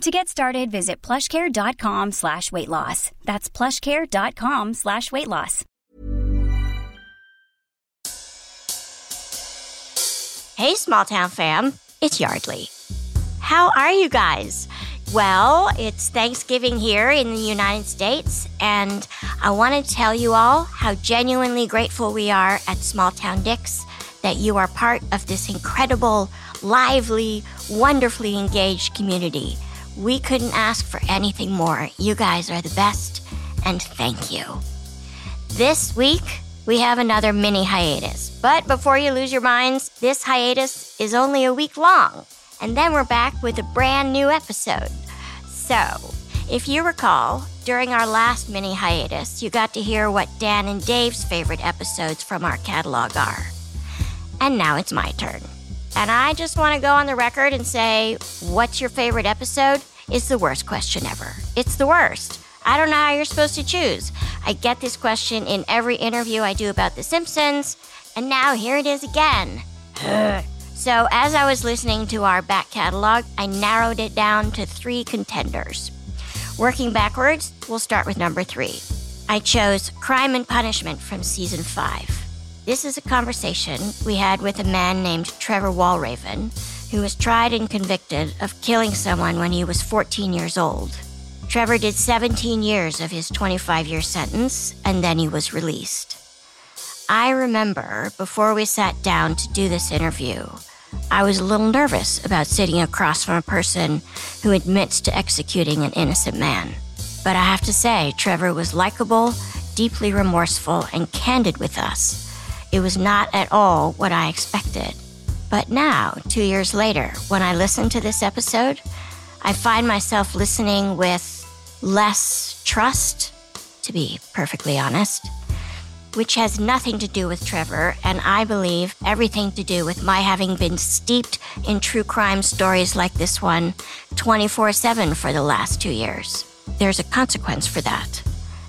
To get started, visit plushcare.com slash weight loss. That's plushcare.com slash weight loss. Hey, small town fam, it's Yardley. How are you guys? Well, it's Thanksgiving here in the United States, and I want to tell you all how genuinely grateful we are at Small Town Dicks that you are part of this incredible, lively, wonderfully engaged community. We couldn't ask for anything more. You guys are the best, and thank you. This week, we have another mini hiatus. But before you lose your minds, this hiatus is only a week long. And then we're back with a brand new episode. So, if you recall, during our last mini hiatus, you got to hear what Dan and Dave's favorite episodes from our catalog are. And now it's my turn. And I just want to go on the record and say, what's your favorite episode? Is the worst question ever. It's the worst. I don't know how you're supposed to choose. I get this question in every interview I do about The Simpsons, and now here it is again. so, as I was listening to our back catalog, I narrowed it down to three contenders. Working backwards, we'll start with number three. I chose Crime and Punishment from season five. This is a conversation we had with a man named Trevor Walraven, who was tried and convicted of killing someone when he was 14 years old. Trevor did 17 years of his 25 year sentence, and then he was released. I remember before we sat down to do this interview, I was a little nervous about sitting across from a person who admits to executing an innocent man. But I have to say, Trevor was likable, deeply remorseful, and candid with us. It was not at all what I expected. But now, two years later, when I listen to this episode, I find myself listening with less trust, to be perfectly honest, which has nothing to do with Trevor, and I believe everything to do with my having been steeped in true crime stories like this one 24 7 for the last two years. There's a consequence for that.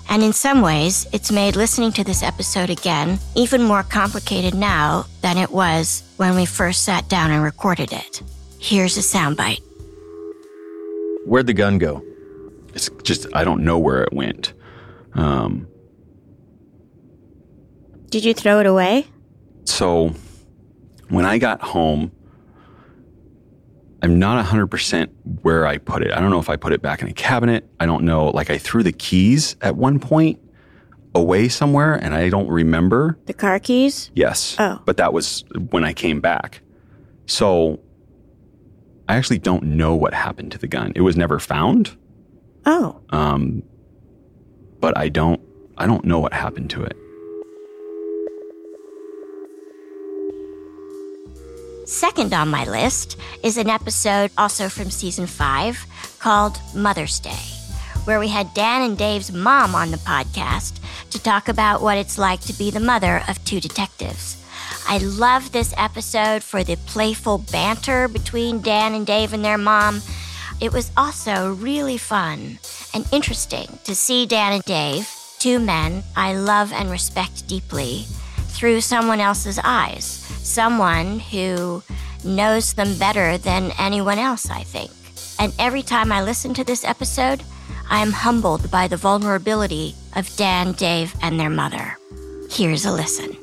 And in some ways, it's made listening to this episode again even more complicated now than it was when we first sat down and recorded it. Here's a soundbite. Where'd the gun go? It's just, I don't know where it went. Um, Did you throw it away? so when I got home, I'm not 100% where I put it. I don't know if I put it back in a cabinet. I don't know. Like I threw the keys at one point away somewhere and I don't remember. The car keys? Yes. Oh. But that was when I came back. So I actually don't know what happened to the gun. It was never found. Oh. Um, but I don't I don't know what happened to it. Second on my list is an episode also from season five called Mother's Day, where we had Dan and Dave's mom on the podcast to talk about what it's like to be the mother of two detectives. I love this episode for the playful banter between Dan and Dave and their mom. It was also really fun and interesting to see Dan and Dave, two men I love and respect deeply, through someone else's eyes. Someone who knows them better than anyone else, I think. And every time I listen to this episode, I am humbled by the vulnerability of Dan, Dave, and their mother. Here's a listen.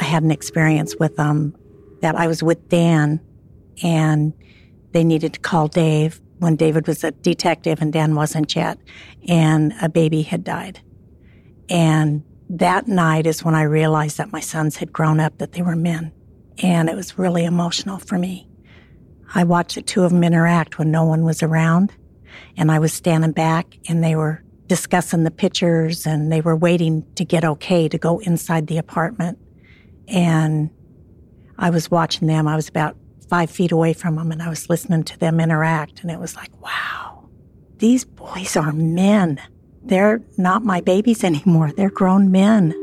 I had an experience with them that I was with Dan and they needed to call Dave when David was a detective and Dan wasn't yet and a baby had died. And that night is when I realized that my sons had grown up, that they were men. And it was really emotional for me. I watched the two of them interact when no one was around and I was standing back and they were discussing the pictures and they were waiting to get okay to go inside the apartment. And I was watching them. I was about five feet away from them and I was listening to them interact. And it was like, wow, these boys are men. They're not my babies anymore. They're grown men.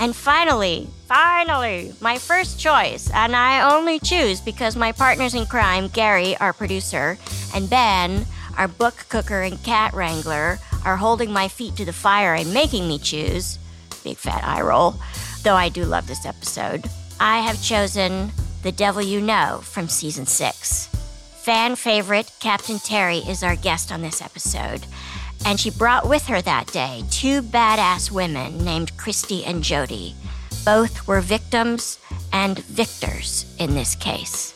And finally, finally, my first choice, and I only choose because my partners in crime, Gary, our producer, and Ben, our book cooker and cat wrangler, are holding my feet to the fire and making me choose. Big fat eye roll. Though I do love this episode. I have chosen The Devil You Know from season six. Fan favorite Captain Terry is our guest on this episode, and she brought with her that day two badass women named Christy and Jody. Both were victims and victors in this case.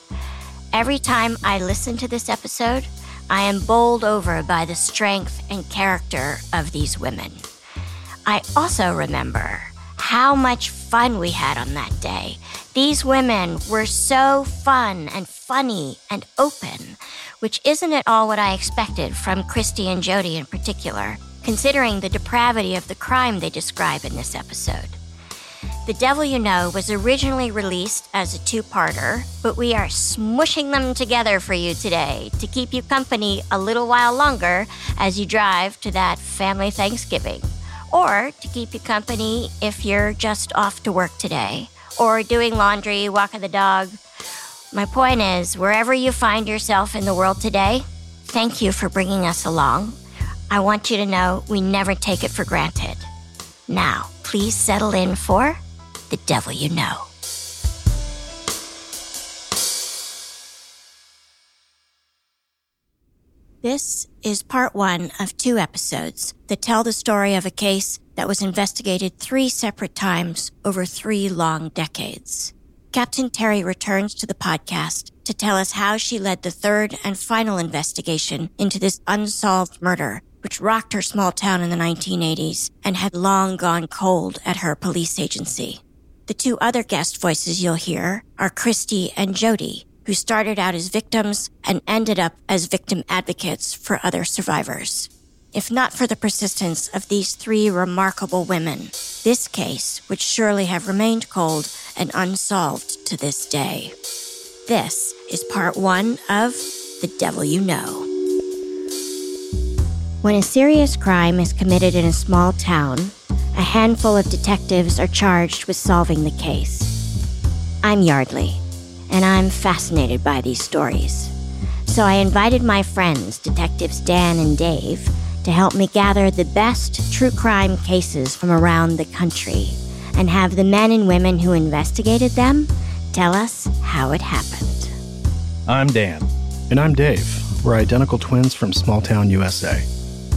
Every time I listen to this episode, I am bowled over by the strength and character of these women. I also remember how much fun we had on that day. These women were so fun and funny and open, which isn't at all what I expected from Christy and Jody in particular, considering the depravity of the crime they describe in this episode. The Devil You Know was originally released as a two parter, but we are smushing them together for you today to keep you company a little while longer as you drive to that family Thanksgiving, or to keep you company if you're just off to work today, or doing laundry, walking the dog. My point is, wherever you find yourself in the world today, thank you for bringing us along. I want you to know we never take it for granted. Now, please settle in for the devil you know. This is part one of two episodes that tell the story of a case that was investigated three separate times over three long decades. Captain Terry returns to the podcast to tell us how she led the third and final investigation into this unsolved murder, which rocked her small town in the 1980s and had long gone cold at her police agency. The two other guest voices you'll hear are Christy and Jody, who started out as victims and ended up as victim advocates for other survivors. If not for the persistence of these three remarkable women, this case would surely have remained cold and unsolved to this day. This is part one of The Devil You Know. When a serious crime is committed in a small town, a handful of detectives are charged with solving the case. I'm Yardley, and I'm fascinated by these stories. So I invited my friends, Detectives Dan and Dave, to help me gather the best true crime cases from around the country and have the men and women who investigated them tell us how it happened. I'm Dan. And I'm Dave. We're identical twins from small town USA.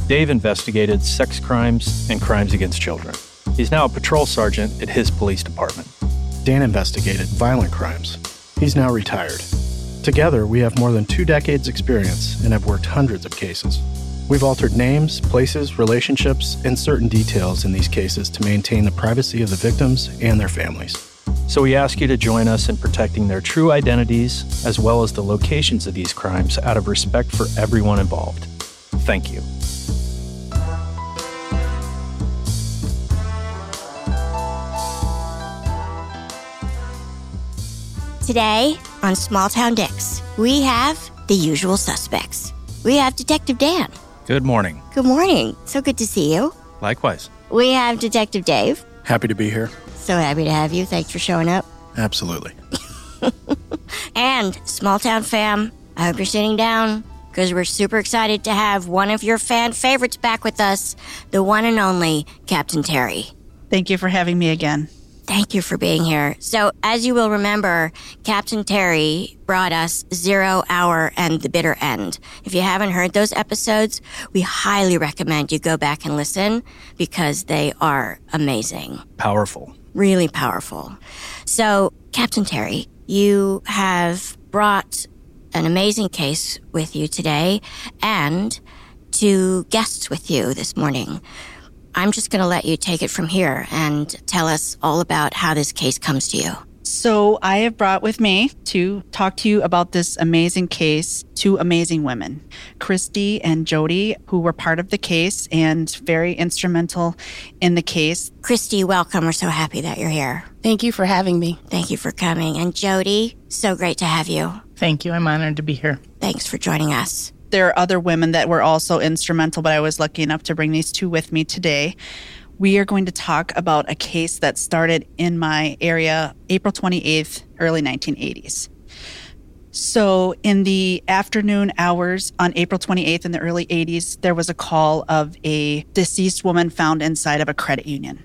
Dave investigated sex crimes and crimes against children. He's now a patrol sergeant at his police department. Dan investigated violent crimes. He's now retired. Together, we have more than two decades' experience and have worked hundreds of cases. We've altered names, places, relationships, and certain details in these cases to maintain the privacy of the victims and their families. So we ask you to join us in protecting their true identities as well as the locations of these crimes out of respect for everyone involved. Thank you. Today on Small Town Dicks, we have the usual suspects. We have Detective Dan. Good morning. Good morning. So good to see you. Likewise. We have Detective Dave. Happy to be here. So happy to have you. Thanks for showing up. Absolutely. And Small Town fam, I hope you're sitting down because we're super excited to have one of your fan favorites back with us, the one and only Captain Terry. Thank you for having me again. Thank you for being here. So, as you will remember, Captain Terry brought us Zero Hour and The Bitter End. If you haven't heard those episodes, we highly recommend you go back and listen because they are amazing, Powerful. really powerful. So, Captain Terry, you have brought an amazing case with you today and two guests with you this morning. I'm just going to let you take it from here and tell us all about how this case comes to you. So, I have brought with me to talk to you about this amazing case two amazing women, Christy and Jody, who were part of the case and very instrumental in the case. Christy, welcome. We're so happy that you're here. Thank you for having me. Thank you for coming. And Jody, so great to have you. Thank you. I'm honored to be here. Thanks for joining us. There are other women that were also instrumental, but I was lucky enough to bring these two with me today. We are going to talk about a case that started in my area April 28th, early 1980s. So, in the afternoon hours on April 28th in the early 80s, there was a call of a deceased woman found inside of a credit union.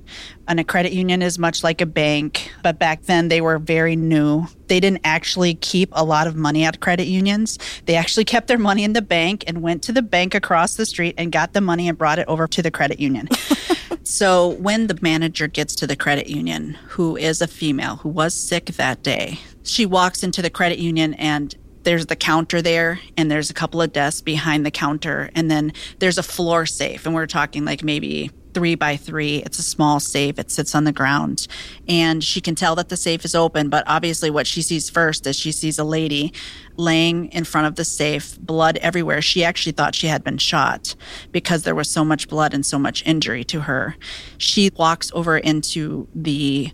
And a credit union is much like a bank, but back then they were very new. They didn't actually keep a lot of money at credit unions. They actually kept their money in the bank and went to the bank across the street and got the money and brought it over to the credit union. so, when the manager gets to the credit union, who is a female who was sick that day, she walks into the credit union and there's the counter there and there's a couple of desks behind the counter and then there's a floor safe. And we're talking like maybe three by three. It's a small safe. It sits on the ground. And she can tell that the safe is open but obviously what she sees first is she sees a lady laying in front of the safe blood everywhere. She actually thought she had been shot because there was so much blood and so much injury to her. She walks over into the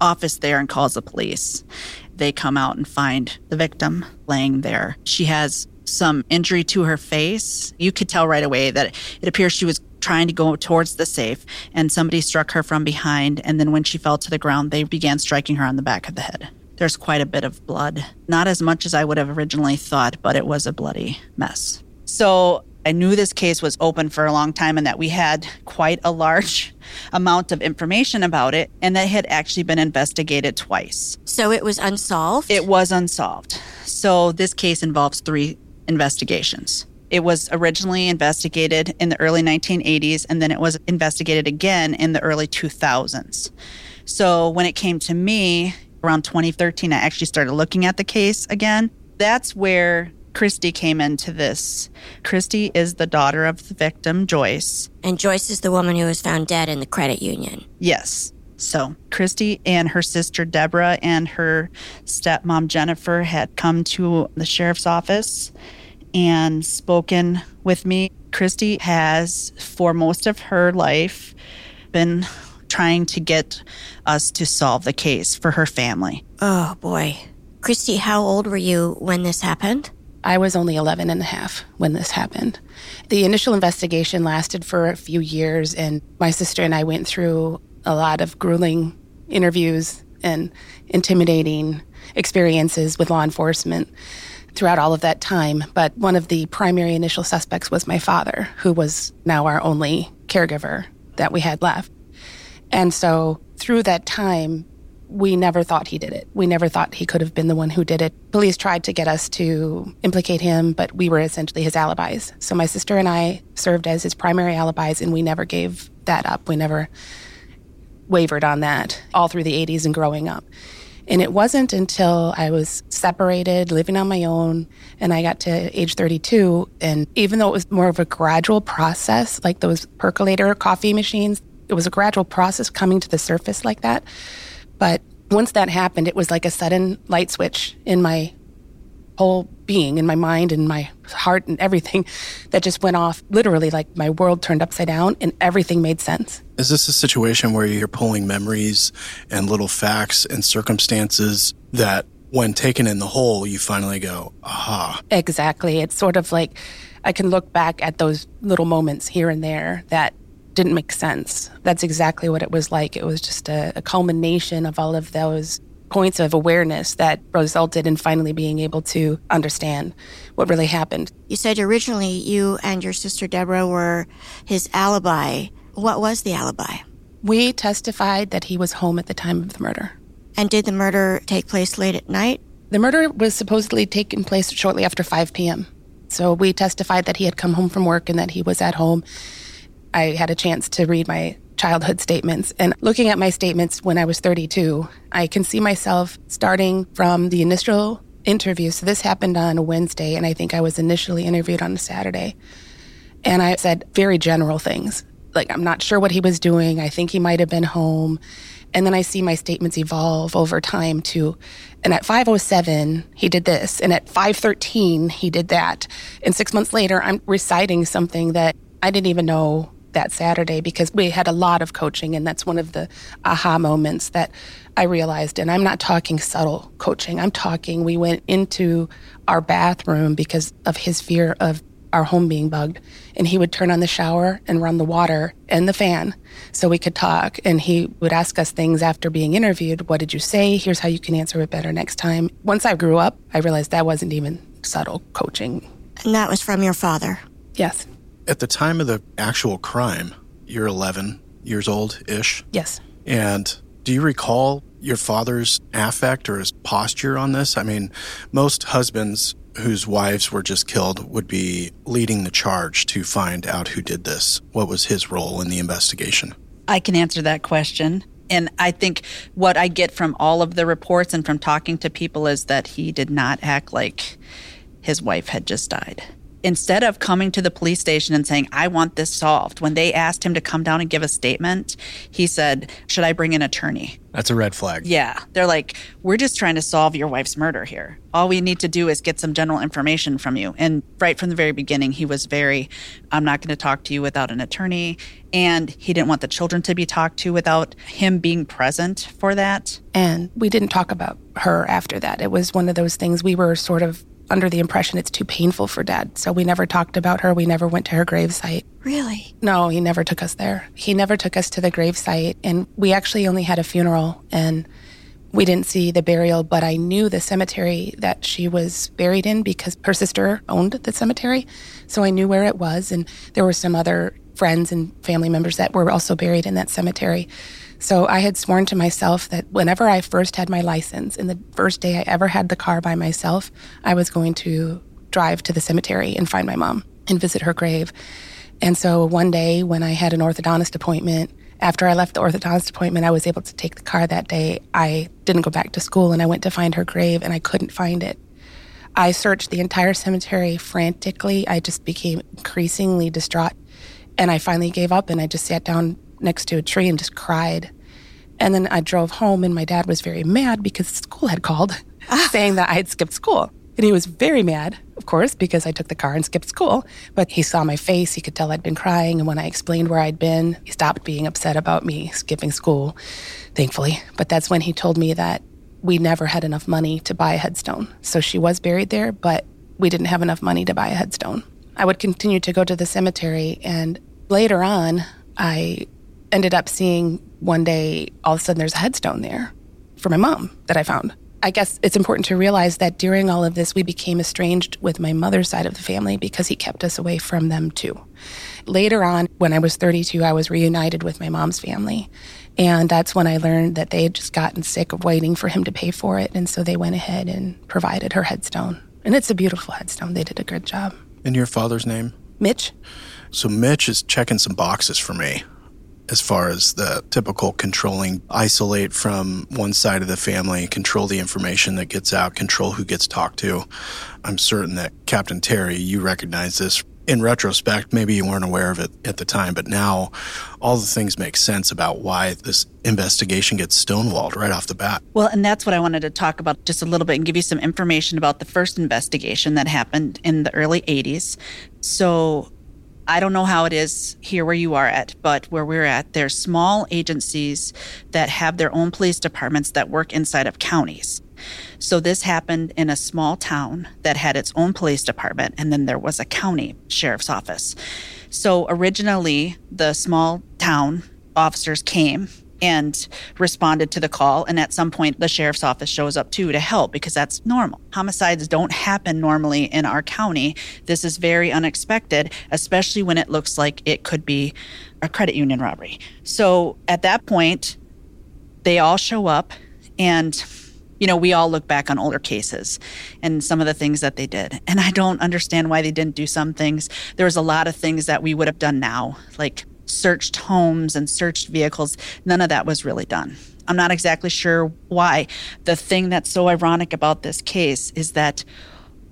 office there and calls the police they come out and find the victim laying there. She has some injury to her face. You could tell right away that it appears she was trying to go towards the safe and somebody struck her from behind. And then when she fell to the ground, they began striking her on the back of the head. There's quite a bit of blood. Not as much as I would have originally thought, but it was a bloody mess. So I knew this case was open for a long time and that we had quite a large amount of information about it and that had actually been investigated twice. So it was unsolved? It was unsolved. So this case involves three investigations. It was originally investigated in the early 1980s and then it was investigated again in the early 2000s. So when it came to me around 2013, I actually started looking at the case again. That's where Christy came into this. Christy is the daughter of the victim, Joyce. And Joyce is the woman who was found dead in the credit union. Yes. So, Christy and her sister Deborah and her stepmom Jennifer had come to the sheriff's office and spoken with me. Christy has, for most of her life, been trying to get us to solve the case for her family. Oh, boy. Christy, how old were you when this happened? I was only 11 and a half when this happened. The initial investigation lasted for a few years, and my sister and I went through a lot of grueling interviews and intimidating experiences with law enforcement throughout all of that time. But one of the primary initial suspects was my father, who was now our only caregiver that we had left. And so through that time, we never thought he did it. We never thought he could have been the one who did it. Police tried to get us to implicate him, but we were essentially his alibis. So my sister and I served as his primary alibis, and we never gave that up. We never wavered on that all through the 80s and growing up. And it wasn't until I was separated, living on my own, and I got to age 32. And even though it was more of a gradual process, like those percolator coffee machines, it was a gradual process coming to the surface like that but once that happened, it was like a sudden light switch in my whole being, in my mind, and my heart, and everything that just went off. Literally, like my world turned upside down and everything made sense. Is this a situation where you're pulling memories and little facts and circumstances that, when taken in the whole, you finally go, aha? Exactly. It's sort of like I can look back at those little moments here and there that didn't make sense. That's exactly what it was like. It was just a, a culmination of all of those points of awareness that resulted in finally being able to understand what really happened. You said originally you and your sister Deborah were his alibi. What was the alibi? We testified that he was home at the time of the murder. And did the murder take place late at night? The murder was supposedly taking place shortly after 5 p.m. So we testified that he had come home from work and that he was at home I had a chance to read my childhood statements. And looking at my statements when I was 32, I can see myself starting from the initial interview. So this happened on a Wednesday, and I think I was initially interviewed on a Saturday. And I said very general things like, I'm not sure what he was doing. I think he might have been home. And then I see my statements evolve over time to, and at 507, he did this. And at 513, he did that. And six months later, I'm reciting something that I didn't even know that Saturday because we had a lot of coaching, and that's one of the aha moments that I realized. And I'm not talking subtle coaching, I'm talking we went into our bathroom because of his fear of our home being bugged. And he would turn on the shower and run the water and the fan so we could talk. And he would ask us things after being interviewed. What did you say? Here's how you can answer it better next time. Once I grew up, I realized that wasn't even subtle coaching. And that was from your father. Yes. At the time of the actual crime, you're 11 years old ish. Yes. And do you recall your father's affect or his posture on this? I mean, most husbands whose wives were just killed would be leading the charge to find out who did this. What was his role in the investigation? I can answer that question. And I think what I get from all of the reports and from talking to people is that he did not act like his wife had just died instead of coming to the police station and saying, I want this solved, when they asked him to come down and give a statement, he said, Should I bring an attorney? That's a red flag. Yeah. They're like, We're just trying to solve your wife's murder here. All we need to do is get some general information from you. And right from the very beginning, he was very, I'm not going to talk to you without an attorney. And he didn't want the children to be talked to without him being present for that. And we didn't talk about her after that. It was one of those things we were sort of under the impression it's too painful for dad. So we never talked about her. We never went to her gravesite. Really? No, he never took us there. He never took us to the gravesite. And we actually only had a funeral and we didn't see the burial, but I knew the cemetery that she was buried in because her sister owned the cemetery. So I knew where it was. And there were some other friends and family members that were also buried in that cemetery. So I had sworn to myself that whenever I first had my license and the first day I ever had the car by myself, I was going to drive to the cemetery and find my mom and visit her grave. And so one day when I had an orthodontist appointment, after I left the orthodontist appointment, I was able to take the car that day. I didn't go back to school and I went to find her grave and I couldn't find it. I searched the entire cemetery frantically. I just became increasingly distraught. And I finally gave up and I just sat down next to a tree and just cried. And then I drove home, and my dad was very mad because school had called ah. saying that I had skipped school. And he was very mad, of course, because I took the car and skipped school. But he saw my face. He could tell I'd been crying. And when I explained where I'd been, he stopped being upset about me skipping school, thankfully. But that's when he told me that we never had enough money to buy a headstone. So she was buried there, but we didn't have enough money to buy a headstone. I would continue to go to the cemetery. And later on, I ended up seeing one day, all of a sudden, there's a headstone there for my mom that I found. I guess it's important to realize that during all of this, we became estranged with my mother's side of the family because he kept us away from them too. Later on, when I was 32, I was reunited with my mom's family. And that's when I learned that they had just gotten sick of waiting for him to pay for it. And so they went ahead and provided her headstone. And it's a beautiful headstone. They did a good job. And your father's name? Mitch. So Mitch is checking some boxes for me as far as the typical controlling, isolate from one side of the family, control the information that gets out, control who gets talked to. I'm certain that Captain Terry, you recognize this. In retrospect, maybe you weren't aware of it at the time, but now all the things make sense about why this investigation gets stonewalled right off the bat. Well, and that's what I wanted to talk about just a little bit and give you some information about the first investigation that happened in the early 80s. So, I don't know how it is here where you are at, but where we're at, there's small agencies that have their own police departments that work inside of counties. So this happened in a small town that had its own police department, and then there was a county sheriff's office. So originally, the small town officers came and responded to the call. And at some point, the sheriff's office shows up too to help because that's normal. Homicides don't happen normally in our county. This is very unexpected, especially when it looks like it could be a credit union robbery. So at that point, they all show up and you know, we all look back on older cases and some of the things that they did. And I don't understand why they didn't do some things. There was a lot of things that we would have done now, like searched homes and searched vehicles. None of that was really done. I'm not exactly sure why. The thing that's so ironic about this case is that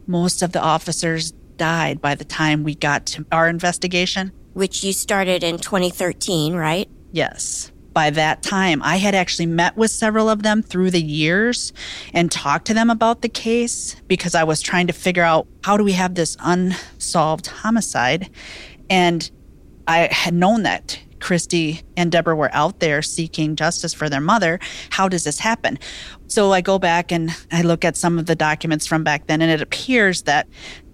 most of the officers died by the time we got to our investigation. Which you started in 2013, right? Yes. By that time, I had actually met with several of them through the years and talked to them about the case because I was trying to figure out how do we have this unsolved homicide. And I had known that Christy and Deborah were out there seeking justice for their mother. How does this happen? So I go back and I look at some of the documents from back then, and it appears that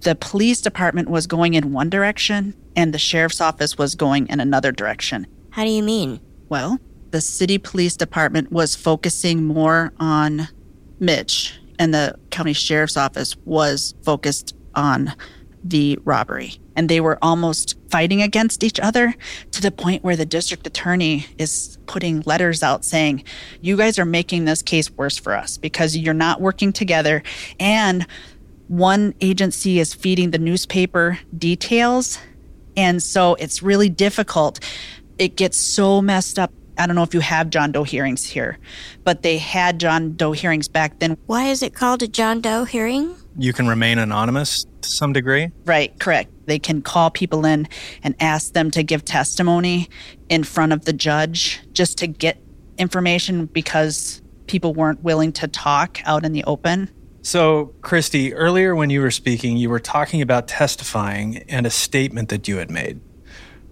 the police department was going in one direction and the sheriff's office was going in another direction. How do you mean? Well, the city police department was focusing more on Mitch, and the county sheriff's office was focused on the robbery. And they were almost fighting against each other to the point where the district attorney is putting letters out saying, You guys are making this case worse for us because you're not working together. And one agency is feeding the newspaper details. And so it's really difficult. It gets so messed up. I don't know if you have John Doe hearings here, but they had John Doe hearings back then. Why is it called a John Doe hearing? You can remain anonymous to some degree. Right, correct. They can call people in and ask them to give testimony in front of the judge just to get information because people weren't willing to talk out in the open. So, Christy, earlier when you were speaking, you were talking about testifying and a statement that you had made.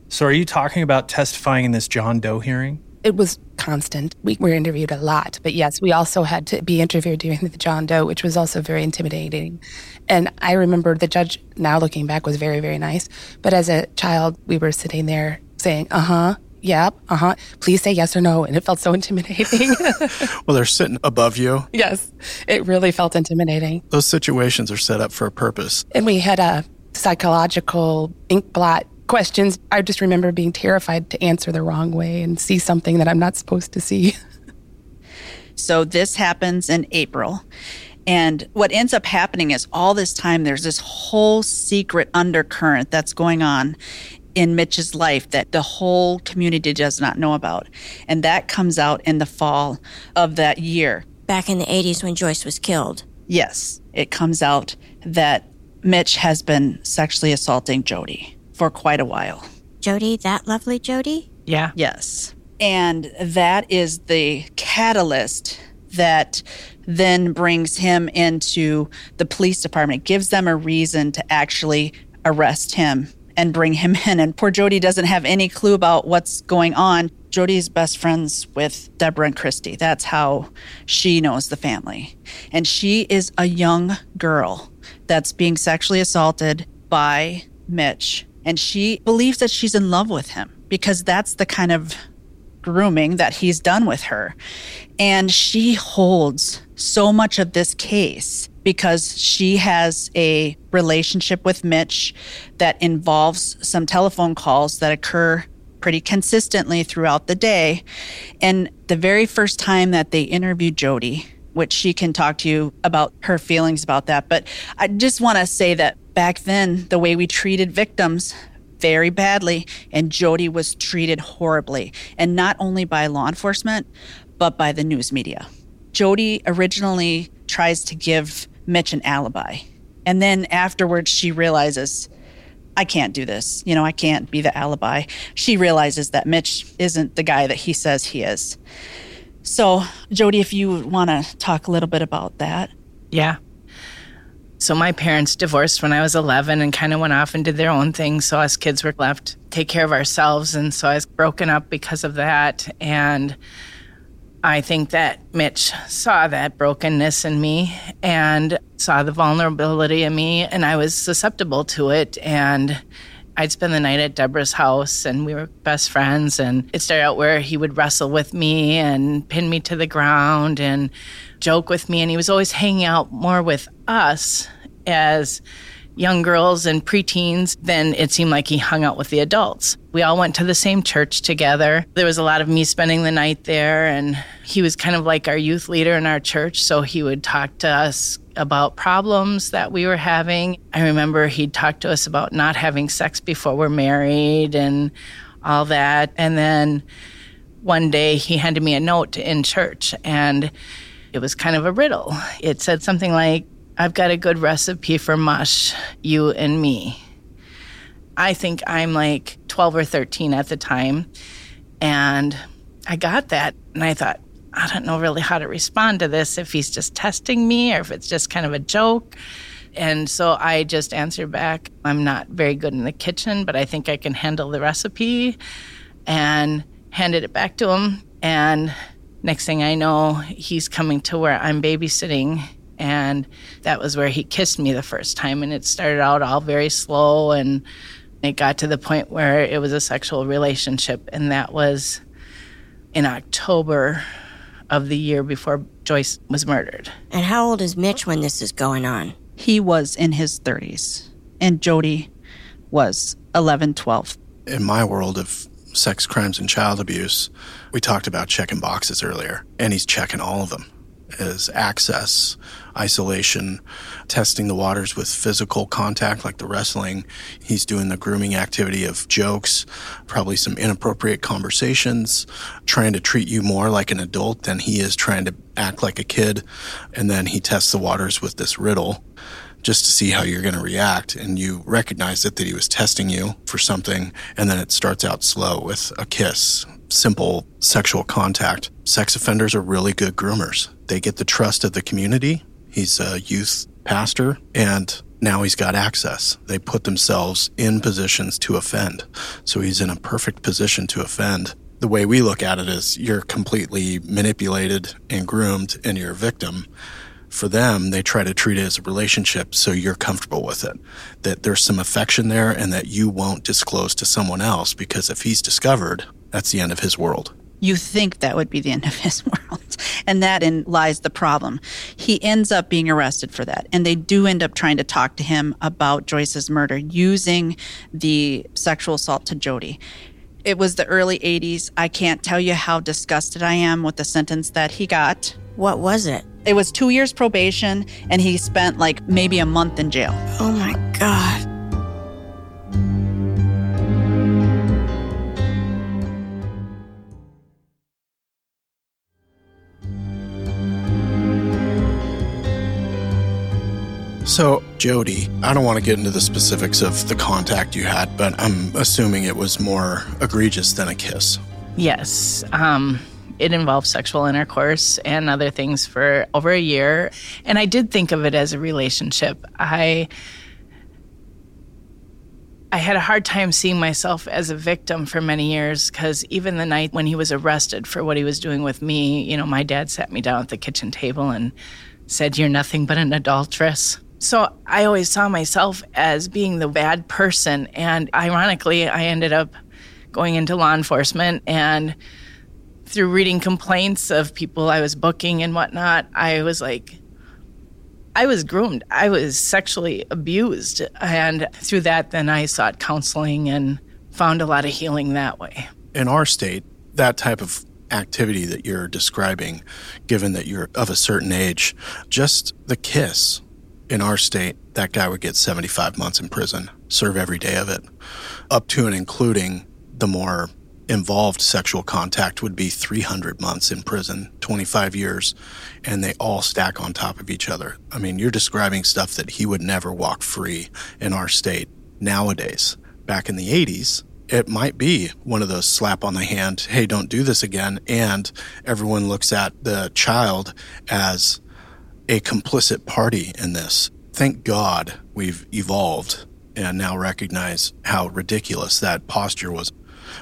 So, are you talking about testifying in this John Doe hearing? It was constant. We were interviewed a lot, but yes, we also had to be interviewed during the John Doe, which was also very intimidating. And I remember the judge, now looking back, was very, very nice. But as a child, we were sitting there saying, uh huh, yep, uh huh, please say yes or no. And it felt so intimidating. well, they're sitting above you. Yes, it really felt intimidating. Those situations are set up for a purpose. And we had a psychological ink blot questions. I just remember being terrified to answer the wrong way and see something that I'm not supposed to see. so this happens in April. And what ends up happening is all this time there's this whole secret undercurrent that's going on in Mitch's life that the whole community does not know about. And that comes out in the fall of that year. Back in the 80s when Joyce was killed. Yes, it comes out that Mitch has been sexually assaulting Jody for quite a while. Jody, that lovely Jody? Yeah. Yes. And that is the catalyst that then brings him into the police department, gives them a reason to actually arrest him and bring him in. And poor Jody doesn't have any clue about what's going on. Jody's best friends with Deborah and Christy. That's how she knows the family. And she is a young girl that's being sexually assaulted by Mitch and she believes that she's in love with him because that's the kind of grooming that he's done with her. And she holds so much of this case because she has a relationship with Mitch that involves some telephone calls that occur pretty consistently throughout the day. And the very first time that they interviewed Jody, which she can talk to you about her feelings about that. But I just want to say that back then, the way we treated victims very badly, and Jody was treated horribly, and not only by law enforcement, but by the news media. Jody originally tries to give Mitch an alibi. And then afterwards, she realizes, I can't do this. You know, I can't be the alibi. She realizes that Mitch isn't the guy that he says he is. So, Jody, if you want to talk a little bit about that. Yeah. So my parents divorced when I was 11 and kind of went off and did their own thing. So us kids were left take care of ourselves. And so I was broken up because of that. And I think that Mitch saw that brokenness in me and saw the vulnerability in me, and I was susceptible to it. And I'd spend the night at Deborah's house, and we were best friends. And it started out where he would wrestle with me and pin me to the ground and joke with me. And he was always hanging out more with us as young girls and preteens than it seemed like he hung out with the adults. We all went to the same church together. There was a lot of me spending the night there, and he was kind of like our youth leader in our church. So he would talk to us about problems that we were having. I remember he'd talk to us about not having sex before we're married and all that. And then one day he handed me a note in church, and it was kind of a riddle. It said something like, I've got a good recipe for mush, you and me. I think I'm like 12 or 13 at the time. And I got that. And I thought, I don't know really how to respond to this, if he's just testing me or if it's just kind of a joke. And so I just answered back, I'm not very good in the kitchen, but I think I can handle the recipe. And handed it back to him. And next thing I know, he's coming to where I'm babysitting And that was where he kissed me the first time. And it started out all very slow. And it got to the point where it was a sexual relationship. And that was in October of the year before Joyce was murdered. And how old is Mitch when this is going on? He was in his 30s, and Jody was 11, 12. In my world of sex crimes and child abuse, we talked about checking boxes earlier, and he's checking all of them. Is access, isolation, testing the waters with physical contact like the wrestling. He's doing the grooming activity of jokes, probably some inappropriate conversations, trying to treat you more like an adult than he is trying to act like a kid. And then he tests the waters with this riddle just to see how you're going to react. And you recognize it that he was testing you for something. And then it starts out slow with a kiss, simple sexual contact. Sex offenders are really good groomers. They get the trust of the community. He's a youth pastor and now he's got access. They put themselves in positions to offend. So he's in a perfect position to offend. The way we look at it is you're completely manipulated and groomed and you're a victim. For them, they try to treat it as a relationship so you're comfortable with it. That there's some affection there and that you won't disclose to someone else because if he's discovered, that's the end of his world you think that would be the end of his world. And that in lies the problem. He ends up being arrested for that. And they do end up trying to talk to him about Joyce's murder using the sexual assault to Jody. It was the early 80s. I can't tell you how disgusted I am with the sentence that he got. What was it? It was two years probation, and he spent like maybe a month in jail. Oh my God. So, Jody, I don't want to get into the specifics of the contact you had, but I'm assuming it was more egregious than a kiss. Yes. Um, it involved sexual intercourse and other things for over a year. And I did think of it as a relationship. I. I had a hard time seeing myself as a victim for many years because even the night when he was arrested for what he was doing with me, you know, my dad sat me down at the kitchen table and said, You're nothing but an adulteress. So I always saw myself as being the bad person. And ironically, I ended up going into law enforcement and through reading complaints of people I was booking and whatnot, I was like, I was groomed. I was sexually abused. And through that, then I sought counseling and found a lot of healing that way. In our state, that type of activity that you're describing, given that you're of a certain age, just the kiss in our state, that guy would get 75 months in prison, serve every day of it, up to and including the more involved sexual contact would be 300 months in prison, 25 years, and they all stack on top of each other. I mean, you're describing stuff that he would never walk free in our state nowadays. Back in the 80s, it might be one of those slap on the hand, hey, don't do this again. And everyone looks at the child as a complicit party in this. Thank God we've evolved and now recognize how ridiculous that posture was.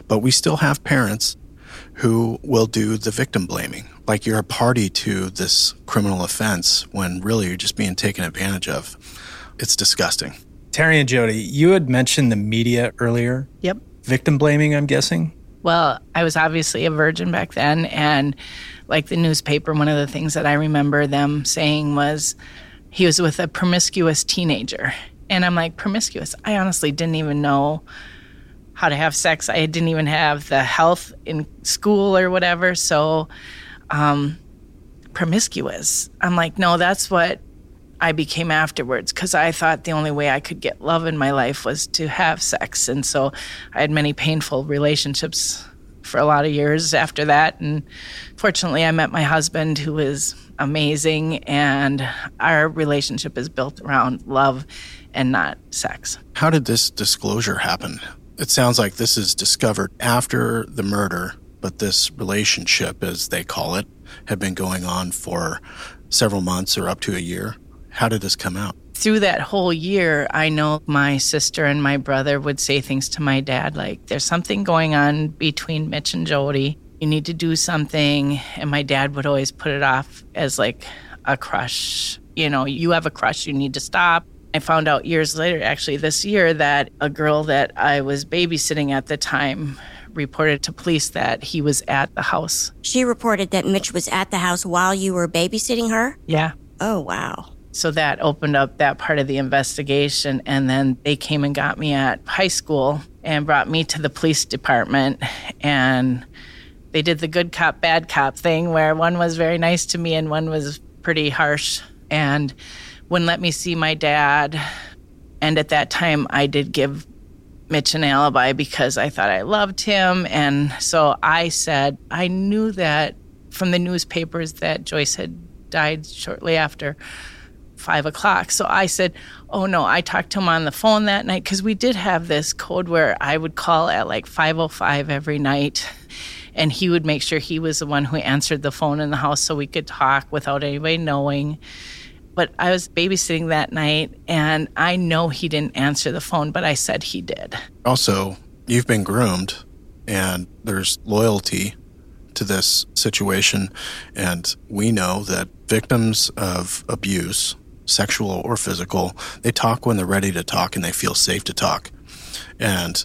But we still have parents who will do the victim blaming, like you're a party to this criminal offense when really you're just being taken advantage of. It's disgusting. Terry and Jody, you had mentioned the media earlier. Yep. Victim blaming, I'm guessing. Well, I was obviously a virgin back then, and like the newspaper, one of the things that I remember them saying was he was with a promiscuous teenager. And I'm like, promiscuous? I honestly didn't even know how to have sex. I didn't even have the health in school or whatever. So, um, promiscuous. I'm like, no, that's what I became afterwards because I thought the only way I could get love in my life was to have sex. And so I had many painful relationships for a lot of years after that. And fortunately, I met my husband, who is amazing, and our relationship is built around love and not sex. How did this disclosure happen? It sounds like this is discovered after the murder, but this relationship, as they call it, had been going on for several months or up to a year. How did this come out? through that whole year, I know my sister and my brother would say things to my dad like, There's something going on between Mitch and Jody. You need to do something. And my dad would always put it off as like a crush you know, you have a crush, you need to stop. I found out years later, actually this year, that a girl that I was babysitting at the time reported to police that he was at the house. She reported that Mitch was at the house while you were babysitting her? Yeah. Oh, wow. So that opened up that part of the investigation. And then they came and got me at high school and brought me to the police department. And they did the good cop, bad cop thing where one was very nice to me and one was pretty harsh and wouldn't let me see my dad. And at that time, I did give Mitch an alibi because I thought I loved him. And so I said, I knew that from the newspapers that Joyce had died shortly after five o'clock. So I said, Oh no, I talked to him on the phone that night because we did have this code where I would call at like 505 every night and he would make sure he was the one who answered the phone in the house so we could talk without anybody knowing. But I was babysitting that night and I know he didn't answer the phone, but I said he did. Also, you've been groomed and there's loyalty to this situation. And we know that victims of abuse, sexual or physical, they talk when they're ready to talk and they feel safe to talk. And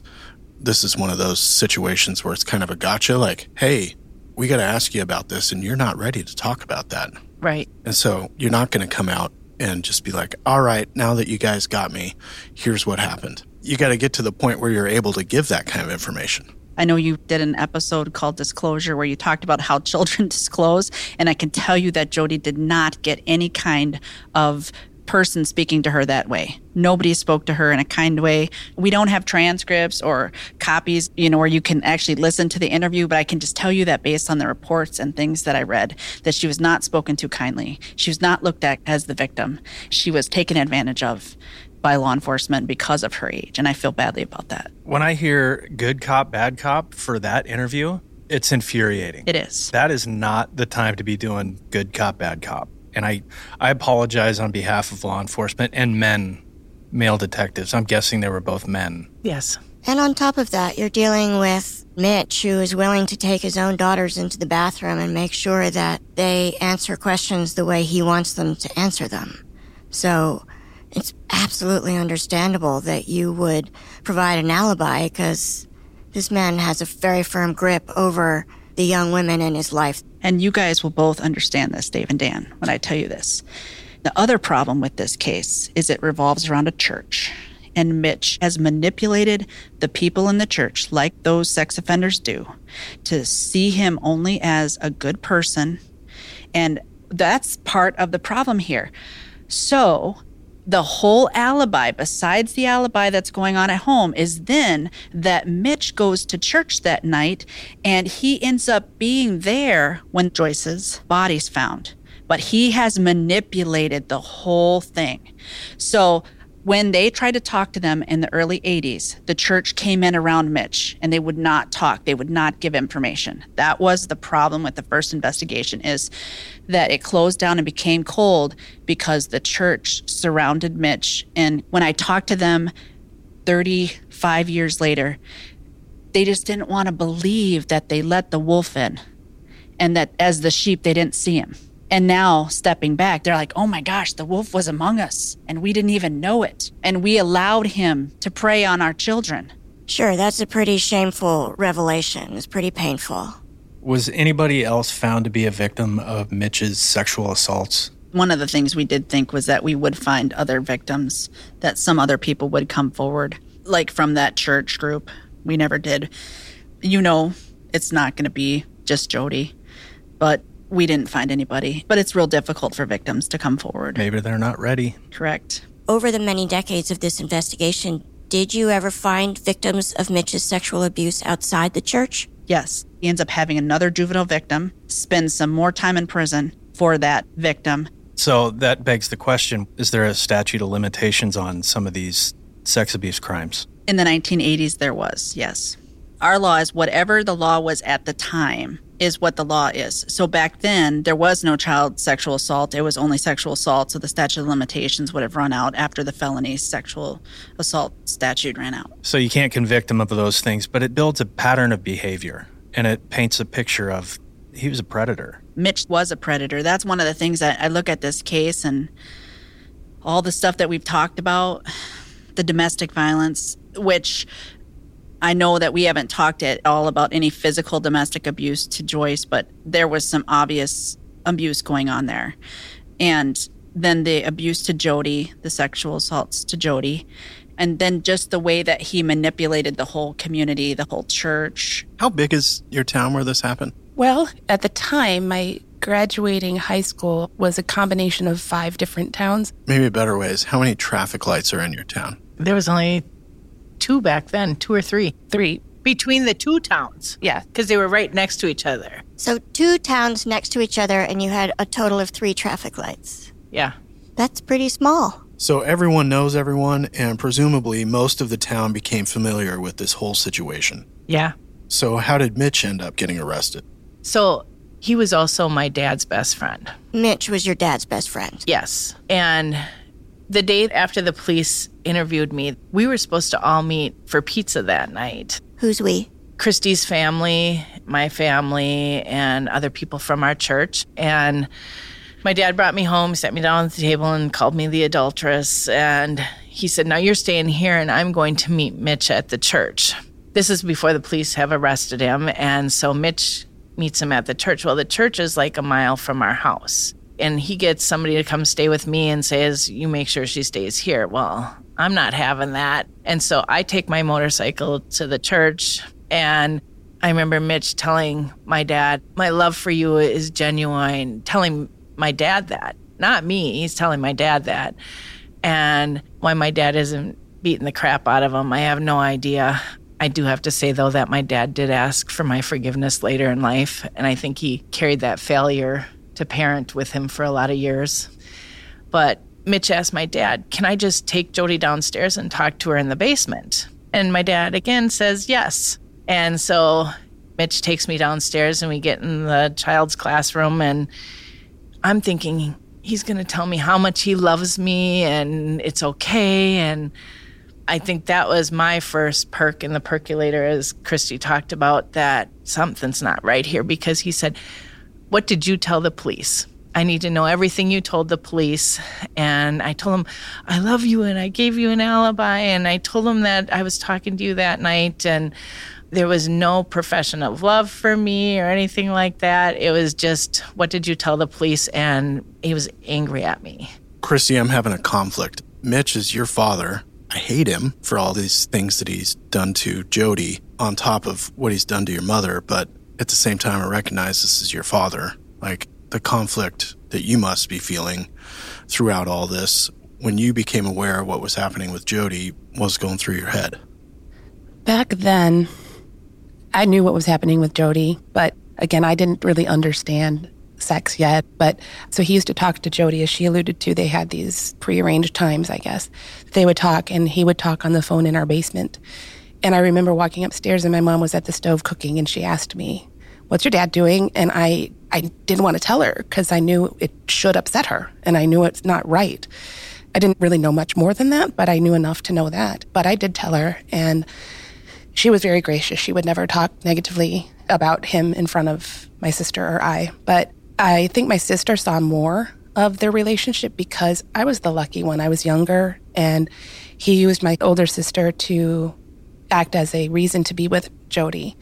this is one of those situations where it's kind of a gotcha like, hey, we got to ask you about this, and you're not ready to talk about that. Right. And so you're not going to come out and just be like, all right, now that you guys got me, here's what happened. You got to get to the point where you're able to give that kind of information. I know you did an episode called Disclosure where you talked about how children disclose. And I can tell you that Jody did not get any kind of person speaking to her that way. Nobody spoke to her in a kind way. We don't have transcripts or copies, you know, where you can actually listen to the interview, but I can just tell you that based on the reports and things that I read, that she was not spoken to kindly. She was not looked at as the victim. She was taken advantage of by law enforcement because of her age. And I feel badly about that. When I hear good cop, bad cop for that interview, it's infuriating. It is. That is not the time to be doing good cop, bad cop. And I, I apologize on behalf of law enforcement and men, male detectives. I'm guessing they were both men. Yes. And on top of that, you're dealing with Mitch, who is willing to take his own daughters into the bathroom and make sure that they answer questions the way he wants them to answer them. So it's absolutely understandable that you would provide an alibi because this man has a very firm grip over the young women in his life. And you guys will both understand this, Dave and Dan, when I tell you this. The other problem with this case is it revolves around a church. And Mitch has manipulated the people in the church, like those sex offenders do, to see him only as a good person. And that's part of the problem here. So the whole alibi, besides the alibi that's going on at home, is then that Mitch goes to church that night and he ends up being there when Joyce's body's found. But he has manipulated the whole thing. So when they tried to talk to them in the early 80s, the church came in around Mitch and they would not talk. They would not give information. That was the problem with the first investigation is that it closed down and became cold because the church surrounded Mitch. And when I talked to them 35 years later, they just didn't want to believe that they let the wolf in and that as the sheep, they didn't see him. And now, stepping back, they're like, oh my gosh, the wolf was among us and we didn't even know it. And we allowed him to prey on our children. Sure, that's a pretty shameful revelation. It's pretty painful. Was anybody else found to be a victim of Mitch's sexual assaults? One of the things we did think was that we would find other victims, that some other people would come forward, like from that church group. We never did. You know, it's not going to be just Jody, but we didn't find anybody, but it's real difficult for victims to come forward. Maybe they're not ready. Correct. Over the many decades of this investigation, did you ever find victims of Mitch's sexual abuse outside the church? Yes. He ends up having another juvenile victim, spends some more time in prison for that victim. So that begs the question is there a statute of limitations on some of these sex abuse crimes? In the 1980s, there was, yes. Our law is whatever the law was at the time is what the law is. So back then, there was no child sexual assault. It was only sexual assault. So the statute of limitations would have run out after the felony sexual assault statute ran out. So you can't convict him of those things, but it builds a pattern of behavior and it paints a picture of he was a predator. Mitch was a predator. That's one of the things that I look at this case and all the stuff that we've talked about, the domestic violence, which I know that we haven't talked at all about any physical domestic abuse to Joyce, but there was some obvious abuse going on there. And then the abuse to Jody, the sexual assaults to Jody, and then just the way that he manipulated the whole community, the whole church. How big is your town where this happened? Well, at the time, my graduating high school was a combination of five different towns. Maybe a better way is how many traffic lights are in your town? There was only two back then, two or three. Three. Between the two towns. Yeah. Because they were right next to each other. So, two towns next to each other, and you had a total of three traffic lights. Yeah. That's pretty small. So everyone knows everyone, and presumably most of the town became familiar with this whole situation. Yeah. So, how did Mitch end up getting arrested? So he was also my dad's best friend. Mitch was your dad's best friend. Yes. And the day after the police interviewed me, we were supposed to all meet for pizza that night. Who's we? Christy's family, my family, and other people from our church. And my dad brought me home, sat me down at the table, and called me the adulteress. And he said, Now you're staying here, and I'm going to meet Mitch at the church. This is before the police have arrested him. And so Mitch meets him at the church. Well, the church is like a mile from our house. And he gets somebody to come stay with me and says, You make sure she stays here. Well, I'm not having that. And so I take my motorcycle to the church. And I remember Mitch telling my dad, My love for you is genuine, telling my dad that, not me. He's telling my dad that. And why my dad isn't beating the crap out of him, I have no idea. I do have to say, though, that my dad did ask for my forgiveness later in life. And I think he carried that failure to parent with him for a lot of years. But Mitch asked my dad, Can I just take Jody downstairs and talk to her in the basement? And my dad again says yes. And so Mitch takes me downstairs and we get in the child's classroom. And I'm thinking, he's going to tell me how much he loves me and it's okay. And I think that was my first perk in the percolator, as Christy talked about, that something's not right here because he said, What did you tell the police? I need to know everything you told the police. And I told him, I love you, and I gave you an alibi. And I told him that I was talking to you that night, and there was no profession of love for me or anything like that. It was just, What did you tell the police? And he was angry at me. Christy, I'm having a conflict. Mitch is your father. I hate him for all these things that he's done to Jody on top of what he's done to your mother, but at the same time, I recognize this is your father. Like the conflict that you must be feeling throughout all this when you became aware of what was happening with Jody was going through your head. Back then, I knew what was happening with Jody, but again, I didn't really understand sex yet. But so he used to talk to Jody, as she alluded to. They had these prearranged times, I guess. They would talk, and he would talk on the phone in our basement. And I remember walking upstairs, and my mom was at the stove cooking, and she asked me, "What's your dad doing?" And I, I didn't want to tell her because I knew it should upset her, and I knew it's not right. I didn't really know much more than that, but I knew enough to know that. But I did tell her, and she was very gracious. She would never talk negatively about him in front of my sister or I. But I think my sister saw more of their relationship because I was the lucky one. I was younger, and he used my older sister to act as a reason to be with Jody.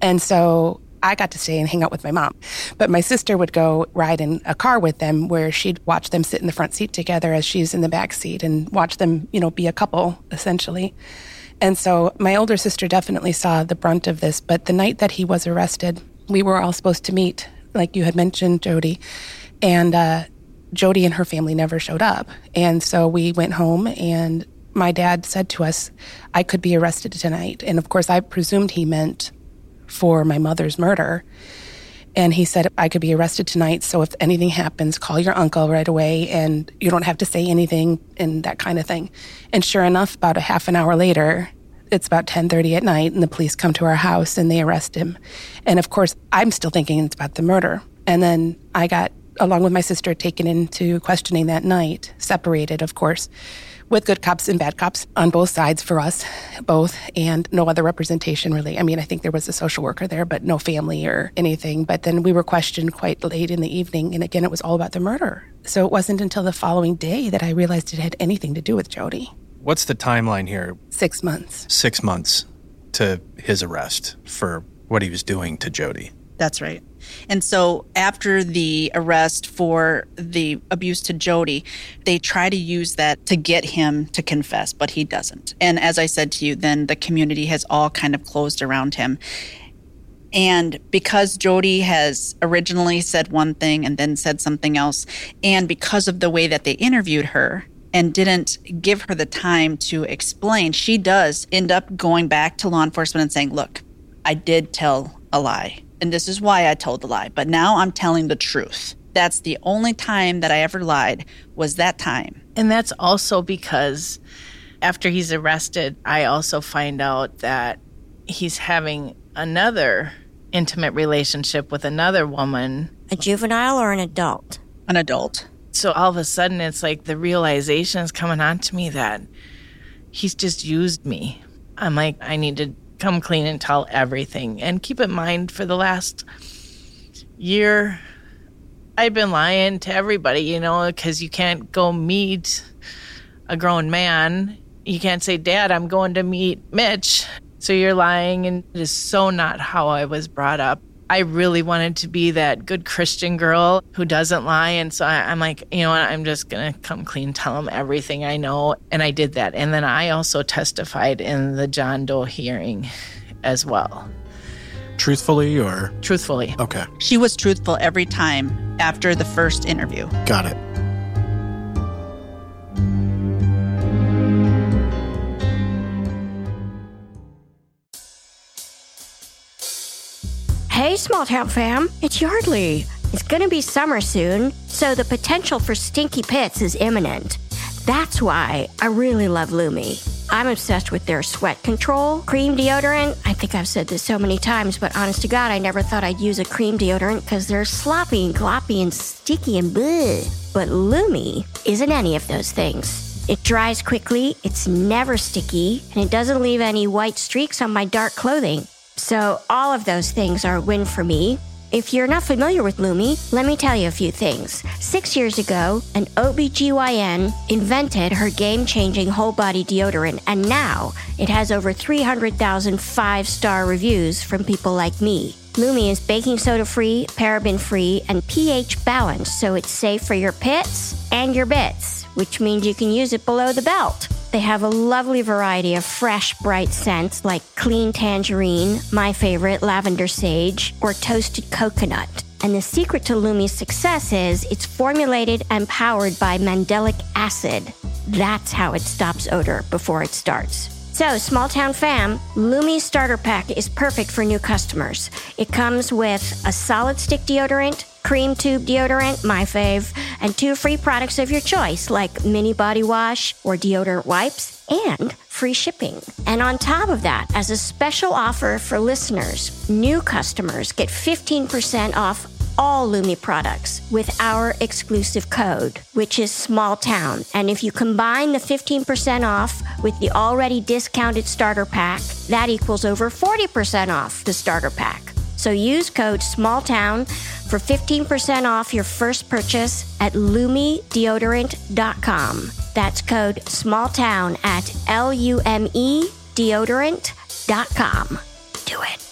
And so I got to stay and hang out with my mom. But my sister would go ride in a car with them where she'd watch them sit in the front seat together as she's in the back seat and watch them, you know, be a couple essentially. And so my older sister definitely saw the brunt of this. But the night that he was arrested, we were all supposed to meet, like you had mentioned, Jody. And uh, Jody and her family never showed up. And so we went home and my dad said to us, I could be arrested tonight. And of course, I presumed he meant for my mother's murder. And he said, I could be arrested tonight. So if anything happens, call your uncle right away and you don't have to say anything and that kind of thing. And sure enough, about a half an hour later, it's about 10:30 at night and the police come to our house and they arrest him. And of course, I'm still thinking it's about the murder. And then I got along with my sister taken into questioning that night, separated, of course with good cops and bad cops on both sides for us, both, and no other representation really. I mean, I think there was a social worker there, but no family or anything. But then we were questioned quite late in the evening, and again, it was all about the murder. So it wasn't until the following day that I realized it had anything to do with Jody. What's the timeline here? Six months. Six months to his arrest for what he was doing to Jody. That's right. And so after the arrest for the abuse to Jody, they try to use that to get him to confess, but he doesn't. And as I said to you, then the community has all kind of closed around him. And because Jody has originally said one thing and then said something else, and because of the way that they interviewed her, and didn't give her the time to explain, she does end up going back to law enforcement and saying, Look, I did tell a lie and this is why I told the lie, but now I'm telling the truth. That's the only time that I ever lied was that time. And that's also because after he's arrested, I also find out that he's having another intimate relationship with another woman. A juvenile or an adult? An adult. So all of a sudden, it's like the realization is coming on to me that he's just used me. I'm like, I need to come clean and tell everything. And keep in mind, for the last year, I've been lying to everybody, you know, because you can't go meet a grown man. You can't say, Dad, I'm going to meet Mitch. So you're lying, and it is so not how I was brought up. I really wanted to be that good Christian girl who doesn't lie. And so I, am like, you know what? I'm just going to come clean, tell them everything I know. And I did that. And then I also testified in the John Doe hearing as well. Truthfully or? Truthfully. Okay. She was truthful every time after the first interview. Got it. Hey, small town fam, it's Yeardley. It's gonna be summer soon, so the potential for stinky pits is imminent. That's why I really love Lume. I'm obsessed with their sweat control cream deodorant. I think I've said this so many times, but honest to God, I never thought I'd use a cream deodorant because they're sloppy and gloppy and sticky and bleh. But Lume isn't any of those things. It dries quickly, it's never sticky, and it doesn't leave any white streaks on my dark clothing. So, all of those things are a win for me. If you're not familiar with Lume, let me tell you a few things. Six years ago, an OBGYN invented her game changing whole body deodorant, and now it has over 300,000 five star reviews from people like me. Lume is baking soda free, paraben free, and pH balanced, so it's safe for your pits and your bits, which means you can use it below the belt. They have a lovely variety of fresh, bright scents like clean tangerine, my favorite, lavender sage, or toasted coconut. And the secret to Lume's success is it's formulated and powered by mandelic acid. That's how it stops odor before it starts. So, small town fam, Lume starter pack is perfect for new customers. It comes with a solid stick deodorant, cream tube deodorant, my fave, and two free products of your choice like mini body wash or deodorant wipes and free shipping. And on top of that, as a special offer for listeners, new customers get 15% off all Lume products with our exclusive code, which is small town. And if you combine the 15% off with the already discounted starter pack, that equals over 40% off the starter pack. So use code SMALLTOWN for 15% off your first purchase at lumedeodorant.com. That's code SMALLTOWN at L U M E deodorant.com. Do it.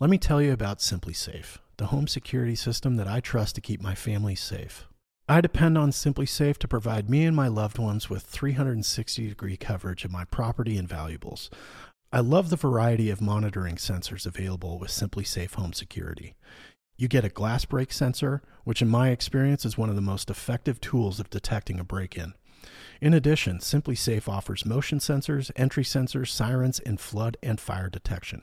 Let me tell you about SimpliSafe, the home security system that I trust to keep my family safe. I depend on SimpliSafe to provide me and my loved ones with 360 degree coverage of my property and valuables. I love the variety of monitoring sensors available with SimpliSafe Home Security. You get a glass break sensor, which in my experience is one of the most effective tools of detecting a break in. In addition, SimpliSafe offers motion sensors, entry sensors, sirens, and flood and fire detection.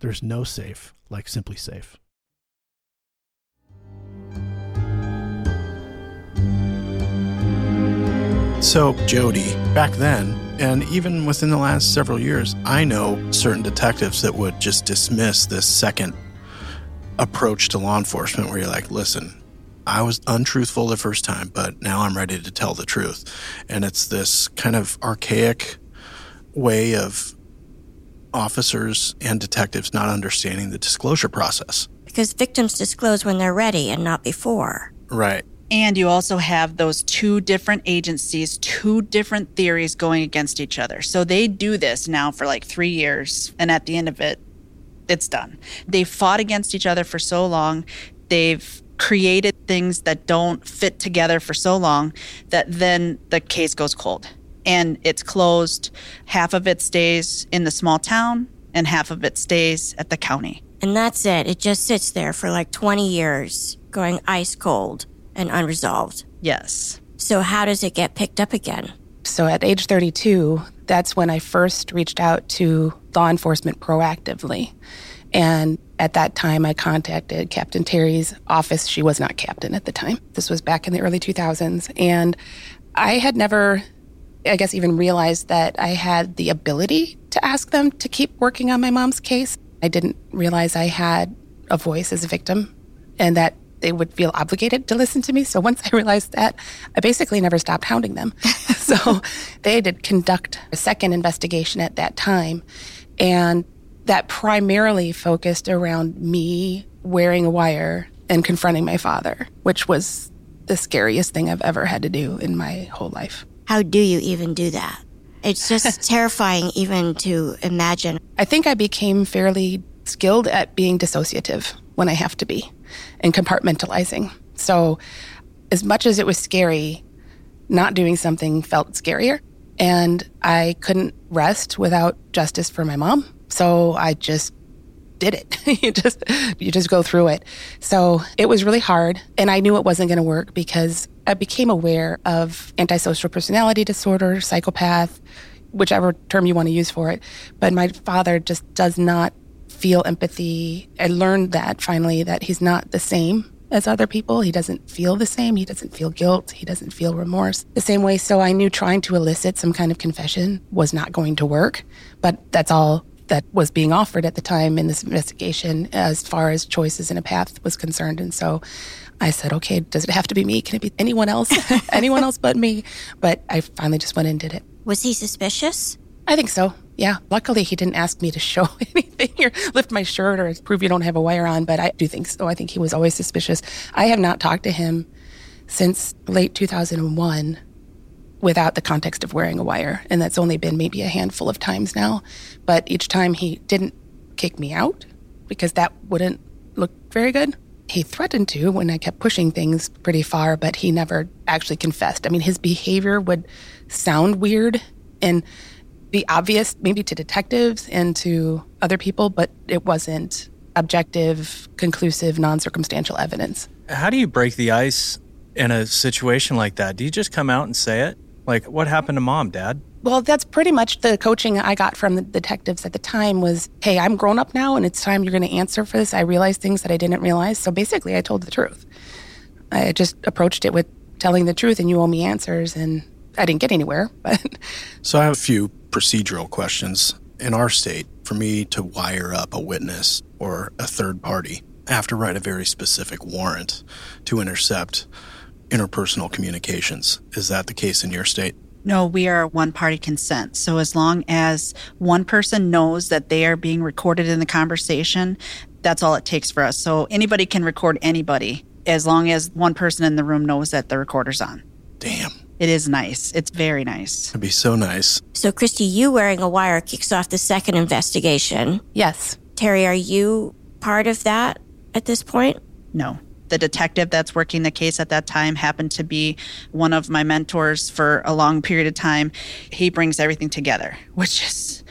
There's no safe like SimpliSafe. So, Jody, back then, and even within the last several years, I know certain detectives that would just dismiss this second approach to law enforcement where you're like, listen, I was untruthful the first time, but now I'm ready to tell the truth. And it's this kind of archaic way of officers and detectives not understanding the disclosure process. Because victims disclose when they're ready and not before. Right. And you also have those two different agencies, two different theories going against each other. So they do this now for like three years. And at the end of it, it's done. They've fought against each other for so long. They've created things that don't fit together for so long that then the case goes cold and it's closed. Half of it stays in the small town and half of it stays at the county. And that's it. It just sits there for like 20 years, going ice cold and unresolved. Yes. So, how does it get picked up again? So at age 32, that's when I first reached out to law enforcement proactively. And at that time, I contacted Captain Terry's office. She was not captain at the time. This was back in the early 2000s. And I had never, I guess, even realized that I had the ability to ask them to keep working on my mom's case. I didn't realize I had a voice as a victim and that they would feel obligated to listen to me. So once I realized that, I basically never stopped hounding them. so they did conduct a second investigation at that time. And that primarily focused around me wearing a wire and confronting my father, which was the scariest thing I've ever had to do in my whole life. How do you even do that? It's just terrifying even to imagine. I think I became fairly skilled at being dissociative when I have to be and compartmentalizing. So, as much as it was scary, not doing something felt scarier. And I couldn't rest without justice for my mom. So I just did it. you just you just go through it. So it was really hard and I knew it wasn't going to work because I became aware of antisocial personality disorder, psychopath, whichever term you want to use for it. But my father just does not feel empathy. I learned that finally that he's not the same as other people. He doesn't feel the same. He doesn't feel guilt. He doesn't feel remorse the same way. So I knew trying to elicit some kind of confession was not going to work. But that's all that was being offered at the time in this investigation as far as choices in a path was concerned. And so I said, okay, does it have to be me? Can it be anyone else? anyone else but me? But I finally just went and did it. Was he suspicious? I think so. Yeah. Luckily, he didn't ask me to show anything or lift my shirt or prove you don't have a wire on, but I do think so. I think he was always suspicious. I have not talked to him since late 2001 without the context of wearing a wire. And that's only been maybe a handful of times now. But each time he didn't kick me out because that wouldn't look very good. He threatened to when I kept pushing things pretty far, but he never actually confessed. I mean, his behavior would sound weird and be obvious maybe to detectives and to other people, but it wasn't objective, conclusive, non circumstantial evidence. How do you break the ice in a situation like that? Do you just come out and say it? Like, what happened to mom, dad? Well, that's pretty much the coaching I got from the detectives at the time was, hey, I'm grown up now and it's time you're going to answer for this. I realized things that I didn't realize. So basically, I told the truth. I just approached it with telling the truth and you owe me answers. And I didn't get anywhere. But So I have a few procedural questions. In our state, for me to wire up a witness or a third party, I have to write a very specific warrant to intercept interpersonal communications. Is that the case in your state? No, we are one party consent. So as long as one person knows that they are being recorded in the conversation, that's all it takes for us. So anybody can record anybody as long as one person in the room knows that the recorder's on. Damn. It is nice. It's very nice. It'd be so nice. So, Christy, you wearing a wire kicks off the second investigation. yes, Terry, are you part of that at this point? No. The detective that's working the case at that time happened to be one of my mentors for a long period of time. He brings everything together, which is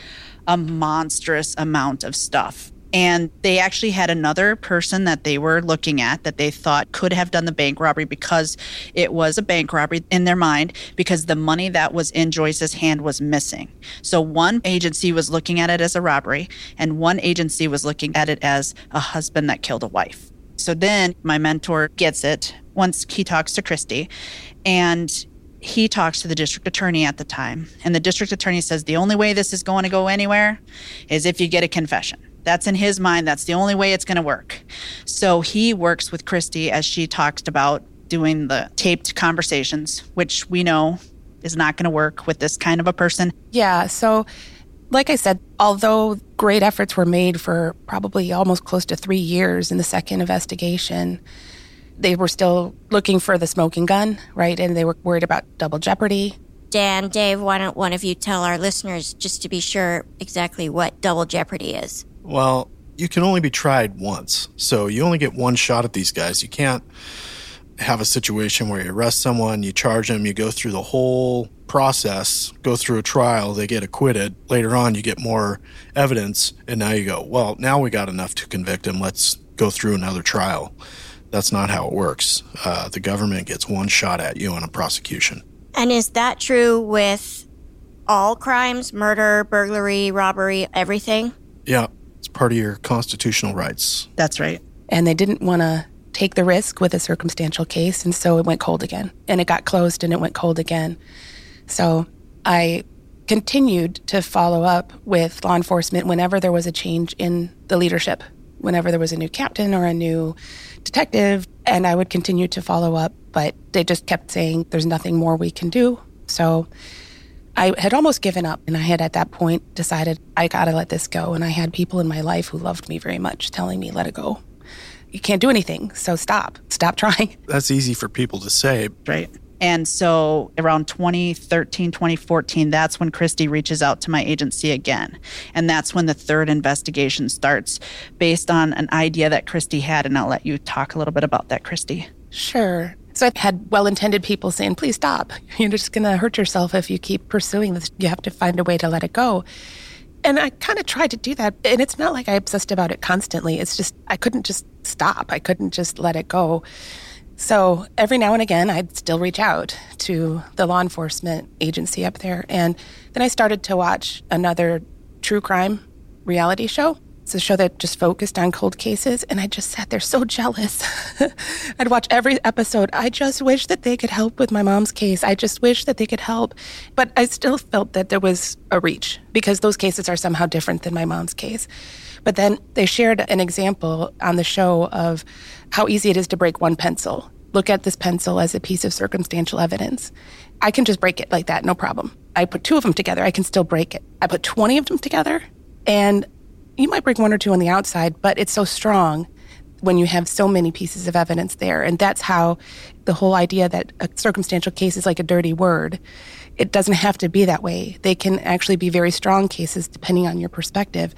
a monstrous amount of stuff. And they actually had another person that they were looking at that they thought could have done the bank robbery because it was a bank robbery in their mind because the money that was in Joyce's hand was missing. So one agency was looking at it as a robbery and one agency was looking at it as a husband that killed a wife. So then my mentor gets it once he talks to Christy and he talks to the district attorney at the time. And the district attorney says the only way this is going to go anywhere is if you get a confession. That's in his mind. That's the only way it's going to work. So he works with Christy as she talks about doing the taped conversations, which we know is not going to work with this kind of a person. Yeah. So, like I said, although great efforts were made for probably almost close to three years in the second investigation, they were still looking for the smoking gun, right? And they were worried about double jeopardy. Dan, Dave, why don't one of you tell our listeners just to be sure exactly what double jeopardy is? Well, you can only be tried once. So you only get one shot at these guys. You can't have a situation where you arrest someone, you charge them, you go through the whole process, go through a trial, they get acquitted. Later on, you get more evidence, and now you go, well, now we got enough to convict him. Let's go through another trial. That's not how it works. Uh, the government gets one shot at you on a prosecution. And is that true with all crimes murder, burglary, robbery, everything? Yeah, it's part of your constitutional rights. That's right. And they didn't want to take the risk with a circumstantial case. And so it went cold again. And it got closed and it went cold again. So I continued to follow up with law enforcement whenever there was a change in the leadership, whenever there was a new captain or a new detective. And I would continue to follow up, but they just kept saying, there's nothing more we can do. So I had almost given up. And I had at that point decided, I got to let this go. And I had people in my life who loved me very much telling me, let it go. You can't do anything. So stop. Stop trying. That's easy for people to say. Right. And so around 2013, 2014, that's when Christy reaches out to my agency again. And that's when the third investigation starts based on an idea that Christy had. And I'll let you talk a little bit about that, Christy. Sure. So I had well intended people saying, please stop. You're just going to hurt yourself if you keep pursuing this. You have to find a way to let it go. And I kind of tried to do that. And it's not like I obsessed about it constantly. It's just, I couldn't just stop. I couldn't just let it go. So every now and again, I'd still reach out to the law enforcement agency up there. And then I started to watch another true crime reality show. It's a show that just focused on cold cases, and I just sat there so jealous. I'd watch every episode. I just wish that they could help with my mom's case. I just wish that they could help. But I still felt that there was a reach because those cases are somehow different than my mom's case. But then they shared an example on the show of how easy it is to break one pencil. Look at this pencil as a piece of circumstantial evidence. I can just break it like that, no problem. I put two of them together, I can still break it. I put 20 of them together, and you might break one or two on the outside, but it's so strong when you have so many pieces of evidence there. And that's how the whole idea that a circumstantial case is like a dirty word, it doesn't have to be that way. They can actually be very strong cases depending on your perspective.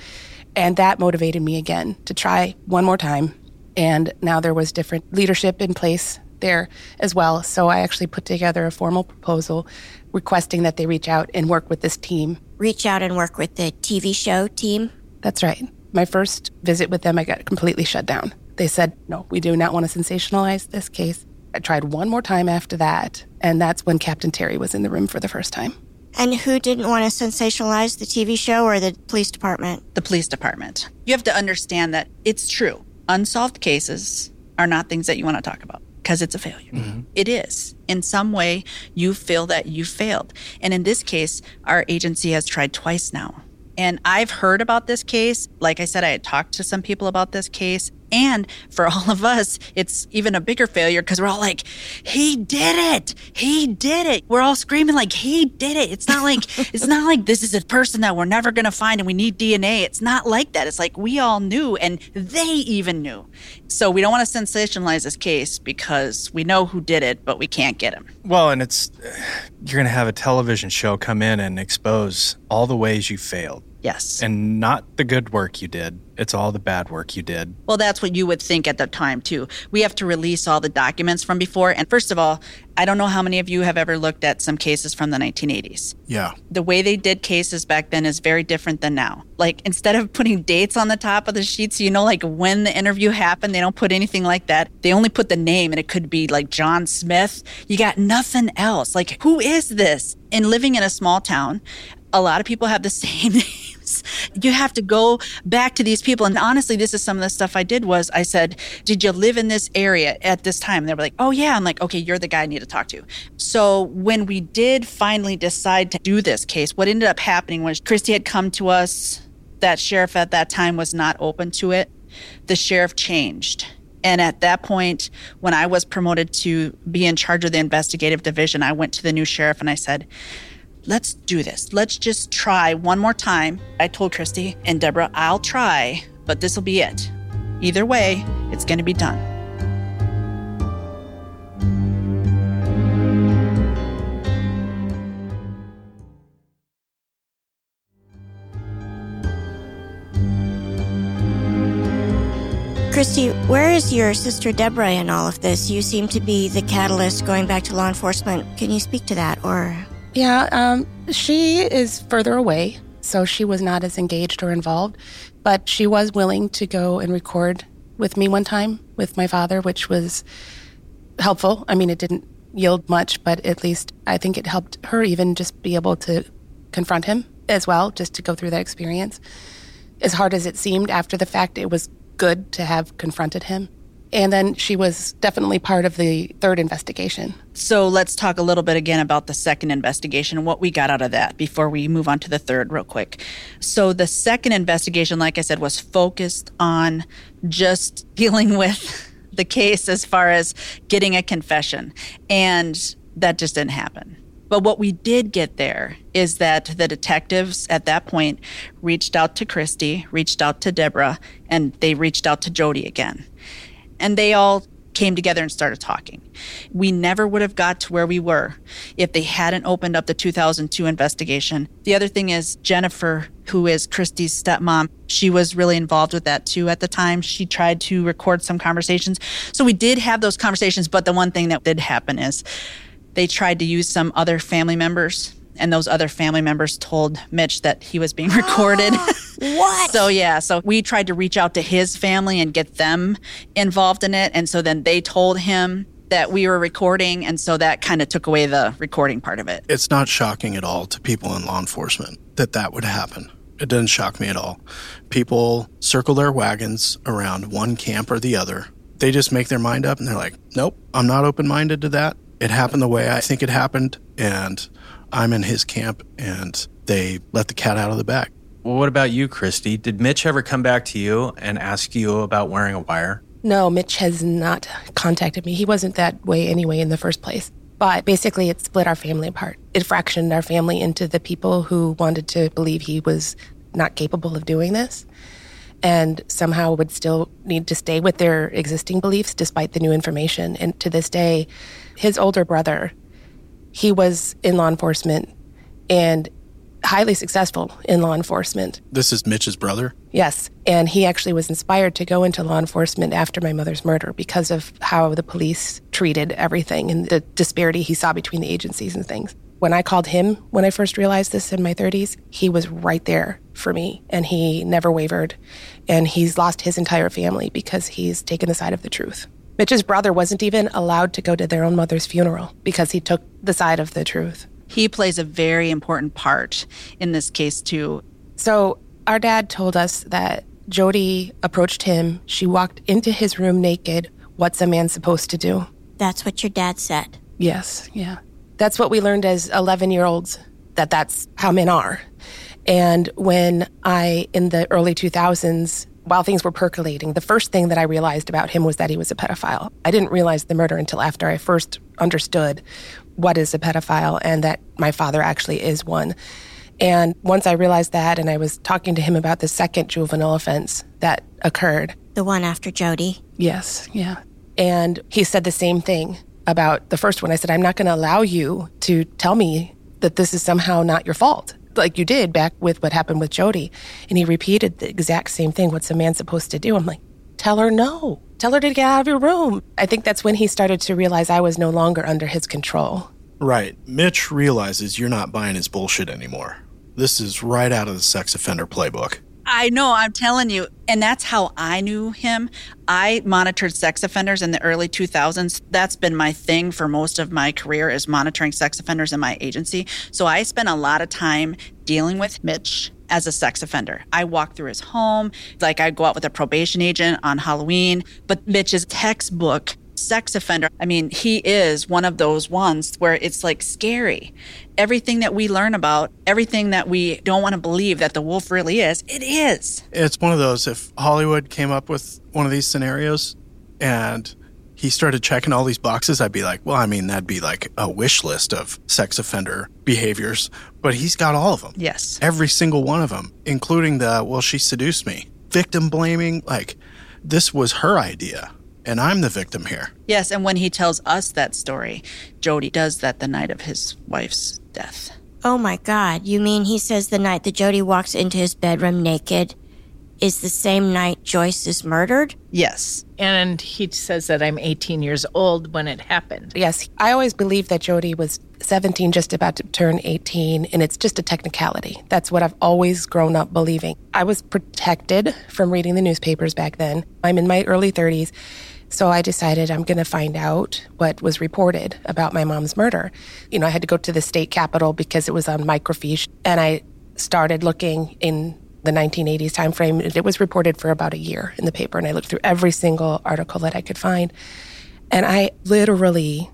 And that motivated me again to try one more time. And now there was different leadership in place there as well. So I actually put together a formal proposal requesting that they reach out and work with this team. Reach out and work with the TV show team? That's right. My first visit with them, I got completely shut down. They said, no, we do not want to sensationalize this case. I tried one more time after that, and that's when Captain Terry was in the room for the first time. And who didn't want to sensationalize the TV show or the police department? The police department. You have to understand that it's true. Unsolved cases are not things that you want to talk about because it's a failure. Mm-hmm. It is. In some way, you feel that you failed. And in this case, our agency has tried twice now and I've heard about this case. Like I said, I had talked to some people about this case. And for all of us, it's even a bigger failure because we're all like, he did it. He did it. We're all screaming like he did it. It's not like, it's not like this is a person that we're never going to find and we need DNA. It's not like that. It's like we all knew and they even knew. So we don't want to sensationalize this case because we know who did it, but we can't get him. Well, and it's, you're going to have a television show come in and expose all the ways you failed. Yes. And not the good work you did. It's all the bad work you did. Well, that's what you would think at the time, too. We have to release all the documents from before. And first of all, I don't know how many of you have ever looked at some cases from the 1980s. Yeah. The way they did cases back then is very different than now. Like, instead of putting dates on the top of the sheets, you know, like when the interview happened, they don't put anything like that. They only put the name, and it could be like John Smith. You got nothing else. Like, who is this? And living in a small town, a lot of people have the same You have to go back to these people. And honestly, this is some of the stuff I did was I said, did you live in this area at this time? And they were like, oh yeah. I'm like, okay, you're the guy I need to talk to. So when we did finally decide to do this case, what ended up happening was Christy had come to us. That sheriff at that time was not open to it. The sheriff changed. And at that point, when I was promoted to be in charge of the investigative division, I went to the new sheriff and I said, let's do this. Let's just try one more time. I told Christy and Deborah, I'll try, but this will be it. Either way, it's going to be done. Christy, where is your sister Deborah in all of this? You seem to be the catalyst going back to law enforcement. Can you speak to that or? Yeah, um, she is further away, so she was not as engaged or involved, but she was willing to go and record with me one time with my father, which was helpful. I mean, it didn't yield much, but at least I think it helped her even just be able to confront him as well, just to go through that experience. As hard as it seemed after the fact, it was good to have confronted him. And then she was definitely part of the third investigation. So let's talk a little bit again about the second investigation what we got out of that before we move on to the third, real quick. So the second investigation, like I said, was focused on just dealing with the case as far as getting a confession. And that just didn't happen. But what we did get there is that the detectives at that point reached out to Christy, reached out to Deborah, and they reached out to Jody again and they all came together and started talking. We never would have got to where we were if they hadn't opened up the 2002 investigation. The other thing is Jennifer, who is Christy's stepmom, she was really involved with that too at the time. She tried to record some conversations. So we did have those conversations, but the one thing that did happen is they tried to use some other family members and those other family members told Mitch that he was being recorded. what? so yeah, so we tried to reach out to his family and get them involved in it, and so then they told him that we were recording, and so that kind of took away the recording part of it. It's not shocking at all to people in law enforcement that that would happen. It doesn't shock me at all. People circle their wagons around one camp or the other. They just make their mind up and they're like, nope, I'm not open minded to that. It happened the way I think it happened, and I'm in his camp, and they let the cat out of the bag. Well, what about you, Christy? Did Mitch ever come back to you and ask you about wearing a wire? No, Mitch has not contacted me. He wasn't that way anyway in the first place. But basically, it split our family apart. It fractioned our family into the people who wanted to believe he was not capable of doing this and somehow would still need to stay with their existing beliefs despite the new information. And to this day, his older brother, he was in law enforcement and highly successful in law enforcement. This is Mitch's brother? Yes. And he actually was inspired to go into law enforcement after my mother's murder because of how the police treated everything and the disparity he saw between the agencies and things. When I called him when I first realized this in my 30s, he was right there for me and he never wavered. And he's lost his entire family because he's taken the side of the truth. Mitch's brother wasn't even allowed to go to their own mother's funeral because he took the side of the truth. He plays a very important part in this case, too. So, our dad told us that Jody approached him. She walked into his room naked. What's a man supposed to do? That's what your dad said. Yes, yeah. That's what we learned as 11 year olds, that that's how men are. And when I, in the early 2000s, while things were percolating, the first thing that I realized about him was that he was a pedophile. I didn't realize the murder until after I first understood what is a pedophile and that my father actually is one. And once I realized that, and I was talking to him about the second juvenile offense that occurred. The one after Jody? Yes, yeah. And he said the same thing about the first one. I said, I'm not going to allow you to tell me that this is somehow not your fault, like you did back with what happened with Jody. And he repeated the exact same thing. What's a man supposed to do? I'm like, tell her no. Tell her to get out of your room. I think that's when he started to realize I was no longer under his control. Right. Mitch realizes you're not buying his bullshit anymore. This is right out of the sex offender playbook. I know, I'm telling you. And that's how I knew him. I monitored sex offenders in the early 2000s. That's been my thing for most of my career is monitoring sex offenders in my agency. So I spent a lot of time dealing with Mitch as a sex offender. I walked through his home, like I go out with a probation agent on Halloween, but Mitch's textbook sex offender. I mean, he is one of those ones where it's like scary. Everything that we learn about, everything that we don't want to believe that the wolf really is, it is. It's one of those if Hollywood came up with one of these scenarios and he started checking all these boxes, I'd be like, well, I mean, that'd be like a wish list of sex offender behaviors, but he's got all of them. Yes. Every single one of them, including the, well, she seduced me. Victim blaming, like, this was her idea and I'm the victim here. Yes, and when he tells us that story, Jody does that the night of his wife's death. Oh my God. You mean he says the night that Jody walks into his bedroom naked is the same night Joyce is murdered? Yes. And he says that I'm 18 years old when it happened. Yes. I always believed that Jody was 17, just about to turn 18, and it's just a technicality. That's what I've always grown up believing. I was protected from reading the newspapers back then. I'm in my early 30s. So I decided I'm going to find out what was reported about my mom's murder. You know, I had to go to the state capitol because it was on microfiche, and I started looking in the 1980s timeframe. It was reported for about a year in the paper, and I looked through every single article that I could find. And I literally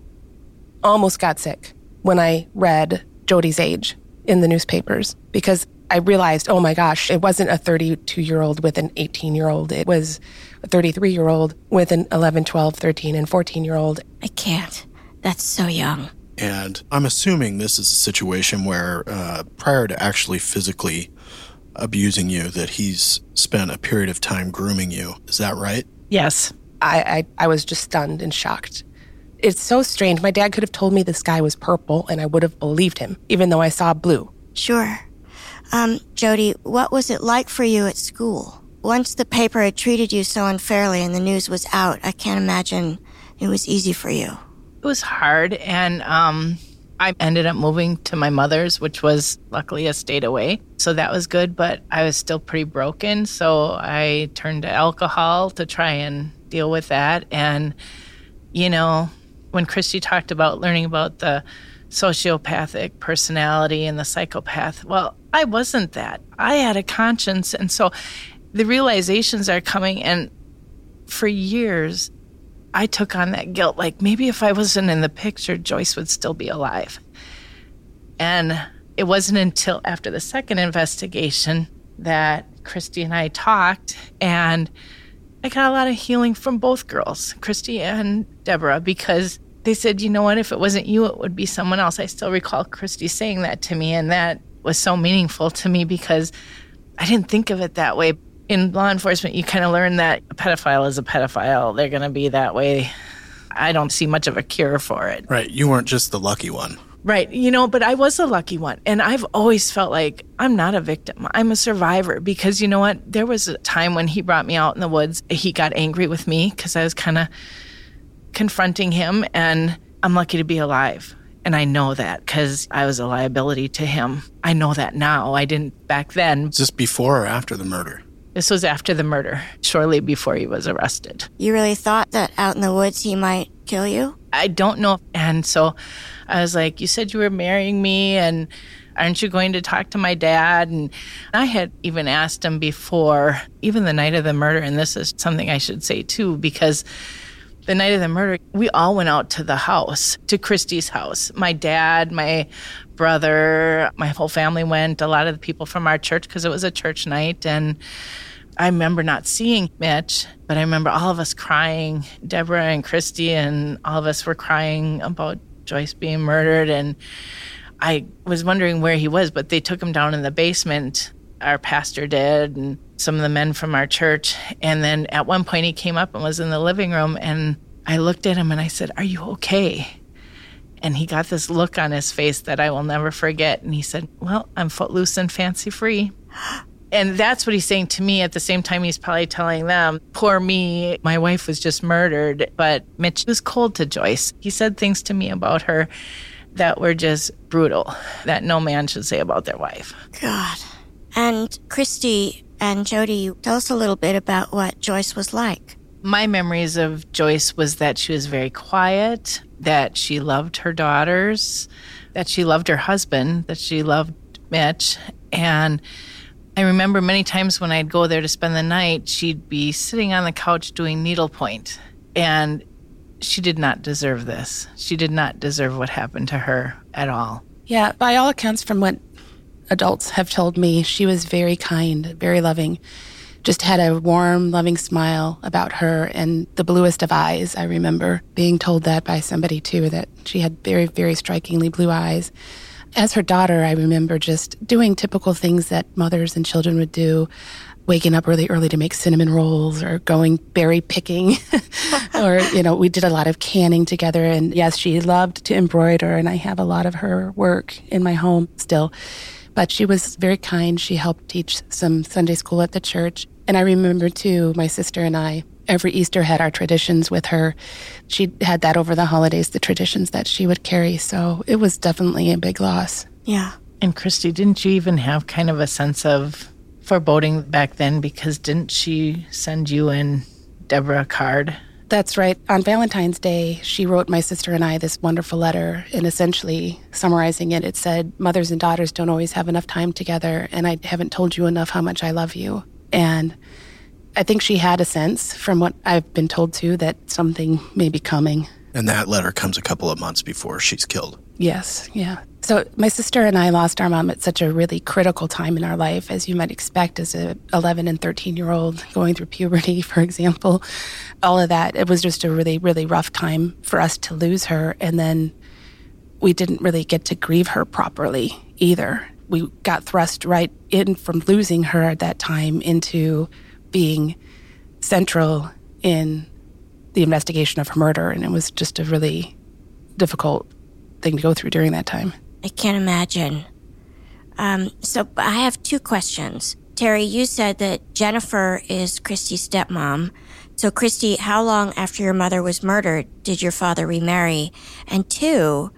almost got sick when I read Jody's age in the newspapers because I realized, oh my gosh, it wasn't a 32 year old with an 18 year old. It was a 33 year old with an 11, 12, 13, and 14 year old. I can't. That's so young. And I'm assuming this is a situation where, uh, prior to actually physically abusing you, that he's spent a period of time grooming you. Is that right? Yes. I, I, I was just stunned and shocked. It's so strange. My dad could have told me the sky was purple and I would have believed him, even though I saw blue. Sure. Um, Jody, what was it like for you at school? Once the paper had treated you so unfairly and the news was out, I can't imagine it was easy for you. It was hard, and um, I ended up moving to my mother's, which was luckily a state away. So that was good, but I was still pretty broken. So I turned to alcohol to try and deal with that. And, you know, when Christy talked about learning about the sociopathic personality and the psychopath, well, I wasn't that. I had a conscience. And so the realizations are coming. And for years, I took on that guilt. Like maybe if I wasn't in the picture, Joyce would still be alive. And it wasn't until after the second investigation that Christy and I talked, and I got a lot of healing from both girls, Christy and Deborah, because they said, you know what, if it wasn't you, it would be someone else. I still recall Christy saying that to me, and that was so meaningful to me because I didn't think of it that way in law enforcement, you kind of learn that a pedophile is a pedophile. They're going to be that way. I don't see much of a cure for it. Right. You weren't just the lucky one. Right. You know, but I was a lucky one. And I've always felt like I'm not a victim. I'm a survivor because you know what? There was a time when he brought me out in the woods. He got angry with me because I was kind of confronting him. And I'm lucky to be alive. And I know that because I was a liability to him. I know that now. I didn't back then. Just before or after the murder? This was after the murder, shortly before he was arrested. You really thought that out in the woods he might kill you? I don't know. And so I was like, You said you were marrying me, and aren't you going to talk to my dad? And I had even asked him before, even the night of the murder, and this is something I should say too, because the night of the murder, we all went out to the house, to Christy's house. My dad, my brother, my whole family went, a lot of the people from our church, because it was a church night. And I remember not seeing Mitch, but I remember all of us crying. Deborah and Christy and all of us were crying about Joyce being murdered. And I was wondering where he was, but they took him down in the basement. Our pastor did, and some of the men from our church. And then at one point, he came up and was in the living room. And I looked at him and I said, Are you okay? And he got this look on his face that I will never forget. And he said, Well, I'm footloose and fancy free. And that's what he's saying to me. At the same time, he's probably telling them, Poor me, my wife was just murdered. But Mitch was cold to Joyce. He said things to me about her that were just brutal, that no man should say about their wife. God. And Christy and Jody, tell us a little bit about what Joyce was like. My memories of Joyce was that she was very quiet, that she loved her daughters, that she loved her husband, that she loved Mitch. And I remember many times when I'd go there to spend the night, she'd be sitting on the couch doing needlepoint. And she did not deserve this. She did not deserve what happened to her at all. Yeah, by all accounts, from what adults have told me, she was very kind, very loving. Just had a warm, loving smile about her and the bluest of eyes. I remember being told that by somebody too, that she had very, very strikingly blue eyes. As her daughter, I remember just doing typical things that mothers and children would do waking up really early to make cinnamon rolls or going berry picking. Or you know we did a lot of canning together and yes she loved to embroider and i have a lot of her work in my home still. But she was very kind. She helped teach some sunday school at the church and i remember too my sister and i every Easter had our traditions with her. She had that over the holidays, the traditions that she would carry. So it was definitely a big loss. Yeah. And Christy, didn't you even have kind of a sense of foreboding back then because didn't she send you and Deborah a card? That's right. On Valentine's Day, she wrote my sister and I this wonderful letter, and essentially summarizing it, it said, Mothers and daughters don't always have enough time together, and I haven't told you enough how much I love you. And I think she had a sense, from what I've been told too, that something may be coming. And that letter comes a couple of months before she's killed. Yes, yeah. So my sister and I lost our mom at such a really critical time in our life, as you might expect as a 11 and 13 year old going through puberty, for example. All of that. It was just a really, really rough time for us to lose her. And then we didn't really get to grieve her properly either. We got thrust right in from losing her at that time into being central in the investigation of her murder. And it was just a really difficult thing to go through during that time. I can't imagine. Um, so I have two questions. Terry, you said that Jennifer is Christy's stepmom. So, Christy, how long after your mother was murdered did your father remarry? And two,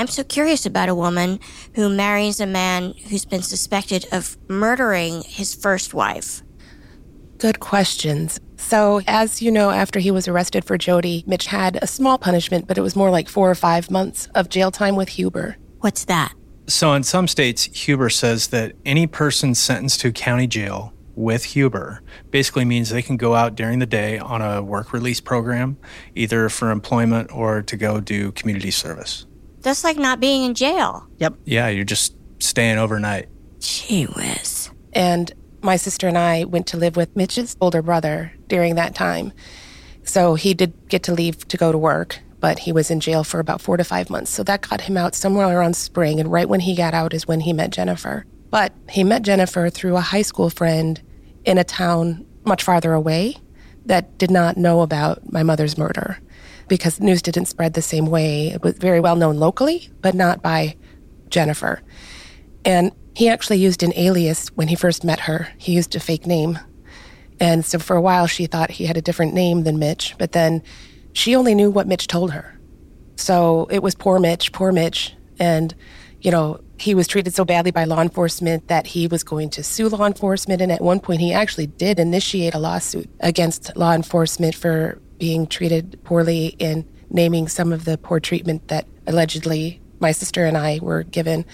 I'm so curious about a woman who marries a man who's been suspected of murdering his first wife. Good questions. So, as you know, after he was arrested for Jody, Mitch had a small punishment, but it was more like four or five months of jail time with Huber. What's that? So, in some states, Huber says that any person sentenced to county jail with Huber basically means they can go out during the day on a work release program, either for employment or to go do community service. That's like not being in jail. Yep. Yeah, you're just staying overnight. Gee whiz. And my sister and I went to live with Mitch's older brother during that time. So he did get to leave to go to work, but he was in jail for about four to five months. So that got him out somewhere around spring. And right when he got out is when he met Jennifer. But he met Jennifer through a high school friend in a town much farther away that did not know about my mother's murder because news didn't spread the same way. It was very well known locally, but not by Jennifer. And he actually used an alias when he first met her. He used a fake name. And so for a while, she thought he had a different name than Mitch, but then she only knew what Mitch told her. So it was poor Mitch, poor Mitch. And, you know, he was treated so badly by law enforcement that he was going to sue law enforcement. And at one point, he actually did initiate a lawsuit against law enforcement for being treated poorly in naming some of the poor treatment that allegedly my sister and I were given.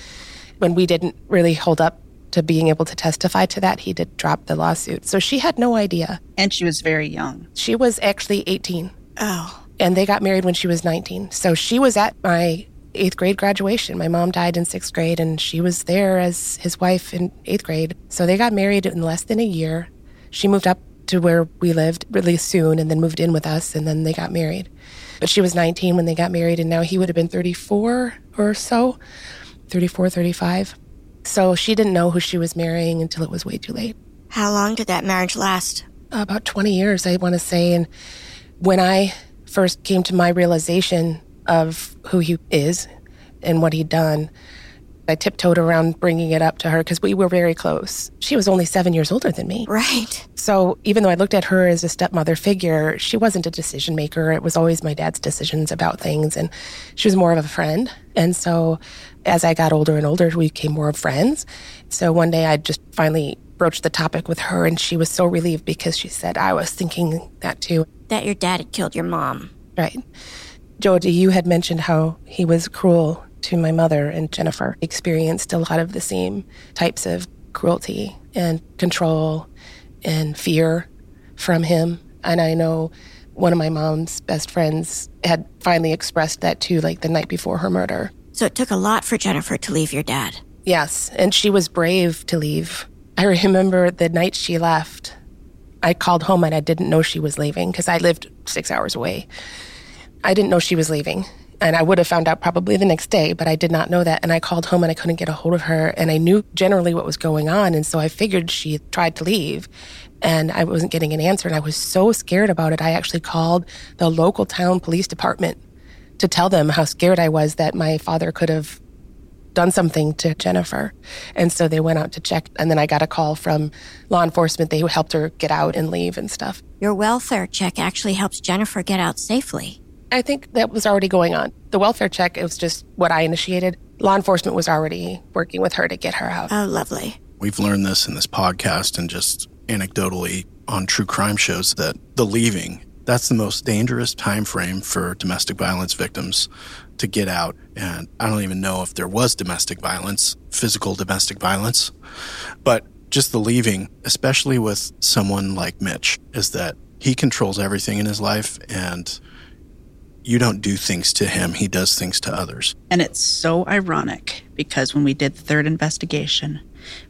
When we didn't really hold up to being able to testify to that, he did drop the lawsuit. So she had no idea. And she was very young. She was actually 18. Oh. And they got married when she was 19. So she was at my eighth grade graduation. My mom died in sixth grade, and she was there as his wife in eighth grade. So they got married in less than a year. She moved up to where we lived really soon and then moved in with us and then they got married. But she was 19 when they got married and now he would have been 34 or so, 34, 35. So she didn't know who she was marrying until it was way too late. How long did that marriage last? About 20 years, I want to say. And when I first came to my realization of who he is and what he'd done, I tiptoed around bringing it up to her because we were very close. She was only seven years older than me. Right. So even though I looked at her as a stepmother figure, she wasn't a decision maker. It was always my dad's decisions about things. And she was more of a friend. And so as I got older and older, we became more of friends. So one day I just finally broached the topic with her, and she was so relieved because she said, I was thinking that too. That your dad had killed your mom. Right. Jody, you had mentioned how he was cruel to my mother and Jennifer experienced a lot of the same types of cruelty and control and fear from him. And I know one of my mom's best friends had finally expressed that too, like the night before her murder. So it took a lot for Jennifer to leave your dad. Yes, and she was brave to leave. I remember the night she left, I called home and I didn't know she was leaving because I lived six hours away. I didn't know she was leaving. And I would have found out probably the next day, but I did not know that. And I called home and I couldn't get a hold of her. And I knew generally what was going on. And so I figured she tried to leave and I wasn't getting an answer. And I was so scared about it. I actually called the local town police department to tell them how scared I was that my father could have done something to Jennifer. And so they went out to check. And then I got a call from law enforcement. They helped her get out and leave and stuff. Your welfare check actually helps Jennifer get out safely. I think that was already going on. The welfare check, it was just what I initiated. Law enforcement was already working with her to get her out. Oh, lovely. We've learned this in this podcast and just anecdotally on true crime shows that the leaving, that's the most dangerous time frame for domestic violence victims to get out. And I don't even know if there was domestic violence, physical domestic violence, but just the leaving, especially with someone like Mitch, is that he controls everything in his life and you don't do things to him, he does things to others. And it's so ironic because when we did the third investigation,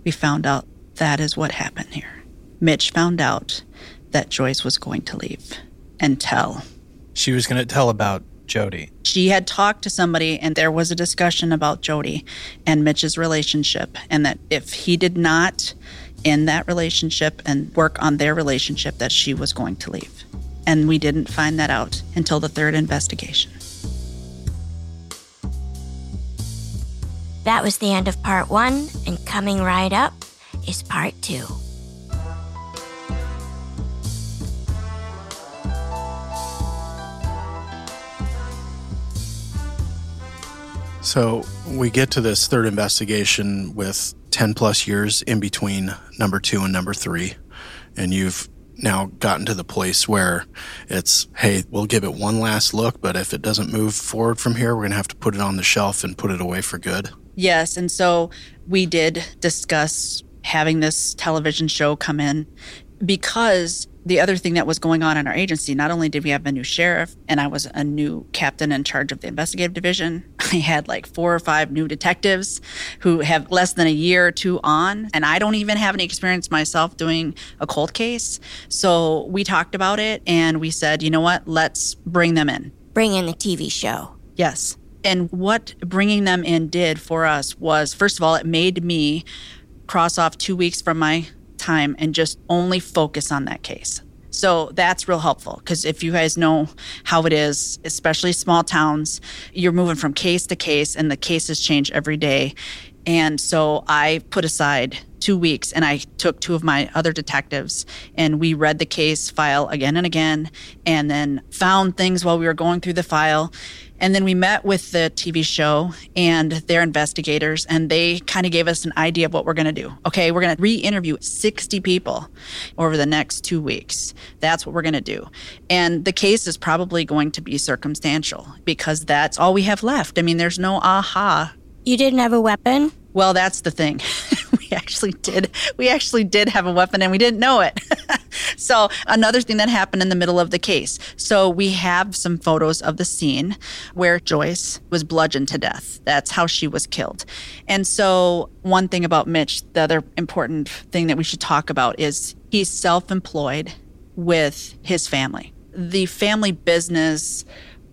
we found out that is what happened here. Mitch found out that Joyce was going to leave and tell. She was going to tell about Jody. She had talked to somebody, and there was a discussion about Jody and Mitch's relationship, and that if he did not end that relationship and work on their relationship, that she was going to leave. And we didn't find that out until the third investigation. That was the end of part one, and coming right up is part two. So we get to this third investigation with 10 plus years in between number two and number three. And you've now gotten to the place where it's, hey, we'll give it one last look, but if it doesn't move forward from here, we're going to have to put it on the shelf and put it away for good. Yes. And so we did discuss having this television show come in because the other thing that was going on in our agency, not only did we have a new sheriff and I was a new captain in charge of the investigative division, I had like four or five new detectives who have less than a year or two on. And I don't even have any experience myself doing a cold case. So we talked about it and we said, you know what, let's bring them in. Bring in the TV show. Yes. And what bringing them in did for us was, first of all, it made me cross off two weeks from my time and just only focus on that case. So that's real helpful because if you guys know how it is, especially small towns, you're moving from case to case and the cases change every day. And so I put aside two weeks and I took two of my other detectives and we read the case file again and again and then found things while we were going through the file and then we met with the TV show and their investigators, and they kind of gave us an idea of what we're going to do. Okay, we're going to re interview 60 people over the next two weeks. That's what we're going to do. And the case is probably going to be circumstantial because that's all we have left. I mean, there's no aha. You didn't have a weapon? Well, that's the thing. we actually did. We actually did have a weapon and we didn't know it. so, another thing that happened in the middle of the case. So, we have some photos of the scene where Joyce was bludgeoned to death. That's how she was killed. And so, one thing about Mitch, the other important thing that we should talk about is he's self employed with his family. The family business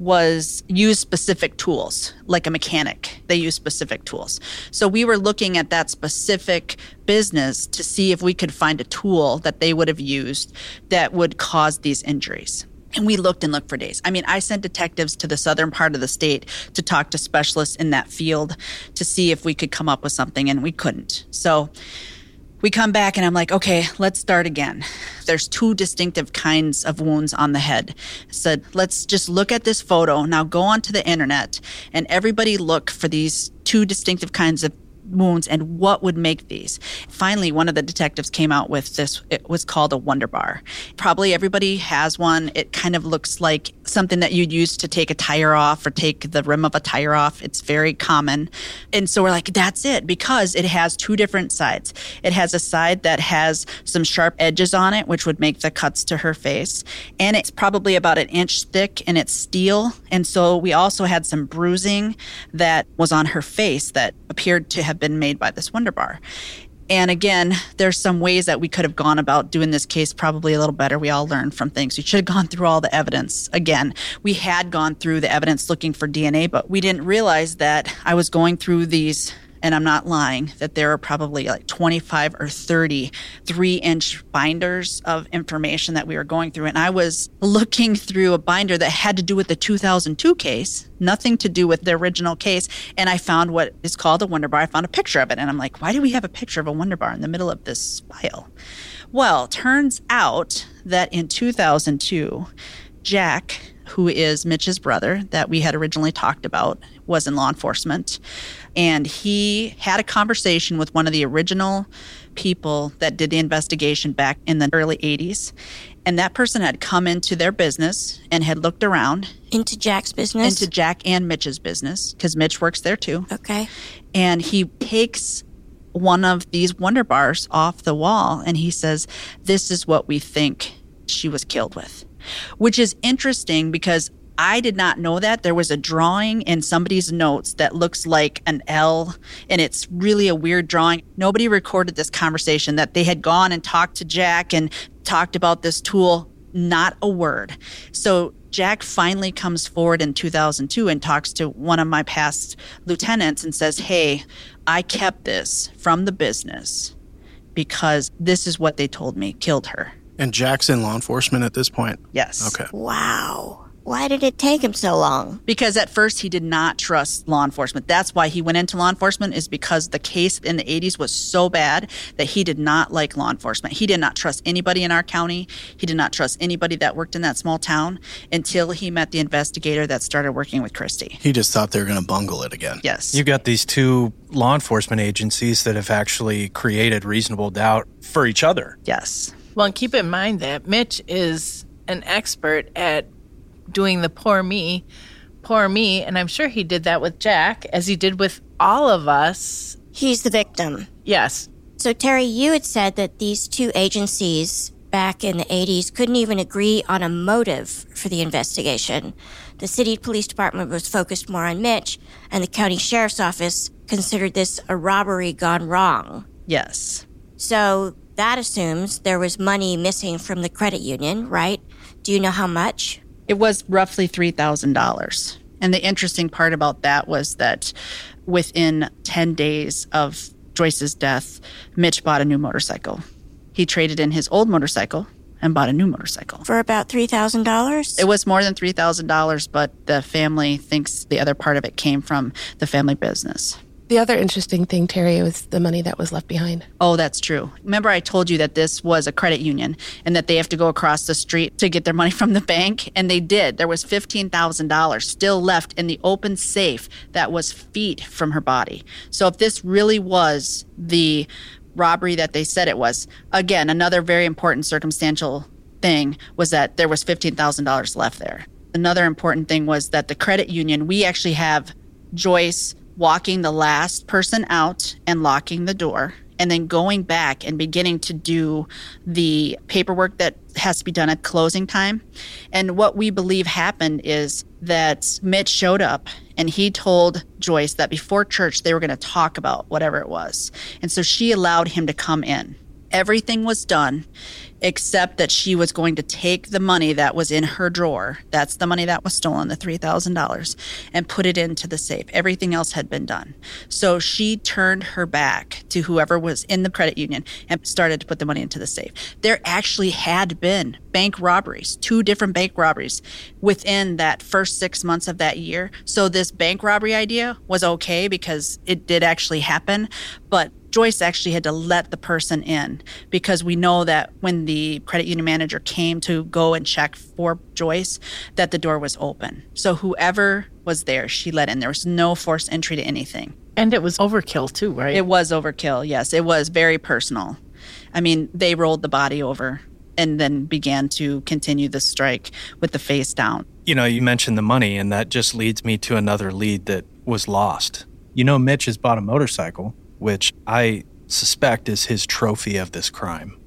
was use specific tools like a mechanic they use specific tools so we were looking at that specific business to see if we could find a tool that they would have used that would cause these injuries and we looked and looked for days. I mean, I sent detectives to the southern part of the state to talk to specialists in that field to see if we could come up with something, and we couldn't. So we come back and I'm like, okay, let's start again. There's two distinctive kinds of wounds on the head. I said, let's just look at this photo. Now go onto the internet and everybody look for these two distinctive kinds of wounds and what would make these. Finally, one of the detectives came out with this. It was called a Wonder Bar. Probably everybody has one. It kind of looks like something that you'd use to take a tire off or take the rim of a tire off. It's very common. And so we're like, that's it because it has two different sides. It has a side that has some sharp edges on it, which would make the cuts to her face. And it's probably about an inch thick and it's steel. And so we also had some bruising that was on her face that appeared to have been made by this Wonder Bar. And again, there's some ways that we could have gone about doing this case probably a little better. We all learned from things. We should have gone through all the evidence. Again, we had gone through the evidence looking for DNA, but we didn't realize that I was going through these and I'm not lying, that there are probably like 25 or 30 three inch binders of information that we were going through. And I was looking through a binder that had to do with the 2002 case, nothing to do with the original case. And I found what is called a Wonder Bar. I found a picture of it. And I'm like, why do we have a picture of a Wonder Bar in the middle of this file? Well, turns out that in 2002, Jack, who is Mitch's brother that we had originally talked about, was in law enforcement. And he had a conversation with one of the original people that did the investigation back in the early 80s. And that person had come into their business and had looked around. Into Jack's business? Into Jack and Mitch's business, because Mitch works there too. Okay. And he takes one of these Wonder Bars off the wall and he says, This is what we think she was killed with. Which is interesting because I did not know that. There was a drawing in somebody's notes that looks like an L, and it's really a weird drawing. Nobody recorded this conversation that they had gone and talked to Jack and talked about this tool. Not a word. So Jack finally comes forward in 2002 and talks to one of my past lieutenants and says, Hey, I kept this from the business because this is what they told me killed her. And Jack's in law enforcement at this point? Yes. Okay. Wow. Why did it take him so long? Because at first he did not trust law enforcement. That's why he went into law enforcement is because the case in the 80s was so bad that he did not like law enforcement. He did not trust anybody in our county. He did not trust anybody that worked in that small town until he met the investigator that started working with Christy. He just thought they were going to bungle it again. Yes. You've got these two law enforcement agencies that have actually created reasonable doubt for each other. Yes. Well, and keep in mind that Mitch is an expert at doing the poor me, poor me. And I'm sure he did that with Jack, as he did with all of us. He's the victim. Yes. So, Terry, you had said that these two agencies back in the 80s couldn't even agree on a motive for the investigation. The city police department was focused more on Mitch, and the county sheriff's office considered this a robbery gone wrong. Yes. So, that assumes there was money missing from the credit union, right? Do you know how much? It was roughly $3,000. And the interesting part about that was that within 10 days of Joyce's death, Mitch bought a new motorcycle. He traded in his old motorcycle and bought a new motorcycle. For about $3,000? It was more than $3,000, but the family thinks the other part of it came from the family business. The other interesting thing, Terry, was the money that was left behind. Oh, that's true. Remember, I told you that this was a credit union and that they have to go across the street to get their money from the bank? And they did. There was $15,000 still left in the open safe that was feet from her body. So if this really was the robbery that they said it was, again, another very important circumstantial thing was that there was $15,000 left there. Another important thing was that the credit union, we actually have Joyce walking the last person out and locking the door and then going back and beginning to do the paperwork that has to be done at closing time. And what we believe happened is that Mitch showed up and he told Joyce that before church they were going to talk about whatever it was. And so she allowed him to come in. Everything was done except that she was going to take the money that was in her drawer. That's the money that was stolen, the $3,000, and put it into the safe. Everything else had been done. So she turned her back to whoever was in the credit union and started to put the money into the safe. There actually had been bank robberies, two different bank robberies within that first six months of that year. So this bank robbery idea was okay because it did actually happen. But Joyce actually had to let the person in because we know that when the credit union manager came to go and check for Joyce, that the door was open. So whoever was there, she let in. There was no forced entry to anything. And it was overkill too, right? It was overkill, yes. It was very personal. I mean, they rolled the body over and then began to continue the strike with the face down. You know, you mentioned the money, and that just leads me to another lead that was lost. You know, Mitch has bought a motorcycle which I suspect is his trophy of this crime.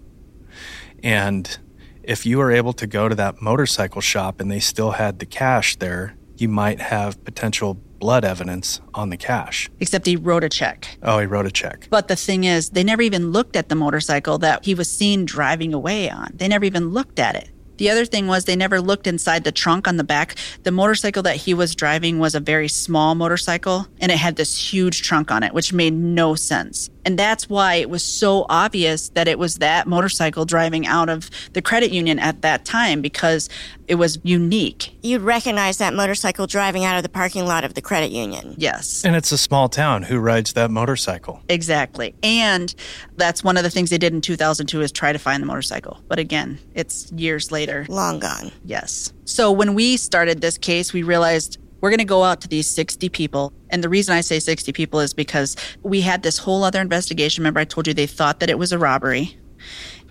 And if you were able to go to that motorcycle shop and they still had the cash there, you might have potential blood evidence on the cash. Except he wrote a check. Oh, he wrote a check. But the thing is, they never even looked at the motorcycle that he was seen driving away on. They never even looked at it. The other thing was they never looked inside the trunk on the back. The motorcycle that he was driving was a very small motorcycle and it had this huge trunk on it, which made no sense. And that's why it was so obvious that it was that motorcycle driving out of the credit union at that time because it was unique. You'd recognize that motorcycle driving out of the parking lot of the credit union. Yes. And it's a small town. Who rides that motorcycle? Exactly. And that's one of the things they did in 2002 is try to find the motorcycle. But again, it's years later. Long gone. Yes. So when we started this case, we realized we're going to go out to these 60 people. And the reason I say 60 people is because we had this whole other investigation. Remember, I told you they thought that it was a robbery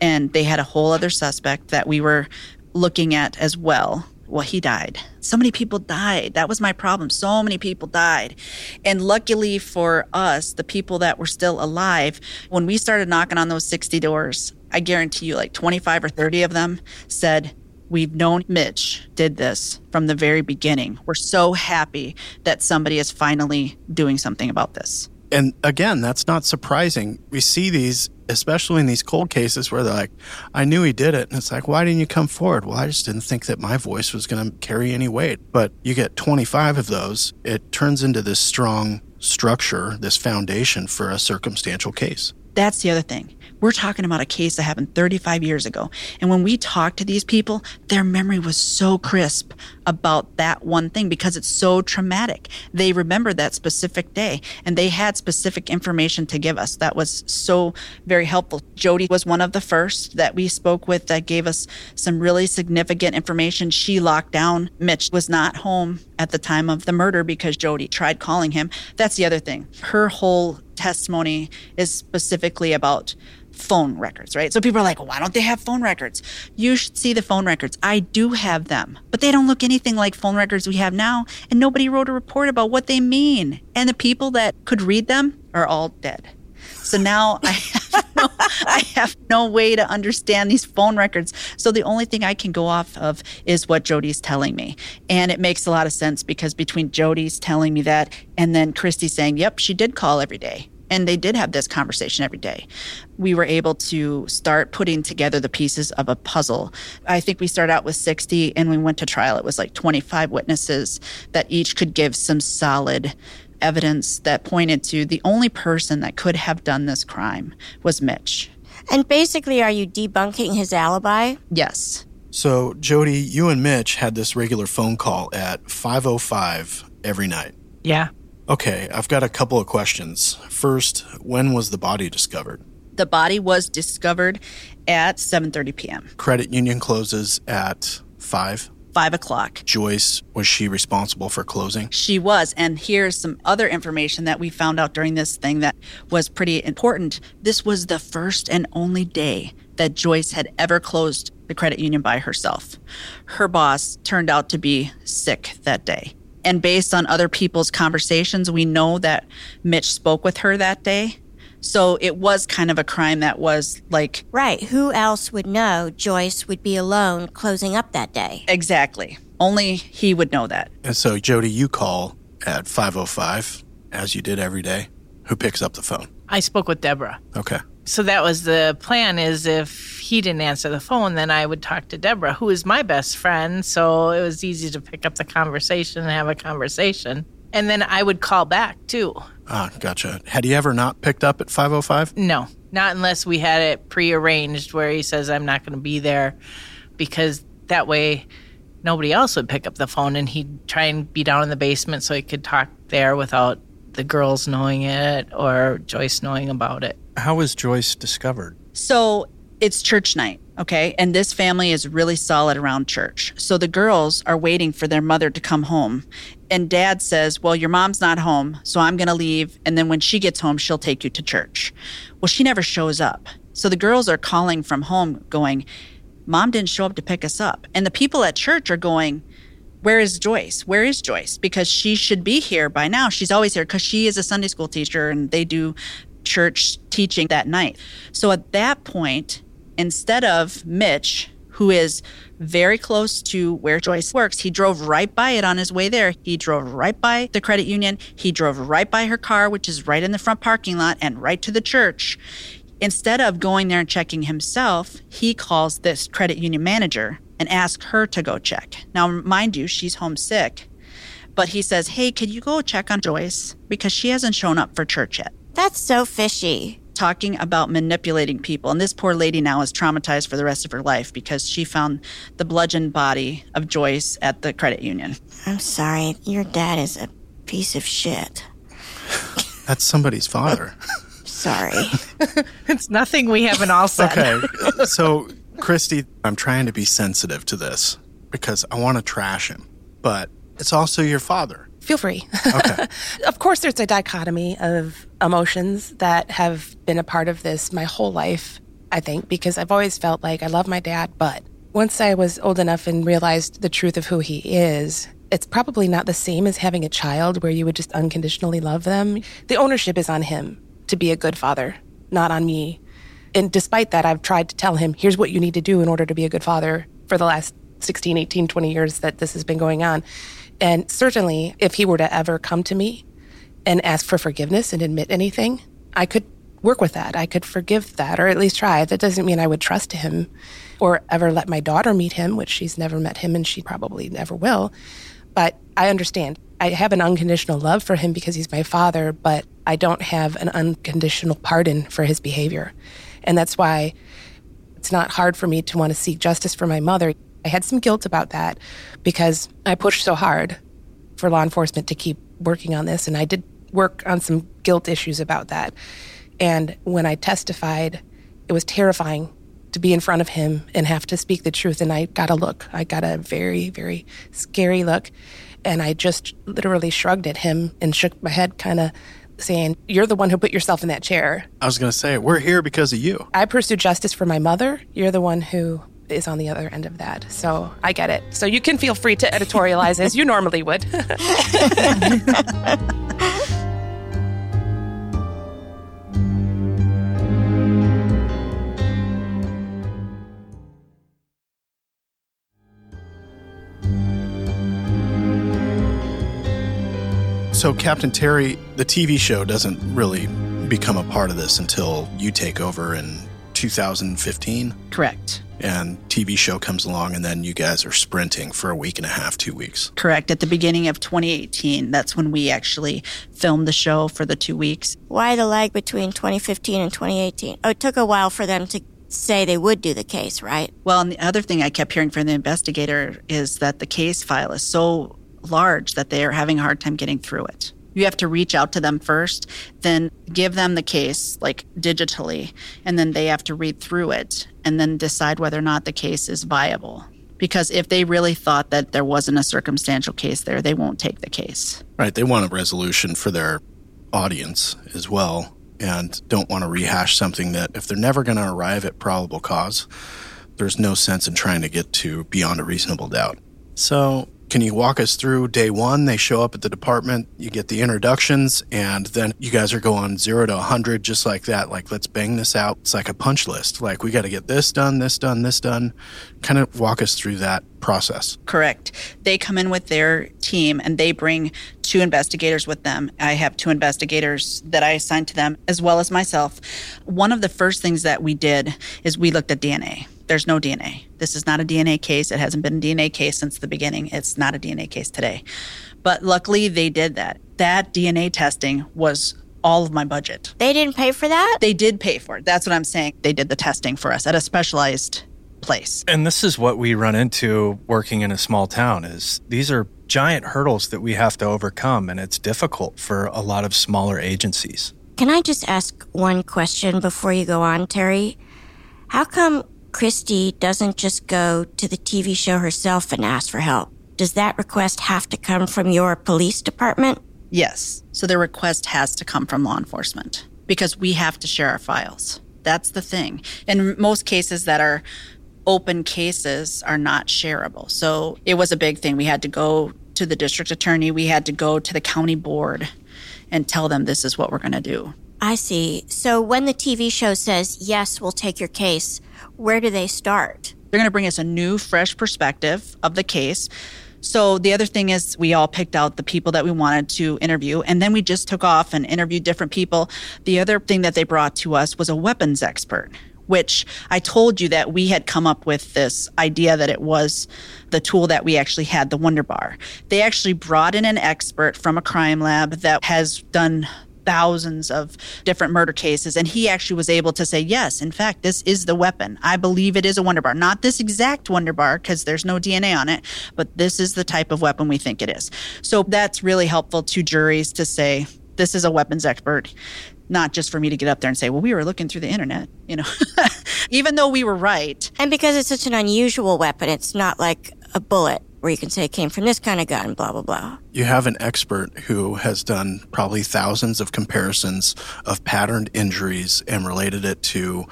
and they had a whole other suspect that we were looking at as well. Well, he died. So many people died. That was my problem. So many people died. And luckily for us, the people that were still alive, when we started knocking on those 60 doors, I guarantee you like 25 or 30 of them said, We've known Mitch did this from the very beginning. We're so happy that somebody is finally doing something about this. And again, that's not surprising. We see these, especially in these cold cases where they're like, I knew he did it. And it's like, why didn't you come forward? Well, I just didn't think that my voice was going to carry any weight. But you get 25 of those, it turns into this strong structure, this foundation for a circumstantial case. That's the other thing. We're talking about a case that happened 35 years ago. And when we talked to these people, their memory was so crisp about that one thing because it's so traumatic. They remember that specific day and they had specific information to give us. That was so very helpful. Jody was one of the first that we spoke with that gave us some really significant information. She locked down. Mitch was not home at the time of the murder because Jody tried calling him. That's the other thing. Her whole testimony is specifically about phone records, right? So people are like, why don't they have phone records? You should see the phone records. I do have them, but they don't look anything like phone records we have now. And nobody wrote a report about what they mean. And the people that could read them are all dead. So now I no, I have no way to understand these phone records. So the only thing I can go off of is what Jody's telling me. And it makes a lot of sense because between Jody's telling me that and then Christy saying, yep, she did call every day. And they did have this conversation every day. We were able to start putting together the pieces of a puzzle. I think we started out with 60 and we went to trial. It was like 25 witnesses that each could give some solid evidence that pointed to the only person that could have done this crime was Mitch. And basically, are you debunking his alibi? Yes. So, Jody, you and Mitch had this regular phone call at 5:05 every night. Yeah. Okay, I've got a couple of questions. First, when was the body discovered? The body was discovered at 7:30 p.m. Credit union closes at 5. Five o'clock. Joyce, was she responsible for closing? She was. And here's some other information that we found out during this thing that was pretty important. This was the first and only day that Joyce had ever closed the credit union by herself. Her boss turned out to be sick that day. And based on other people's conversations, we know that Mitch spoke with her that day. So it was kind of a crime that was like. Right. Who else would know Joyce would be alone closing up that day? Exactly. Only he would know that. And so, Jody, you call at 5:05 as you did every day. Who picks up the phone? I spoke with Deborah. Okay. So that was the plan is if he didn't answer the phone, then I would talk to Deborah, who is my best friend. So it was easy to pick up the conversation and have a conversation. And then I would call back too. Ah, gotcha. Had he ever not picked up at 5:05? No, not unless we had it prearranged where he says I'm not going to be there because that way nobody else would pick up the phone and he'd try and be down in the basement so he could talk there without the girls knowing it or Joyce knowing about it. How was Joyce discovered? So it's church night, okay? And this family is really solid around church. So the girls are waiting for their mother to come home. And dad says, Well, your mom's not home, so I'm going to leave. And then when she gets home, she'll take you to church. Well, she never shows up. So the girls are calling from home, going, Mom didn't show up to pick us up. And the people at church are going, where is Joyce? Where is Joyce? Because she should be here by now. She's always here because she is a Sunday school teacher and they do church teaching that night. So at that point, instead of Mitch, who is very close to where Joyce works, he drove right by it on his way there. He drove right by the credit union. He drove right by her car, which is right in the front parking lot, and right to the church. Instead of going there and checking himself, he calls this credit union manager and asks her to go check. Now, mind you, she's homesick, but he says, Hey, could you go check on Joyce? Because she hasn't shown up for church yet. That's so fishy. Talking about manipulating people. And this poor lady now is traumatized for the rest of her life because she found the bludgeoned body of Joyce at the credit union. I'm sorry. Your dad is a piece of shit. That's somebody's father. Sorry. It's nothing we haven't all said. okay. So, Christy, I'm trying to be sensitive to this because I want to trash him, but it's also your father. Feel free. Okay. of course, there's a dichotomy of emotions that have been a part of this my whole life, I think, because I've always felt like I love my dad, but once I was old enough and realized the truth of who he is, it's probably not the same as having a child where you would just unconditionally love them. The ownership is on him to be a good father, not on me. And despite that, I've tried to tell him, here's what you need to do in order to be a good father for the last 16, 18, 20 years that this has been going on. And certainly, if he were to ever come to me and ask for forgiveness and admit anything, I could work with that. I could forgive that, or at least try. That doesn't mean I would trust him or ever let my daughter meet him, which she's never met him and she probably never will. But I understand. I have an unconditional love for him because he's my father, but I don't have an unconditional pardon for his behavior. And that's why it's not hard for me to want to seek justice for my mother. I had some guilt about that because I pushed so hard for law enforcement to keep working on this. And I did work on some guilt issues about that. And when I testified, it was terrifying to be in front of him and have to speak the truth. And I got a look. I got a very, very scary look. And I just literally shrugged at him and shook my head, kind of saying, You're the one who put yourself in that chair. I was going to say, we're here because of you. I pursued justice for my mother. You're the one who is on the other end of that. So I get it. So you can feel free to editorialize as you normally would. So, Captain Terry, the TV show doesn't really become a part of this until you take over in 2015. Correct. And TV show comes along, and then you guys are sprinting for a week and a half, two weeks. Correct. At the beginning of 2018, that's when we actually filmed the show for the two weeks. Why the lag between 2015 and 2018? Oh, it took a while for them to say they would do the case, right? Well, and the other thing I kept hearing from the investigator is that the case file is so large that they are having a hard time getting through it. You have to reach out to them first, then give them the case like digitally, and then they have to read through it and then decide whether or not the case is viable. Because if they really thought that there wasn't a circumstantial case there, they won't take the case. Right. They want a resolution for their audience as well and don't want to rehash something that if they're never going to arrive at probable cause, there's no sense in trying to get to beyond a reasonable doubt. So, can you walk us through day one? They show up at the department, you get the introductions, and then you guys are going zero to 100 just like that. Like, let's bang this out. It's like a punch list. Like, we got to get this done, this done, this done. Kind of walk us through that process. Correct. They come in with their team and they bring two investigators with them. I have two investigators that I assigned to them as well as myself. One of the first things that we did is we looked at DNA. There's no DNA. This is not a DNA case. It hasn't been a DNA case since the beginning. It's not a DNA case today. But luckily, they did that. That DNA testing was all of my budget. They didn't pay for that? They did pay for it. That's what I'm saying. They did the testing for us at a specialized place. And this is what we run into working in a small town is these are giant hurdles that we have to overcome and it's difficult for a lot of smaller agencies. Can I just ask one question before you go on, Terry? How come Christy doesn't just go to the TV show herself and ask for help? Does that request have to come from your police department? Yes. So the request has to come from law enforcement because we have to share our files. That's the thing. In most cases that are open cases are not shareable. So it was a big thing. We had to go to the district attorney, we had to go to the county board and tell them this is what we're going to do. I see. So when the TV show says, yes, we'll take your case, where do they start? They're going to bring us a new, fresh perspective of the case. So the other thing is we all picked out the people that we wanted to interview and then we just took off and interviewed different people. The other thing that they brought to us was a weapons expert, which I told you that we had come up with this idea that it was the tool that we actually had, the Wonder Bar. They actually brought in an expert from a crime lab that has done thousands of different murder cases. And he actually was able to say, yes, in fact, this is the weapon. I believe it is a Wonder Bar. Not this exact Wonder Bar because there's no DNA on it, but this is the type of weapon we think it is. So that's really helpful to juries to say, this is a weapons expert not just for me to get up there and say, well, we were looking through the internet, you know, even though we were right. And because it's such an unusual weapon, it's not like a bullet where you can say it came from this kind of gun, blah, blah, blah. You have an expert who has done probably thousands of comparisons of patterned injuries and related it to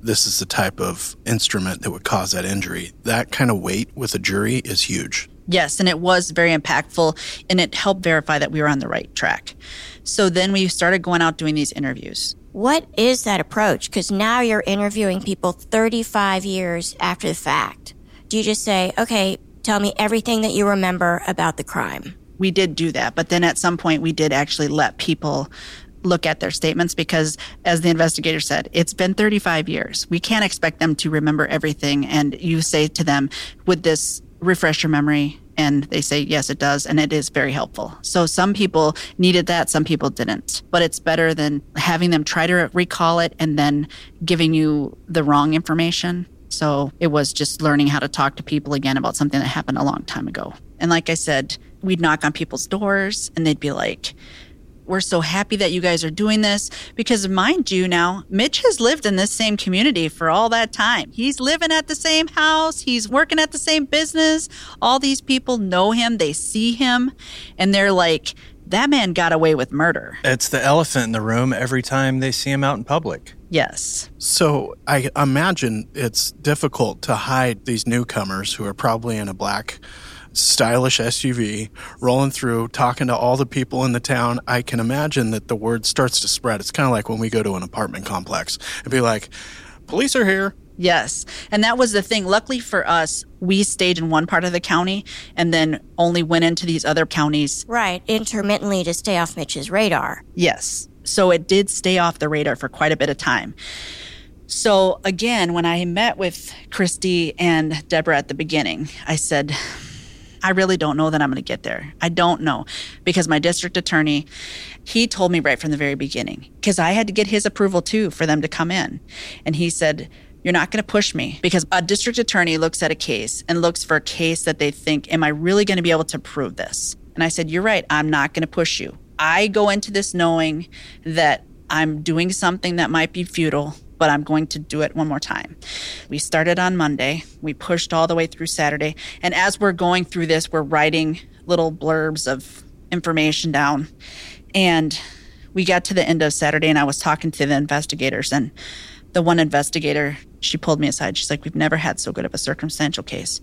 this is the type of instrument that would cause that injury. That kind of weight with a jury is huge. Yes, and it was very impactful and it helped verify that we were on the right track. So then we started going out doing these interviews. What is that approach? Because now you're interviewing people 35 years after the fact. Do you just say, okay, tell me everything that you remember about the crime? We did do that, but then at some point we did actually let people look at their statements because, as the investigator said, it's been 35 years. We can't expect them to remember everything. And you say to them, would this refresh your memory? And they say, yes, it does. And it is very helpful. So some people needed that, some people didn't. But it's better than having them try to recall it and then giving you the wrong information. So it was just learning how to talk to people again about something that happened a long time ago. And like I said, we'd knock on people's doors and they'd be like, we're so happy that you guys are doing this. Because mind you now mitch has lived in this same community for all that time. He's living at the same house. He's working at the same business. All these people know him. They see him. And they're like that man got away with murder It's the elephant in the room every time they see him out in public. yes So I imagine it's difficult to hide these newcomers who are probably in a black stylish SUV rolling through talking to all the people in the town. I can imagine that the word starts to spread. It's kind of like when we go to an apartment complex and be like, police are here. Yes. And that was the thing. Luckily for us, we stayed in one part of the county and then only went into these other counties. Right, intermittently to stay off Mitch's radar. Yes. So it did stay off the radar for quite a bit of time. So again, when I met with Christy and Deborah at the beginning, I said, I really don't know that I'm going to get there. I don't know because my district attorney, he told me right from the very beginning because I had to get his approval too for them to come in. And he said, you're not going to push me because a district attorney looks at a case and looks for a case that they think, am I really going to be able to prove this? And I said, you're right. I'm not going to push you. I go into this knowing that I'm doing something that might be futile, but I'm going to do it one more time. We started on Monday. We pushed all the way through Saturday. And as we're going through this, we're writing little blurbs of information down. And we got to the end of Saturday, and I was talking to the investigators. And the one investigator, she pulled me aside. She's like, We've never had so good of a circumstantial case.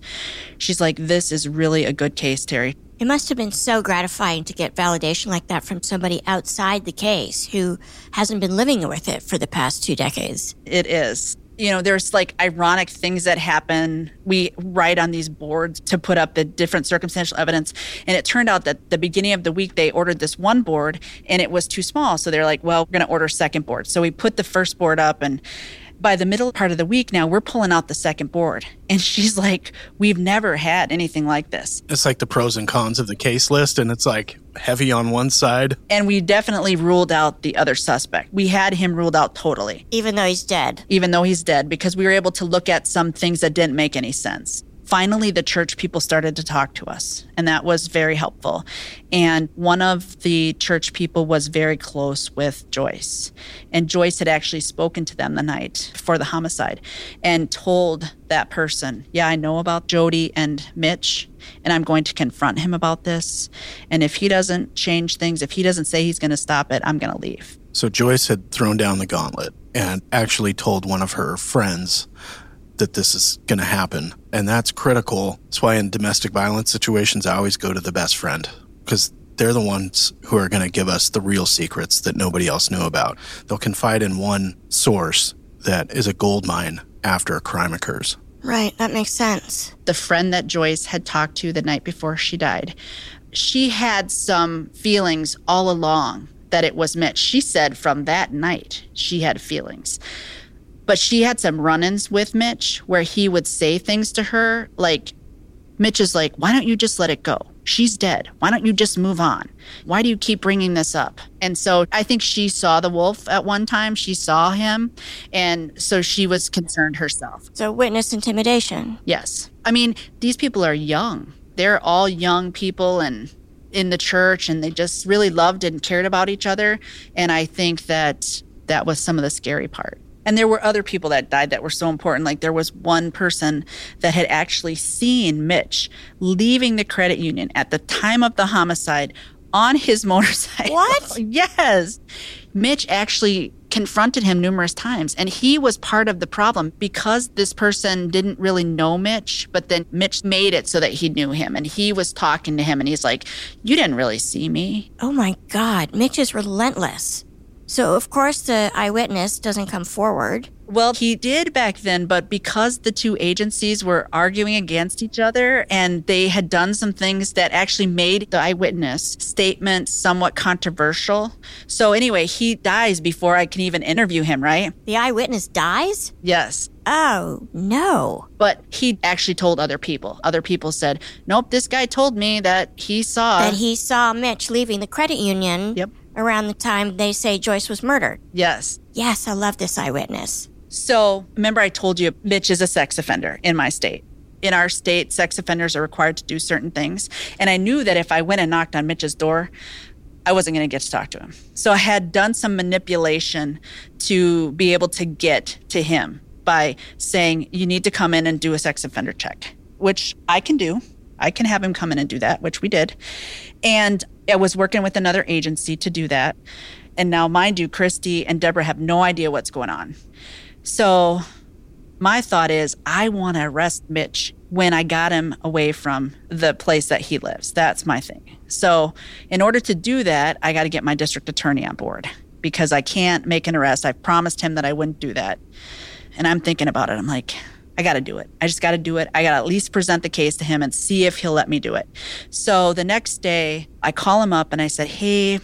She's like, This is really a good case, Terry. It must have been so gratifying to get validation like that from somebody outside the case who hasn't been living with it for the past two decades. It is. You know, there's like ironic things that happen. We write on these boards to put up the different circumstantial evidence. And it turned out that the beginning of the week, they ordered this one board and it was too small. So they're like, well, we're going to order second board. So we put the first board up and by the middle part of the week now, we're pulling out the second board. And she's like, we've never had anything like this. It's like the pros and cons of the case list, and it's like heavy on one side. And we definitely ruled out the other suspect. We had him ruled out totally. Even though he's dead. even though he's dead, because we were able to look at some things that didn't make any sense. Finally, the church people started to talk to us, and that was very helpful. And one of the church people was very close with Joyce. And Joyce had actually spoken to them the night before the homicide and told that person, Yeah, I know about Jody and Mitch, and I'm going to confront him about this. And if he doesn't change things, if he doesn't say he's going to stop it, I'm going to leave. So Joyce had thrown down the gauntlet and actually told one of her friends that this is going to happen. And that's critical. That's why in domestic violence situations, I always go to the best friend because they're the ones who are going to give us the real secrets that nobody else knew about. They'll confide in one source that is a gold mine after a crime occurs. Right, that makes sense. the friend that Joyce had talked to the night before she died, she had some feelings all along that it was Mitch. She said from that night she had feelings. But she had some run ins with Mitch where he would say things to her like, Mitch is like, why don't you just let it go? She's dead. Why don't you just move on? Why do you keep bringing this up? And so I think she saw the wolf at one time. She saw him. And so she was concerned herself. So, witness intimidation. Yes. I mean, these people are young. They're all young people and in the church and they just really loved and cared about each other. And I think that that was some of the scary part. And there were other people that died that were so important. Like there was one person that had actually seen Mitch leaving the credit union at the time of the homicide on his motorcycle. What? yes. Mitch actually confronted him numerous times and he was part of the problem because this person didn't really know Mitch but then Mitch made it so that he knew him and he was talking to him and he's like you didn't really see me Oh my God, Mitch is relentless. So, of course, the eyewitness doesn't come forward. Well, he did back then, but because the two agencies were arguing against each other and they had done some things that actually made the eyewitness statement somewhat controversial. So, anyway, he dies before I can even interview him, right? The eyewitness dies? Yes. Oh, no. But he actually told other people. Other people said, nope, this guy told me that he saw. That he saw Mitch leaving the credit union Yep. Around the time they say Joyce was murdered. Yes. Yes, I love this eyewitness. So remember, I told you Mitch is a sex offender in my state. In our state, sex offenders are required to do certain things. And I knew that if I went and knocked on Mitch's door, I wasn't going to get to talk to him. So I had done some manipulation to be able to get to him by saying, you need to come in and do a sex offender check, which I can do. I can have him come in and do that, which we did. And I was working with another agency to do that. And now, mind you, Christy and Deborah have no idea what's going on. So my thought is I want to arrest Mitch when I got him away from the place that he lives. That's my thing. So in order to do that, I got to get my district attorney on board because I can't make an arrest. I promised him that I wouldn't do that. And I'm thinking about it. I'm like, I got to do it. I just got to do it. I got to at least present the case to him and see if he'll let me do it. So the next day, I call him up and I said, Hey,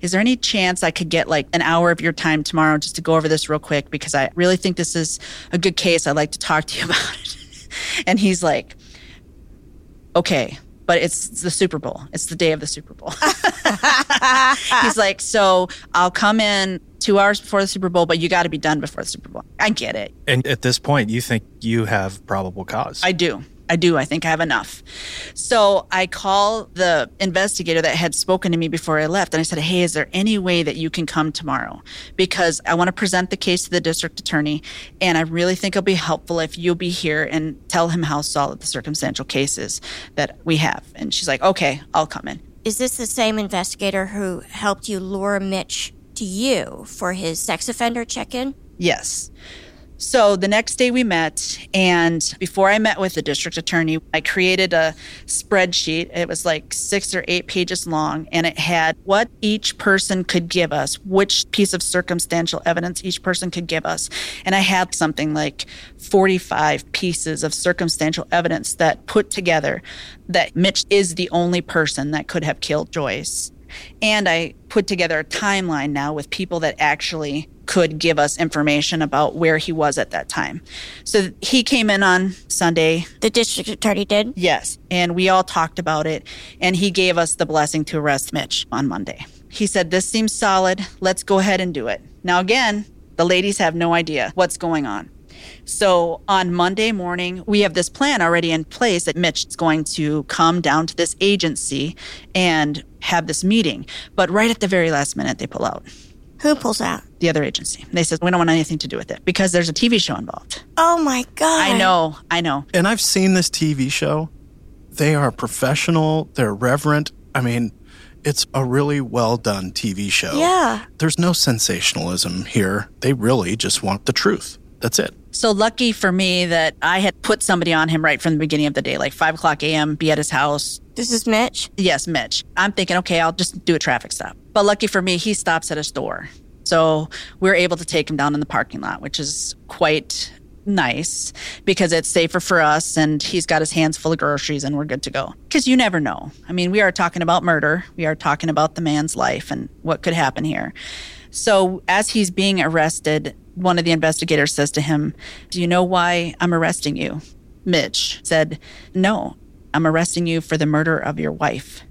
is there any chance I could get like an hour of your time tomorrow just to go over this real quick? Because I really think this is a good case. I'd like to talk to you about it. and he's like, okay, but it's the Super Bowl. It's the day of the Super Bowl. he's like, so I'll come in two hours before the Super Bowl, but you got to be done before the Super Bowl. I get it. And at this point, you think you have probable cause. I do. I do. I think I have enough. So I call the investigator that had spoken to me before I left and I said, Hey, is there any way that you can come tomorrow? Because I want to present the case to the district attorney and I really think it'll be helpful if you'll be here and tell him how solid the circumstantial case is that we have. And she's like, Okay, I'll come in. Is this the same investigator who helped you lure Mitch to you for his sex offender check in? Yes. So the next day we met, and before I met with the district attorney, I created a spreadsheet. It was like six or eight pages long, and it had what each person could give us, which piece of circumstantial evidence each person could give us. And I had something like 45 pieces of circumstantial evidence that put together that Mitch is the only person that could have killed Joyce. And I put together a timeline now with people that actually could give us information about where he was at that time. So he came in on Sunday. The district attorney did? Yes. And we all talked about it. And he gave us the blessing to arrest Mitch on Monday. He said, This seems solid. Let's go ahead and do it. Now, again, the ladies have no idea what's going on. So on Monday morning, we have this plan already in place that Mitch is going to come down to this agency and have this meeting. But right at the very last minute, they pull out. Who pulls out? The other agency. They said, we don't want anything to do with it because there's a TV show involved. Oh my God. I know, I know. And I've seen this TV show. They are professional, they're reverent. I mean, it's a really well done TV show. Yeah. There's no sensationalism here. They really just want the truth. That's it. So lucky for me that I had put somebody on him right from the beginning of the day, like 5 o'clock a.m., be at his house. This is Mitch? Yes, Mitch. I'm thinking, okay, I'll just do a traffic stop. But lucky for me, he stops at a store. So we're able to take him down in the parking lot, which is quite nice because it's safer for us and he's got his hands full of groceries and we're good to go. Because you never know. I mean, we are talking about murder, we are talking about the man's life and what could happen here. So as he's being arrested, one of the investigators says to him, Do you know why I'm arresting you? Mitch said, No, I'm arresting you for the murder of your wife.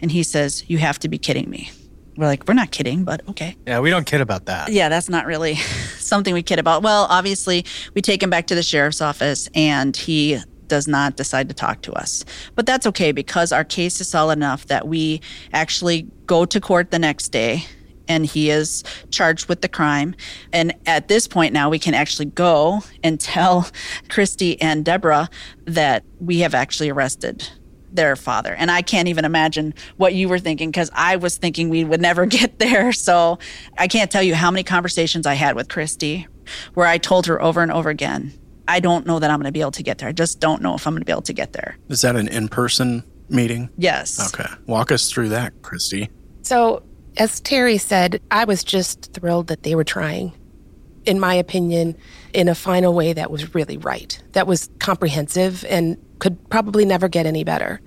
And he says, You have to be kidding me. We're like, We're not kidding, but okay. Yeah, we don't kid about that. Yeah, that's not really something we kid about. Well, obviously, we take him back to the sheriff's office and he does not decide to talk to us. But that's okay because our case is solid enough that we actually go to court the next day and he is charged with the crime. And at this point now, we can actually go and tell Christy and Deborah that we have actually arrested their father. And I can't even imagine what you were thinking because I was thinking we would never get there. So I can't tell you how many conversations I had with Christy where I told her over and over again, I don't know that I'm going to be able to get there. I just don't know if I'm going to be able to get there. Is that an in person meeting? Yes. Okay. Walk us through that, Christy. So As Terry said, I was just thrilled that they were trying. In my opinion, in a final way that was really right, that was comprehensive and could probably never get any better.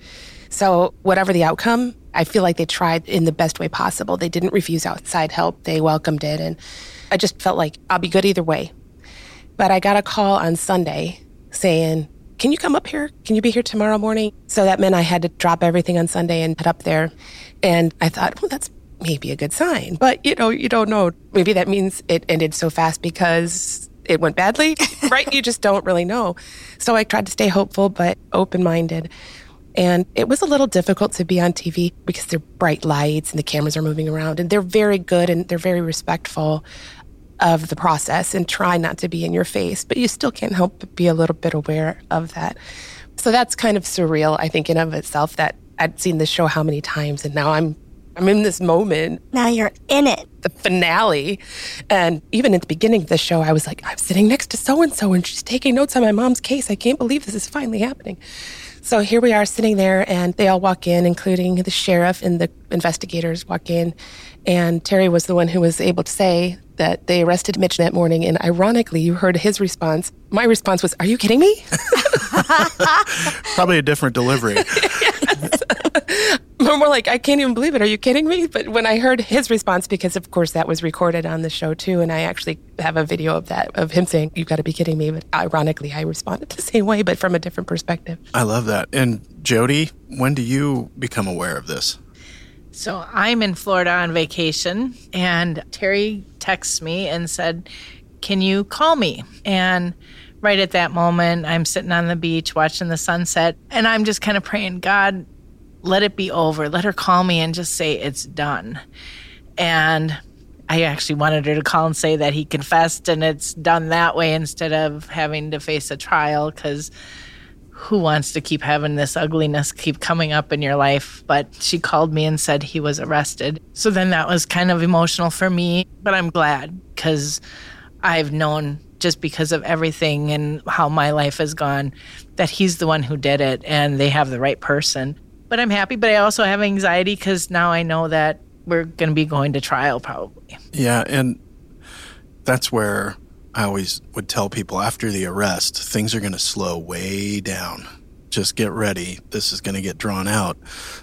So, whatever the outcome, I feel like they tried in the best way possible. They didn't refuse outside help, they welcomed it. And I just felt like I'll be good either way. But I got a call on Sunday saying, Can you come up here? Can you be here tomorrow morning? So that meant I had to drop everything on Sunday and head up there. And I thought, well, that's maybe a good sign. But, you know, you don't know. Maybe that means it ended so fast because it went badly, right? you just don't really know. So I tried to stay hopeful, but open minded. And it was a little difficult to be on TV because they're bright lights and the cameras are moving around. And they're very good and they're very respectful of the process and try not to be in your face, but you still can't help but be a little bit aware of that. So that's kind of surreal, I think, in of itself that I'd seen the show how many times and now I'm I'm in this moment. Now you're in it. The finale. And even at the beginning of the show, I was like, I'm sitting next to so and so and she's taking notes on my mom's case. I can't believe this is finally happening. So here we are sitting there, and they all walk in, including the sheriff and the investigators walk in. And Terry was the one who was able to say that they arrested Mitch that morning. And ironically, you heard his response. My response was, Are you kidding me? Probably a different delivery. More like, I can't even believe it. Are you kidding me? But when I heard his response, because of course that was recorded on the show too, and I actually have a video of that, of him saying, You've got to be kidding me. But ironically, I responded the same way, but from a different perspective. I love that. And Jody, when do you become aware of this? So I'm in Florida on vacation, and Terry texts me and said, Can you call me? And right at that moment, I'm sitting on the beach watching the sunset, and I'm just kind of praying, God, let it be over. Let her call me and just say it's done. And I actually wanted her to call and say that he confessed and it's done that way instead of having to face a trial because who wants to keep having this ugliness keep coming up in your life? But she called me and said he was arrested. So then that was kind of emotional for me, but I'm glad because I've known just because of everything and how my life has gone that he's the one who did it and they have the right person. But I'm happy, but I also have anxiety because now I know that we're going to be going to trial probably. Yeah, and that's where I always would tell people after the arrest, things are going to slow way down. Just get ready. This is going to get drawn out.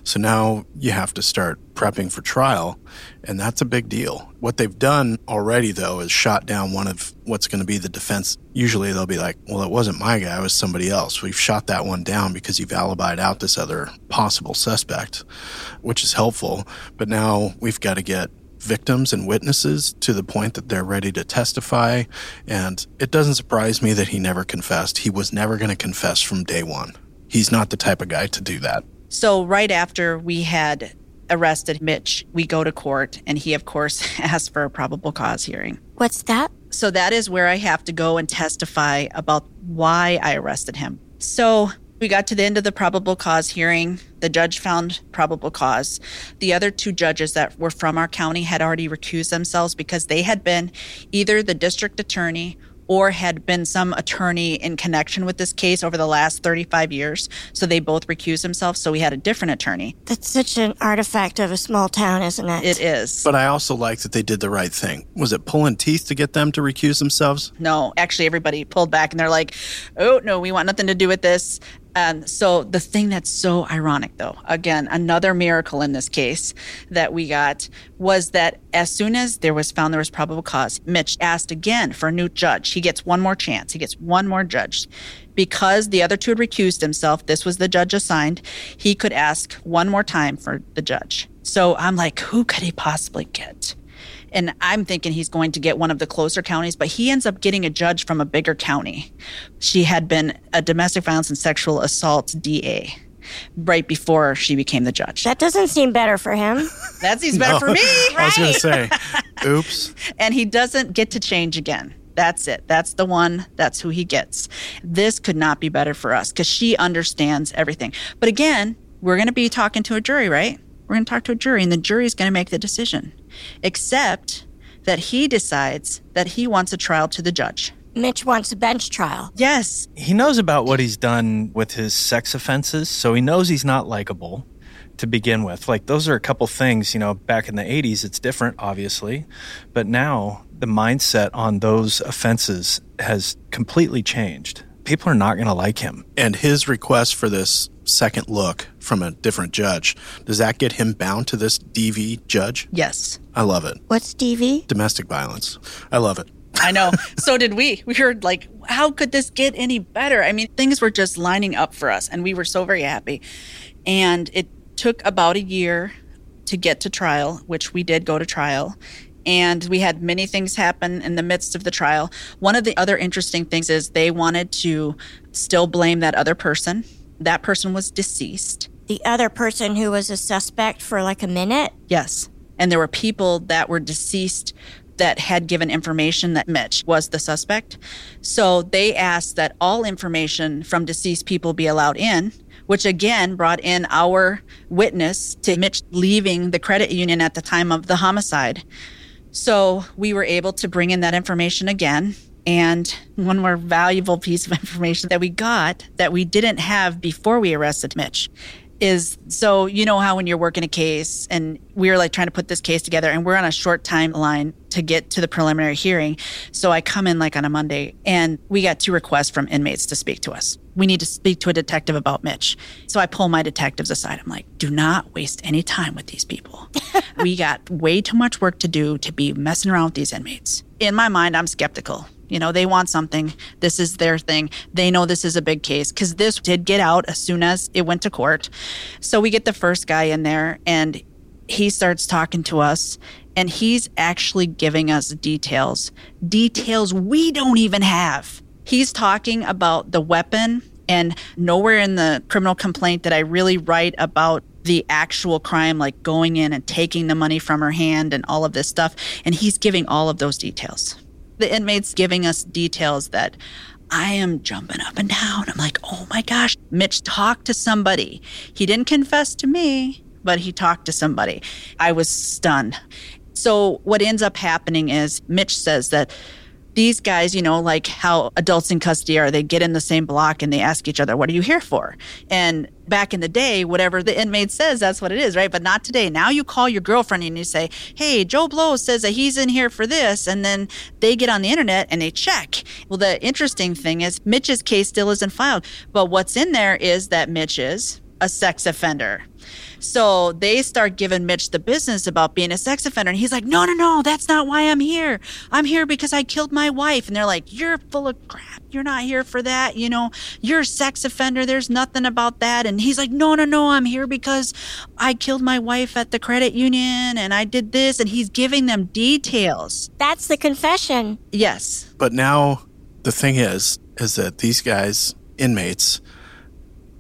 So now you have to start prepping for trial, and that's a big deal. What they've done already, though, is shot down one of what's going to be the defense. Usually they'll be like, well, it wasn't my guy, it was somebody else. We've shot that one down because you've alibied out this other possible suspect, which is helpful. But now we've got to get victims and witnesses to the point that they're ready to testify. And it doesn't surprise me that he never confessed. He was never going to confess from day one. He's not the type of guy to do that. So, right after we had arrested Mitch, we go to court, and he, of course, asked for a probable cause hearing. What's that? So, that is where I have to go and testify about why I arrested him. So, we got to the end of the probable cause hearing. The judge found probable cause. The other two judges that were from our county had already recused themselves because they had been either the district attorney or had been some attorney in connection with this case over the last 35 years. So they both recused themselves. So we had a different attorney. That's such an artifact of a small town, isn't it? It is. But I also like that they did the right thing. Was it pulling teeth to get them to recuse themselves? No, actually, everybody pulled back and they're like, oh, no, we want nothing to do with this. And so the thing that's so ironic, though, again, another miracle in this case that we got was that as soon as there was found there was probable cause, Mitch asked again for a new judge. He gets one more chance. He gets one more judge. Because the other two had recused himself, this was the judge assigned. He could ask one more time for the judge. So I'm like, who could he possibly get? And I'm thinking he's going to get one of the closer counties, but he ends up getting a judge from a bigger county. She had been a domestic violence and sexual assault DA right before she became the judge. That doesn't seem better for him. That seems better No. for me. I was going to say, oops. and he doesn't get to change again. That's it. That's the one. That's who he gets. This could not be better for us because she understands everything. But again, we're going to be talking to a jury, right? We're going to talk to a jury, and the jury is going to make the decision. Except that he decides that he wants a trial to the judge. Mitch wants a bench trial. Yes, He knows about what he's done with his sex offenses, so he knows he's not likable. to begin with. Like those are a couple things, you know, back in the 80s it's different obviously, but now the mindset on those offenses has completely changed. People are not going to like him. And his request for this second look from a different judge, does that get him bound to this DV judge? Yes. I love it. What's DV? Domestic violence. I love it. I know. so did we. We heard like, how could this get any better? I mean, things were just lining up for us, and we were so very happy. And it took about a year to get to trial, which we did go to trial. And we had many things happen in the midst of the trial. One of the other interesting things is they wanted to still blame that other person. That person was deceased. The other person who was a suspect for like a minute? Yes. And there were people that were deceased that had given information that Mitch was the suspect. So they asked that all information from deceased people be allowed in, which again brought in our witness to Mitch leaving the credit union at the time of the homicide. So we were able to bring in that information again. And one more valuable piece of information that we got that we didn't have before we arrested Mitch is so you know how when you're working a case and we're like trying to put this case together and we're on a short timeline to get to the preliminary hearing. So i come in like on a monday and we got two requests from inmates to speak to us. We need to speak to a detective about mitch. So i pull my detectives aside. I'm like do not waste any time with these people. We got way too much work to do to be messing around with these inmates. In my mind i'm skeptical you know, they want something. This is their thing. They know this is a big case because this did get out as soon as it went to court. So we get the first guy in there and he starts talking to us and he's actually giving us details, details we don't even have. He's talking about the weapon and nowhere in the criminal complaint did I really write about the actual crime, like going in and taking the money from her hand and all of this stuff. And he's giving all of those details the inmates giving us details that I am jumping up and down. I'm like, oh my gosh, Mitch talked to somebody. He didn't confess to me, but he talked to somebody. I was stunned. So, what ends up happening is Mitch says that these guys, you know, like how adults in custody are, they get in the same block and they ask each other, What are you here for? And back in the day, whatever the inmate says, that's what it is, right? But not today. Now you call your girlfriend and you say, Hey, Joe Blow says that he's in here for this. And then they get on the internet and they check. Well, the interesting thing is Mitch's case still isn't filed. But what's in there is that Mitch is a sex offender. So they start giving Mitch the business about being a sex offender. And he's like, no, no, no, that's not why I'm here. I'm here because I killed my wife. And they're like, you're full of crap. You're not here for that. You know, you're a sex offender. There's nothing about that. And he's like, no, no, no, I'm here because I killed my wife at the credit union and I did this. And he's giving them details. That's the confession. Yes. But now the thing is, is that these guys, inmates,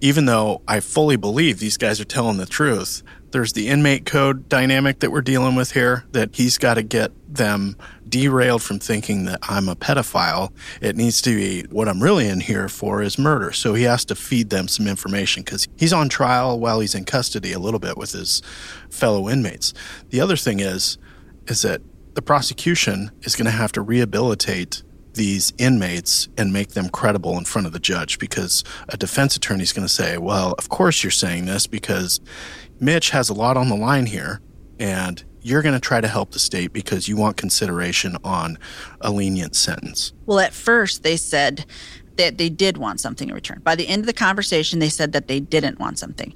even though I fully believe these guys are telling the truth, there's the inmate code dynamic that we're dealing with here that he's got to get them derailed from thinking that I'm a pedophile. It needs to be what I'm really in here for is murder. So he has to feed them some information because he's on trial while he's in custody a little bit with his fellow inmates. The other thing is, is that the prosecution is going to have to rehabilitate these inmates and make them credible in front of the judge because a defense attorney is going to say, well, of course you're saying this because Mitch has a lot on the line here and you're going to try to help the state because you want consideration on a lenient sentence. Well, at first they said that they did want something in return. By the end of the conversation, they said that they didn't want something.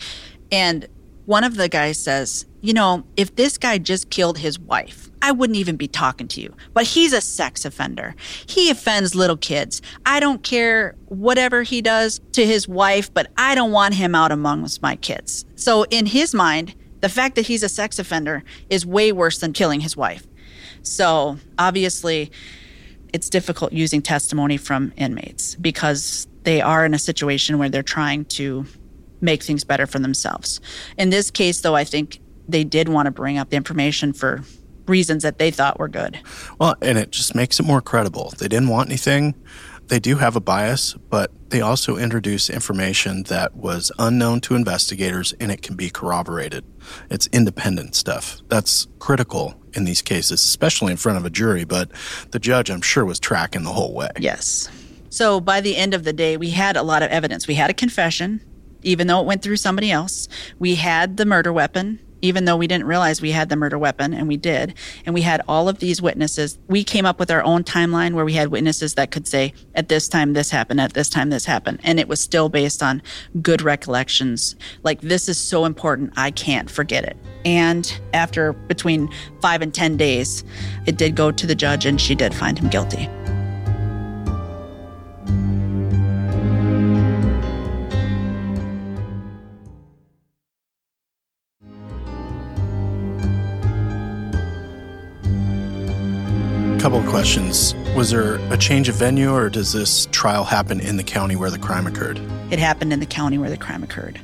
And one of the guys says, You know, if this guy just killed his wife, I wouldn't even be talking to you. But he's a sex offender. He offends little kids. I don't care whatever he does to his wife, but I don't want him out amongst my kids. So, in his mind, the fact that he's a sex offender is way worse than killing his wife. So, obviously, it's difficult using testimony from inmates because they are in a situation where they're trying to make things better for themselves. In this case, though, I think they did want to bring up the information for reasons that they thought were good. Well, and it just makes it more credible. They didn't want anything. They do have a bias, but they also introduce information that was unknown to investigators and it can be corroborated. It's independent stuff. That's critical in these cases, especially in front of a jury, but the judge, I'm sure, was tracking the whole way. Yes. So by the end of the day, we had a lot of evidence. We had a confession, even though it went through somebody else. We had the murder weapon, even though we didn't realize we had the murder weapon, and we did. And we had all of these witnesses. We came up with our own timeline where we had witnesses that could say, at this time this happened, at this time this happened. And it was still based on good recollections. Like, this is so important, I can't forget it. And after between five and 10 days, it did go to the judge, and she did find him guilty. Couple of questions. Was there a change of venue or does this trial happen in the county where the crime occurred? It happened in the county where the crime occurred.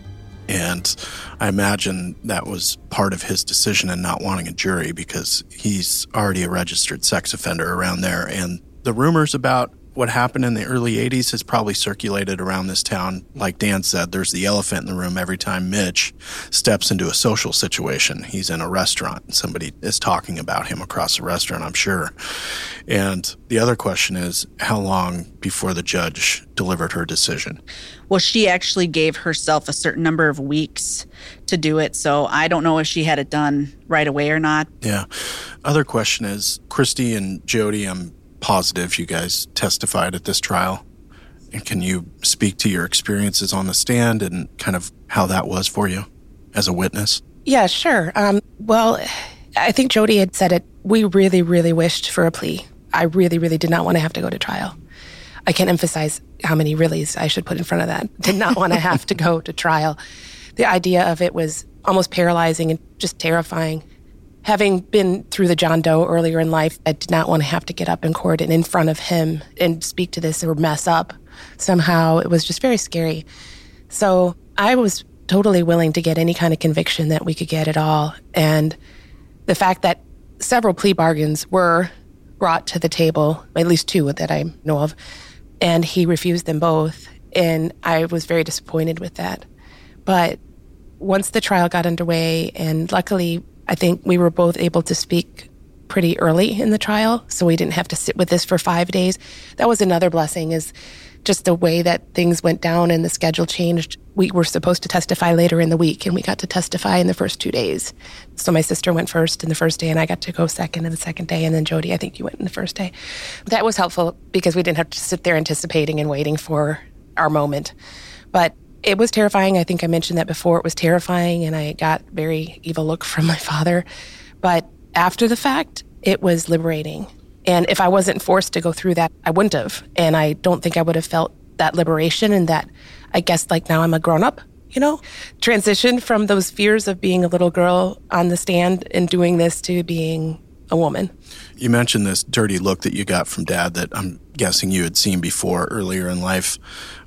And I imagine that was part of his decision in not wanting a jury because he's already a registered sex offender around there. And the rumors about what happened in the early 80s has probably circulated around this town. Like Dan said, there's the elephant in the room every time Mitch steps into a social situation. He's in a restaurant. Somebody is talking about him across the restaurant, I'm sure. And the other question is how long before the judge delivered her decision? Well, she actually gave herself a certain number of weeks to do it. So I don't know if she had it done right away or not. Yeah. Other question is Christy and Jody, I'm positive you guys testified at this trial. And can you speak to your experiences on the stand and kind of how that was for you as a witness? Yeah, sure. Um, well, I think Jody had said it. We really, really wished for a plea. I really, really did not want to have to go to trial. I can't emphasize how many reallys I should put in front of that. Did not want to have to go to trial. The idea of it was almost paralyzing and just terrifying having been through the John Doe earlier in life, I did not want to have to get up in court and in front of him and speak to this or mess up somehow. It was just very scary. So I was totally willing to get any kind of conviction that we could get at all. And the fact that several plea bargains were brought to the table, at least two that I know of, and he refused them both. And I was very disappointed with that. But once the trial got underway, and luckily I think we were both able to speak pretty early in the trial, so we didn't have to sit with this for five days. That was another blessing, is just the way that things went down and the schedule changed. We were supposed to testify later in the week, and we got to testify in the first two days. So my sister went first in the first day, and I got to go second in the second day, and then Jody, I think you went in the first day. That was helpful because we didn't have to sit there anticipating and waiting for our moment. But it was terrifying. I think I mentioned that before. It was terrifying, and I got very evil look from my father. But after the fact, it was liberating. And if I wasn't forced to go through that, I wouldn't have. And I don't think I would have felt that liberation and that I guess like now I'm a grown up, you know, transition from those fears of being a little girl on the stand and doing this to being a woman. You mentioned this dirty look that you got from dad that I'm guessing you had seen before earlier in life.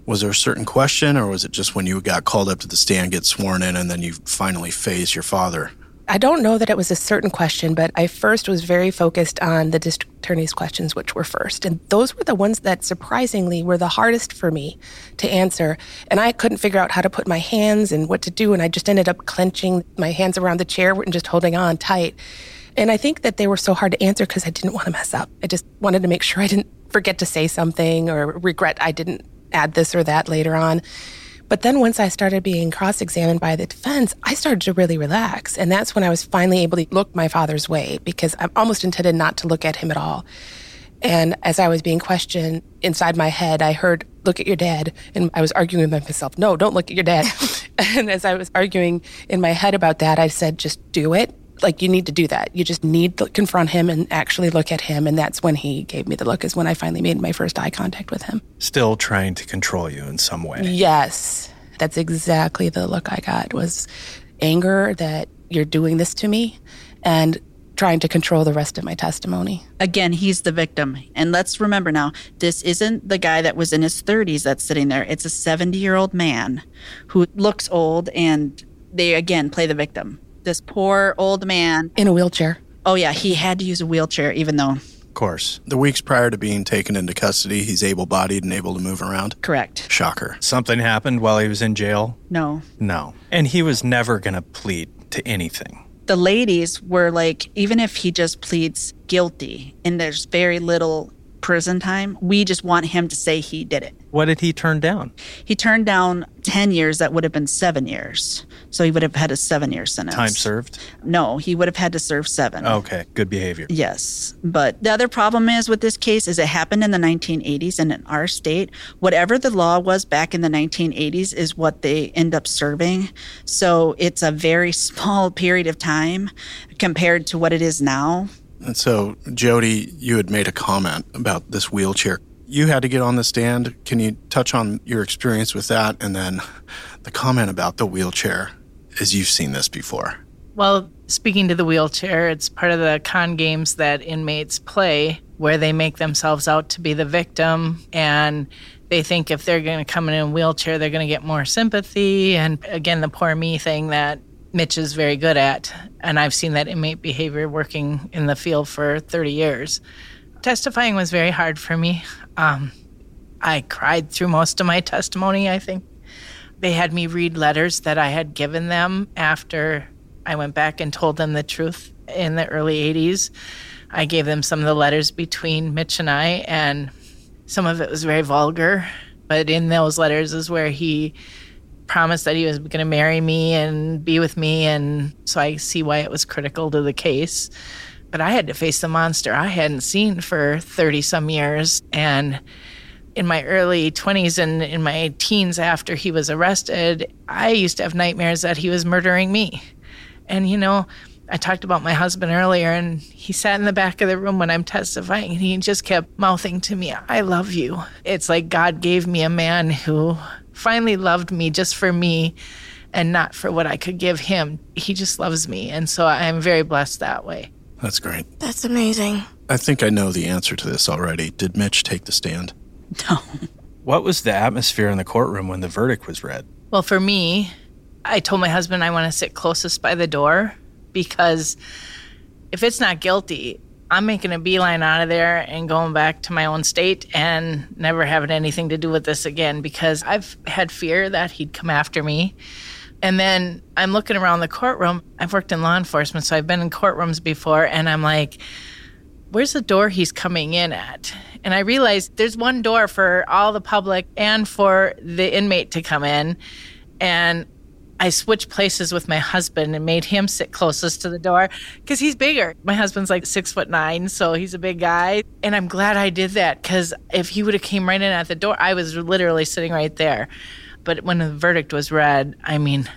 Was there a certain question, or was it just when you got called up to the stand, get sworn in, and then you finally face your father? I don't know that it was a certain question, but I first was very focused on the district attorney's questions, which were first. And those were the ones that surprisingly were the hardest for me to answer. And I couldn't figure out how to put my hands and what to do. And I just ended up clenching my hands around the chair and just holding on tight. And I think that they were so hard to answer because I didn't want to mess up. I just wanted to make sure I didn't forget to say something or regret I didn't add this or that later on. But then once I started being cross examined by the defense, I started to really relax. And that's when I was finally able to look my father's way because I almost intended not to look at him at all. And as I was being questioned inside my head, I heard, look at your dad. And I was arguing with myself, no, don't look at your dad. and as I was arguing in my head about that, I said, just do it like you need to do that. You just need to confront him and actually look at him. And that's when he gave me the look, is when I finally made my first eye contact with him. Still trying to control you in some way. Yes. That's exactly the look I got was anger that you're doing this to me and trying to control the rest of my testimony. Again, he's the victim. And let's remember now, this isn't the guy that was in his 30s that's sitting there. It's a 70 year old man who looks old and they again play the victim this poor old man in a wheelchair. Oh, yeah, he had to use a wheelchair, even though. Of course. The weeks prior to being taken into custody, he's able bodied and able to move around. Correct. Shocker. Something happened while he was in jail? No. No. And he was never going to plead to anything. The ladies were like, even if he just pleads guilty and there's very little prison time. We just want him to say he did it. What did he turn down? He turned down 10 years, that would have been seven years. So he would have had a seven year sentence. Time served? No, he would have had to serve seven. Okay, good behavior. Yes. But the other problem is with this case is it happened in the 1980s and in our state, whatever the law was back in the 1980s is what they end up serving. So it's a very small period of time compared to what it is now. And so, Jody, you had made a comment about this wheelchair. You had to get on the stand. Can you touch on your experience with that? And then the comment about the wheelchair, as you've seen this before. Well, speaking to the wheelchair, it's part of the con games that inmates play where they make themselves out to be the victim and they think if they're going to come in a wheelchair, they're going to get more sympathy. And again, the poor me thing that Mitch is very good at. And I've seen that inmate behavior working in the field for 30 years. Testifying was very hard for me. Um, I cried through most of my testimony, I think. They had me read letters that I had given them after I went back and told them the truth in the early 80s. I gave them some of the letters between Mitch and I, and some of it was very vulgar. But in those letters is where he promised that he was going to marry me and be with me. And so I see why it was critical to the case. But I had to face the monster I hadn't seen for 30 some years. And in my early 20s and in my teens after he was arrested, I used to have nightmares that he was murdering me. And, you know, I talked about my husband earlier, and he sat in the back of the room when I'm testifying, and he just kept mouthing to me, I love you. It's like God gave me a man who finally loved me just for me and not for what I could give him. He just loves me. And so I'm very blessed that way. That's great. That's amazing. I think I know the answer to this already. Did Mitch take the stand? No. What was the atmosphere in the courtroom when the verdict was read? Well, for me, I told my husband I want to sit closest by the door because if it's not guilty, I'm making a beeline out of there and going back to my own state and never having anything to do with this again because I've had fear that he'd come after me. And then I'm looking around the courtroom. I've worked in law enforcement, so I've been in courtrooms before, and I'm like, where's the door he's coming in at? And I realized there's one door for all the public and for the inmate to come in. And I switched places with my husband and made him sit closest to the door because he's bigger. My husband's like six foot nine, so he's a big guy. And I'm glad I did that because if he would have came right in at the door, I was literally sitting right there. But when the verdict was read, I mean,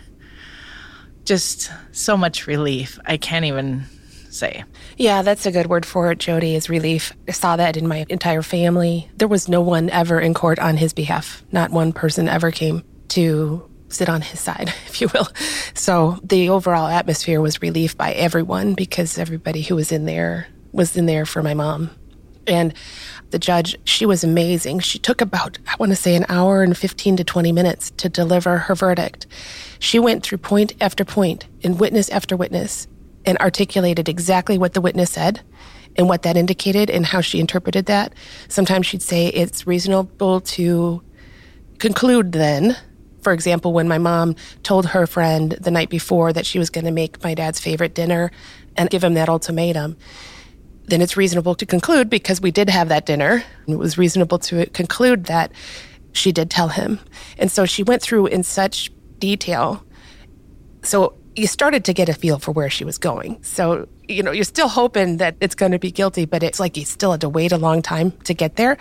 just so much relief. I can't even say. Yeah, that's a good word for it, Jody, is relief. I saw that in my entire family. There was no one ever in court on his behalf. Not one person ever came to sit on his side, if you will. So the overall atmosphere was relief by everyone because everybody who was in there was in there for my mom. And the judge, she was amazing. She took about, I want to say, an hour and 15 to 20 minutes to deliver her verdict. She went through point after point and witness after witness and articulated exactly what the witness said and what that indicated and how she interpreted that. Sometimes she'd say it's reasonable to conclude then for example, when my mom told her friend the night before that she was going to make my dad's favorite dinner and give him that ultimatum, then it's reasonable to conclude because we did have that dinner. It was reasonable to conclude that she did tell him. And so she went through in such detail. So you started to get a feel for where she was going. So, you know, you're still hoping that it's going to be guilty, but it's like you still had to wait a long time to get there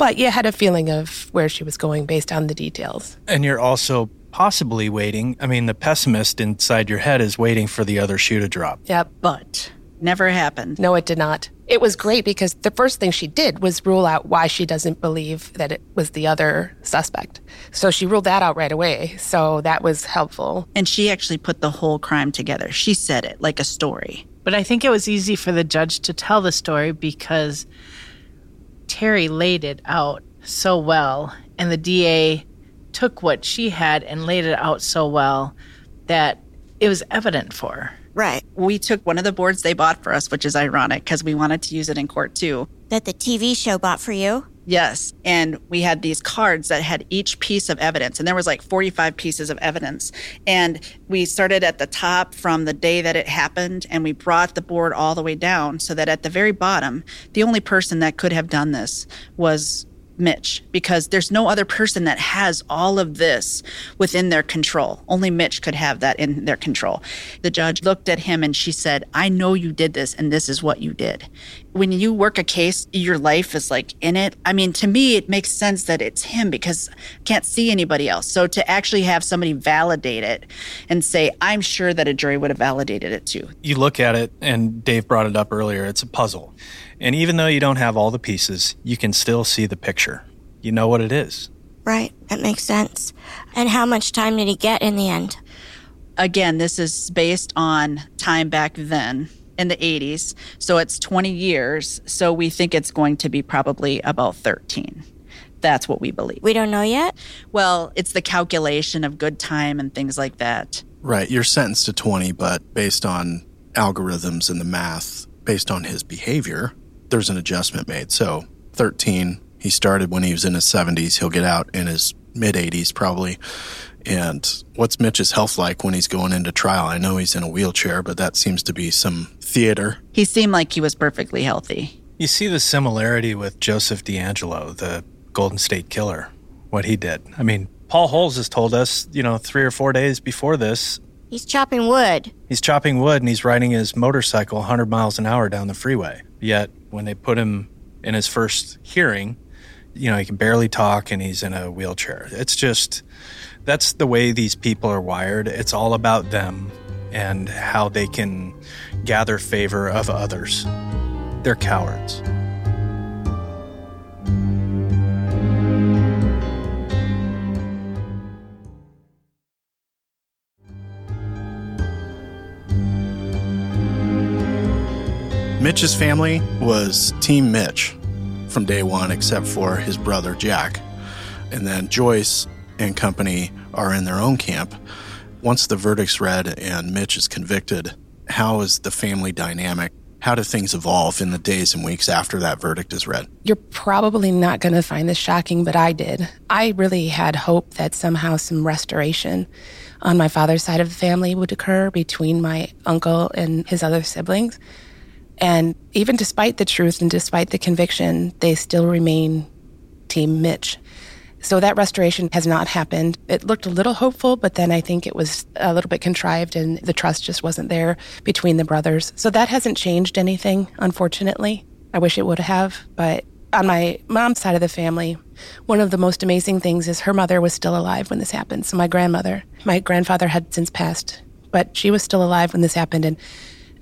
but you had a feeling of where she was going based on the details. And you're also possibly waiting. I mean, the pessimist inside your head is waiting for the other shoe to drop. Yeah, But never happened. No, it did not. It was great because the first thing she did was rule out why she doesn't believe that it was the other suspect. So she ruled that out right away. So that was helpful. And she actually put the whole crime together. She said it like a story. But I think it was easy for the judge to tell the story because Terry laid it out so well, and the DA took what she had and laid it out so well that it was evident for her. Right. We took one of the boards they bought for us, which is ironic because we wanted to use it in court too. That the TV show bought for you? Yes. And we had these cards that had each piece of evidence, and there was like 45 pieces of evidence. And we started at the top from the day that it happened, and we brought the board all the way down so that at the very bottom, the only person that could have done this was Mitch because there's no other person that has all of this within their control. Only Mitch could have that in their control. The judge looked at him and she said, I know you did this and this is what you did. When you work a case, your life is like in it. I mean, to me, it makes sense that it's him because I can't see anybody else. So to actually have somebody validate it and say, I'm sure that a jury would have validated it too. You look at it, and Dave brought it up earlier, it's a puzzle. And even though you don't have all the pieces, you can still see the picture. You know what it is. Right. That makes sense. And how much time did he get in the end? Again, this is based on time back then in the 80s. So it's 20 years. So we think it's going to be probably about 13. That's what we believe. We don't know yet? Well, it's the calculation of good time and things like that. Right. You're sentenced to 20, but based on algorithms and the math, based on his behavior, there's an adjustment made. So 13, he started when he was in his 70s. He'll get out in his mid 80s probably. And what's Mitch's health like when he's going into trial? I know he's in a wheelchair, but that seems to be some theater. He seemed like he was perfectly healthy. You see the similarity with Joseph DeAngelo, the Golden State Killer, what he did. I mean, Paul Holes has told us, you know, three or four days before this, He's chopping wood. he's chopping wood and he's riding his motorcycle 100 miles an hour down the freeway. Yet, when they put him in his first hearing, you know, he can barely talk and he's in a wheelchair. It's just, that's the way these people are wired. It's all about them and how they can gather favor of others. They're cowards. Mitch's family was Team Mitch from day one, except for his brother Jack. And then Joyce and company are in their own camp. Once the verdict's read and Mitch is convicted, how is the family dynamic? How do things evolve in the days and weeks after that verdict is read? You're probably not going to find this shocking, but I did. I really had hope that somehow some restoration on my father's side of the family would occur between my uncle and his other siblings. And even despite the truth and despite the conviction, they still remain Team Mitch. So that restoration has not happened. It looked a little hopeful, but then I think it was a little bit contrived and the trust just wasn't there between the brothers. So that hasn't changed anything, unfortunately. I wish it would have, but on my mom's side of the family, one of the most amazing things is her mother was still alive when this happened. So my grandmother, my grandfather had since passed, but she was still alive when this happened. And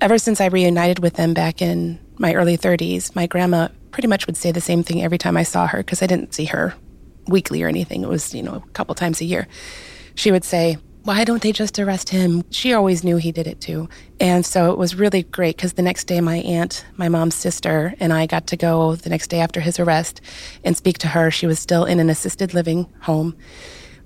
ever since I reunited with them back in my early 30s, my grandma pretty much would say the same thing every time I saw her because I didn't see her weekly or anything. It was, you know, a couple times a year. She would say, why don't they just arrest him? She always knew he did it too. And so it was really great because the next day, my aunt, my mom's sister, and I got to go the next day after his arrest and speak to her. She was still in an assisted living home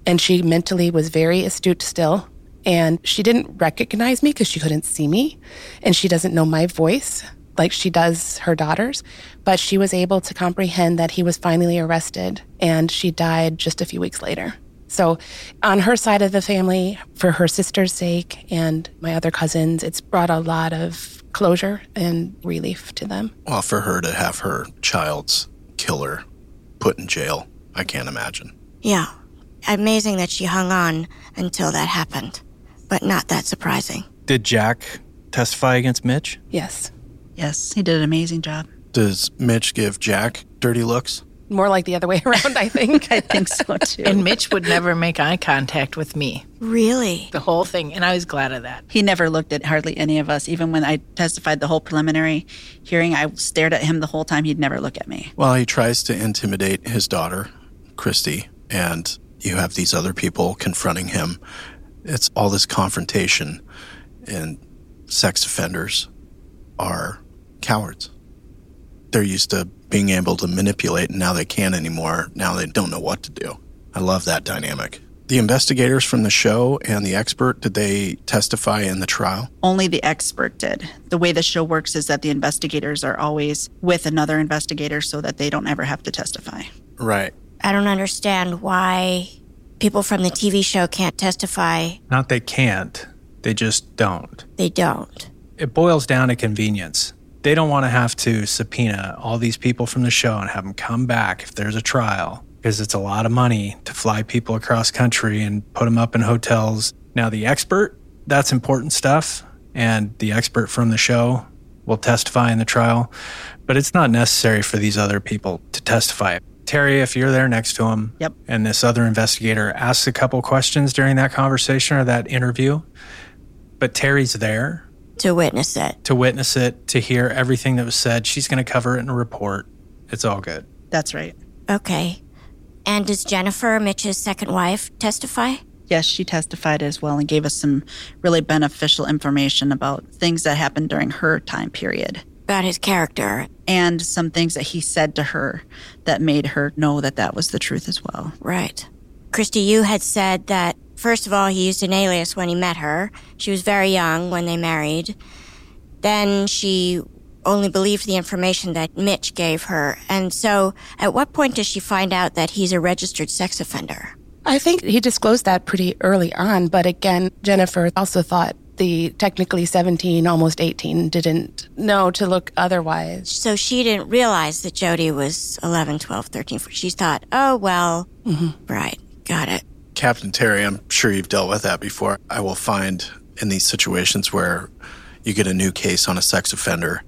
and she mentally was very astute still. And she didn't recognize me because she couldn't see me and she doesn't know my voice like she does her daughters, but she was able to comprehend that he was finally arrested and she died just a few weeks later. So, on her side of the family, for her sister's sake and my other cousins, it's brought a lot of closure and relief to them. Well, for her to have her child's killer put in jail, I can't imagine. Yeah. Amazing that she hung on until that happened, but not that surprising. Did Jack testify against Mitch? Yes. Yes, he did an amazing job. Does Mitch give Jack dirty looks? More like the other way around, I think. I think so too. And Mitch would never make eye contact with me, Really? the whole thing. And I was glad of that. he never looked at hardly any of us. Even when I testified the whole preliminary hearing, I stared at him the whole time. He'd never look at me. Well, he tries to intimidate his daughter, Christy, and you have these other people confronting him. It's all this confrontation, and sex offenders are cowards. They're used to being able to manipulate, and now they can't anymore. Now they don't know what to do. I love that dynamic. The investigators from the show and the expert, did they testify in the trial? Only the expert did. The way the show works is that the investigators are always with another investigator so that they don't ever have to testify. Right. I don't understand why people from the TV show can't testify. Not they can't, they just don't. They don't. It boils down to convenience. They don't want to have to subpoena all these people from the show and have them come back if there's a trial because it's a lot of money to fly people across country and put them up in hotels. Now, the expert, that's important stuff, and the expert from the show will testify in the trial, but it's not necessary for these other people to testify. Terry, if you're there next to him, Yep. and this other investigator asks a couple questions during that conversation or that interview, but Terry's there To witness it. to witness it, to hear everything that was said, she's going to cover it in a report. It's all good. That's right. Okay. And does Jennifer, Mitch's second wife, testify? Yes, she testified as well and gave us some really beneficial information about things that happened during her time period About his character. and some things that he said to her that made her know that that was the truth as well. Right. Christy, you had said that, first of all, he used an alias when he met her. She was very young when they married. Then she only believed the information that Mitch gave her. And so, at what point does she find out that he's a registered sex offender? I think he disclosed that pretty early on, but again, Jennifer also thought the technically 17, almost 18, didn't know to look otherwise. So she didn't realize that Jody was 11, 12, 13. She thought, oh, well, mm-hmm. right, got it. Captain Terry, I'm sure you've dealt with that before. I will find in these situations where you get a new case on a sex offender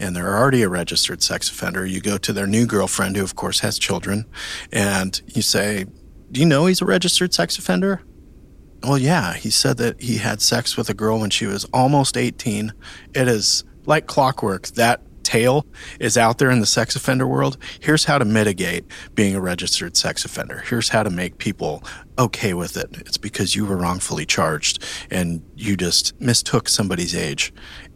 and they're already a registered sex offender. You go to their new girlfriend, who of course has children, and you say, Do you know he's a registered sex offender? Well, yeah, he said that he had sex with a girl when she was almost 18. It is like clockwork. That tale is out there in the sex offender world. Here's how to mitigate being a registered sex offender. Here's how to make people okay with it. It's because you were wrongfully charged and you just mistook somebody's age.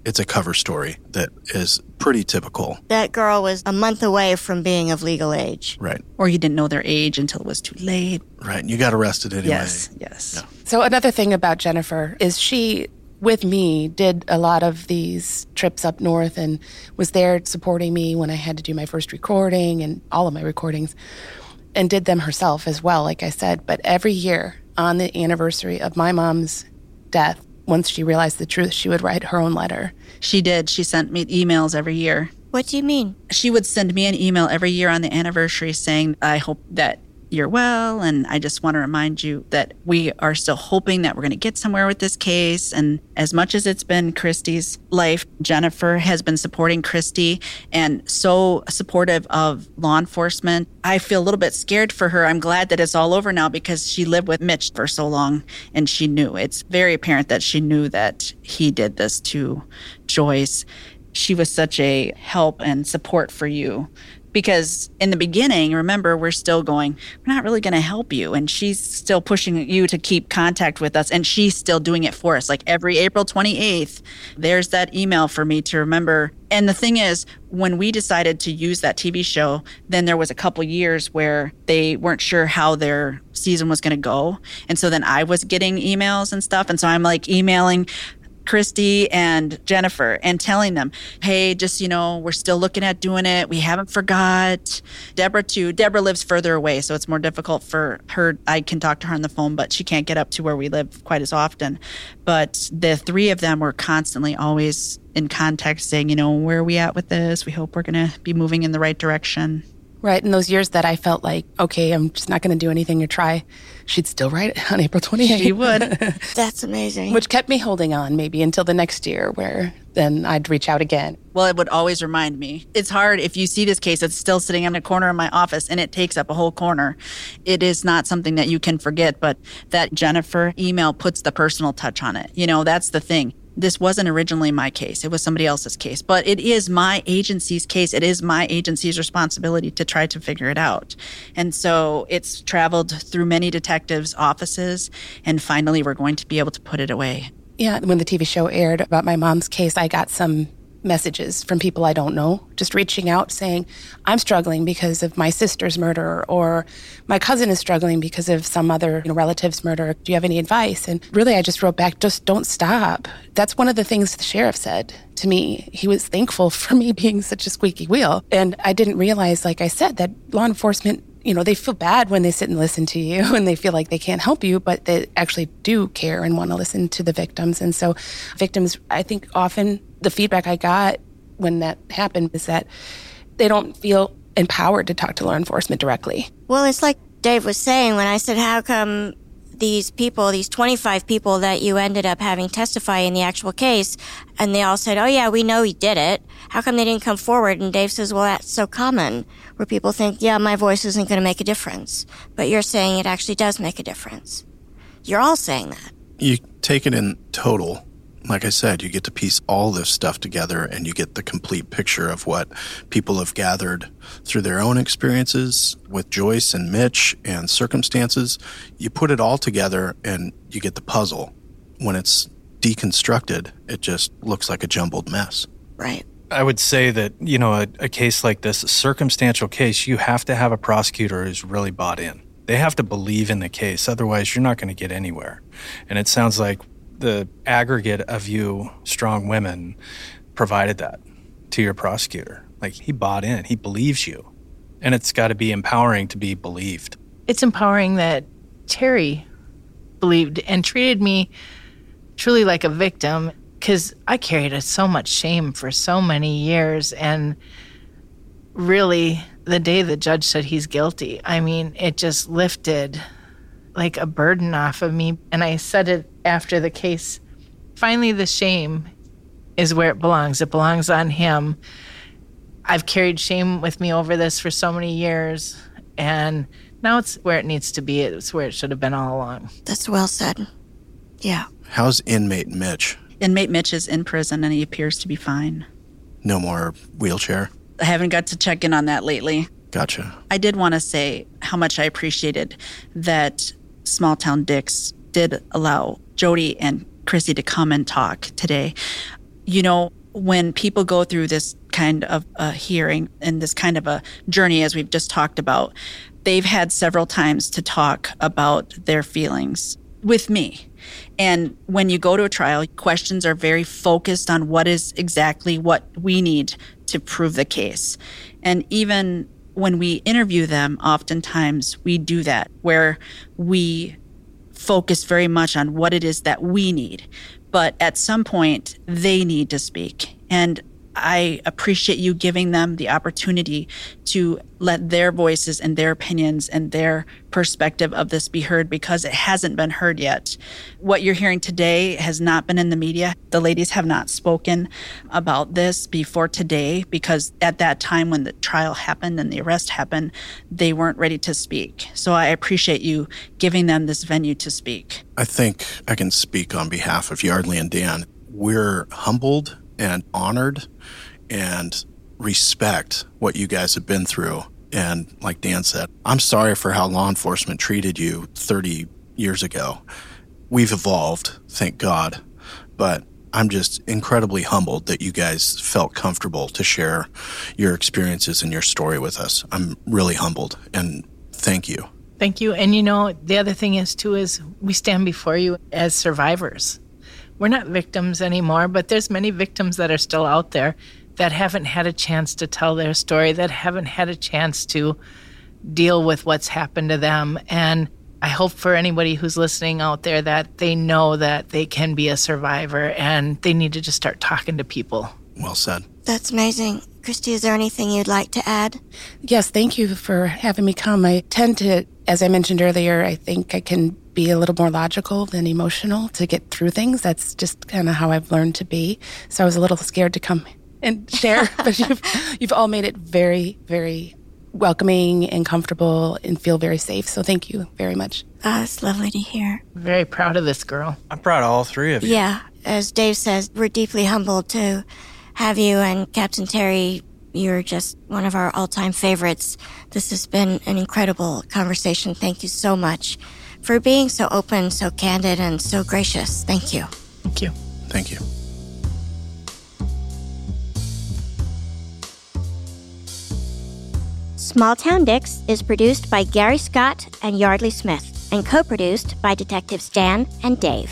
It's a cover story that is pretty typical. That girl was a month away from being of legal age. Right. Or you didn't know their age until it was too late. Right. And you got arrested anyway. Yes, yes. So another thing about Jennifer is she with me did a lot of these trips up north and was there supporting me when I had to do my first recording and all of my recordings and did them herself as well like I said but every year on the anniversary of my mom's death once she realized the truth she would write her own letter She did. She sent me emails every year. What do you mean? She would send me an email every year on the anniversary saying, I hope that you're well. And I just want to remind you that we are still hoping that we're going to get somewhere with this case. And as much as it's been Christy's life, Jennifer has been supporting Christy and so supportive of law enforcement. I feel a little bit scared for her. I'm glad that it's all over now because she lived with Mitch for so long and she knew. It's very apparent that she knew that he did this to Joyce she was such a help and support for you because in the beginning remember we're still going we're not really going to help you and she's still pushing you to keep contact with us and she's still doing it for us. Like every april 28th there's that email for me to remember. And the thing is when we decided to use that tv show then there was a couple years where they weren't sure how their season was going to go. And so then i was getting emails and stuff and so i'm like emailing Christy and Jennifer and telling them, hey, just, you know, we're still looking at doing it. We haven't forgot. Deborah, too. Deborah lives further away, so it's more difficult for her. I can talk to her on the phone, but she can't get up to where we live quite as often. But the three of them were constantly always in contact saying, you know, where are we at with this? We hope we're going to be moving in the right direction. Right in those years that I felt like okay I'm just not going to do anything or try she'd still write it on April 28th She would. That's amazing. which kept me holding on maybe until the next year where then I'd reach out again Well, it would always remind me. It's hard if you see this case, that's still sitting in a corner of my office and it takes up a whole corner. It is not something that you can forget, but that Jennifer email puts the personal touch on it. You know, that's the thing. This wasn't originally my case. It was somebody else's case, but it is my agency's case. It is my agency's responsibility to try to figure it out. And so it's traveled through many detectives' offices, and finally we're going to be able to put it away. Yeah, when the TV show aired about my mom's case, I got some messages from people I don't know, just reaching out saying, I'm struggling because of my sister's murder, or my cousin is struggling because of some other you know, relative's murder. Do you have any advice? And really, I just wrote back, just don't stop. That's one of the things the sheriff said to me. He was thankful for me being such a squeaky wheel. And I didn't realize, like I said, that law enforcement you know, they feel bad when they sit and listen to you and they feel like they can't help you, but they actually do care and want to listen to the victims. And so, victims, I think often the feedback I got when that happened is that they don't feel empowered to talk to law enforcement directly. Well, it's like Dave was saying when I said, How come these people, these 25 people that you ended up having testify in the actual case, and they all said, Oh, yeah, we know he did it. How come they didn't come forward? And Dave says, Well, that's so common where people think, Yeah, my voice isn't going to make a difference. But you're saying it actually does make a difference. You're all saying that. You take it in total like I said, you get to piece all this stuff together and you get the complete picture of what people have gathered through their own experiences with Joyce and Mitch and circumstances. You put it all together and you get the puzzle. When it's deconstructed, it just looks like a jumbled mess. Right. I would say that, you know, a, a case like this, a circumstantial case, you have to have a prosecutor who's really bought in. They have to believe in the case. Otherwise, you're not going to get anywhere. And it sounds like the aggregate of you strong women provided that to your prosecutor. Like he bought in, he believes you. And it's got to be empowering to be believed. It's empowering that Terry believed and treated me truly like a victim because I carried so much shame for so many years. And really, the day the judge said he's guilty, I mean, it just lifted like a burden off of me. And I said it after the case. Finally, the shame is where it belongs. It belongs on him. I've carried shame with me over this for so many years, and now it's where it needs to be. It's where it should have been all along. That's well said. Yeah. How's inmate Mitch? Inmate Mitch is in prison and he appears to be fine. No more wheelchair? I haven't got to check in on that lately. Gotcha. I did want to say how much I appreciated that Small Town Dicks did allow Jody and Christy to come and talk today. You know, when people go through this kind of a hearing and this kind of a journey, as we've just talked about, they've had several times to talk about their feelings with me. And when you go to a trial, questions are very focused on what is exactly what we need to prove the case. And even when we interview them, oftentimes we do that where we focus very much on what it is that we need. But at some point, they need to speak. And I appreciate you giving them the opportunity to let their voices and their opinions and their perspective of this be heard because it hasn't been heard yet. What you're hearing today has not been in the media. The ladies have not spoken about this before today because at that time when the trial happened and the arrest happened, they weren't ready to speak. So I appreciate you giving them this venue to speak. I think I can speak on behalf of Yeardley and Dan. We're humbled and honored and respect what you guys have been through. And like Dan said, I'm sorry for how law enforcement treated you 30 years ago. We've evolved, thank God. But I'm just incredibly humbled that you guys felt comfortable to share your experiences and your story with us. I'm really humbled and thank you. Thank you. And you know, the other thing is too is we stand before you as survivors. We're not victims anymore, but there's many victims that are still out there that haven't had a chance to tell their story, that haven't had a chance to deal with what's happened to them. And I hope for anybody who's listening out there that they know that they can be a survivor and they need to just start talking to people. Well said. That's amazing. Christy, is there anything you'd like to add? Yes, thank you for having me come. I tend to, as I mentioned earlier, I think I can be a little more logical than emotional to get through things. That's just kind of how I've learned to be. So I was a little scared to come and share, but you've, you've all made it very, very welcoming and comfortable and feel very safe. So thank you very much. Oh, it's lovely to hear. Very proud of this girl. I'm proud of all three of you. Yeah, as Dave says, we're deeply humbled to have you and Captain Terry. You're just one of our all time favorites. This has been an incredible conversation. Thank you so much for being so open, so candid, and so gracious. Thank you. Thank you. Thank you. Small Town Dicks is produced by Gary Scott and Yeardley Smith and co produced by Detectives Dan and Dave.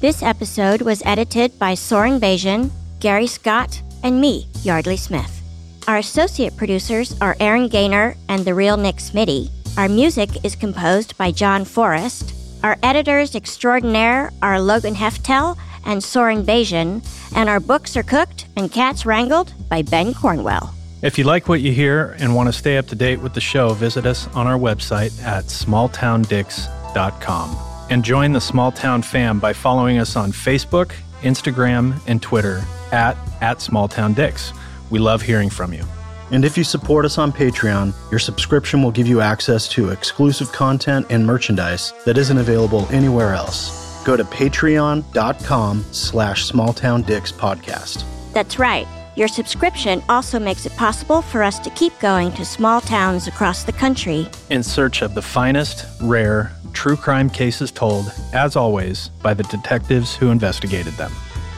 This episode was edited by Soren Begin, Gary Scott, and me, Yeardley Smith. Our associate producers are Aaron Gaynor and the real Nick Smitty, our music is composed by John Forrest. Our editors extraordinaire are Logan Heftel and Soren Begin, and our books are cooked and cats wrangled by Ben Cornwell. If you like what you hear and want to stay up to date with the show, visit us on our website at smalltowndicks.com. And join the Small Town fam by following us on Facebook, Instagram, and Twitter at, at smalltowndicks. We love hearing from you. And if you support us on Patreon, your subscription will give you access to exclusive content and merchandise that isn't available anywhere else. Go to patreon.com slash smalltowndickspodcast. That's right. Your subscription also makes it possible for us to keep going to small towns across the country in search of the finest, rare, true crime cases told, as always, by the detectives who investigated them.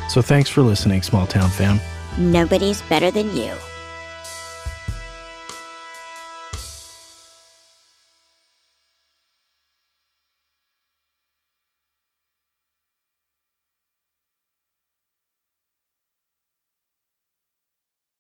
So thanks for listening, Small Town fam. Nobody's better than you.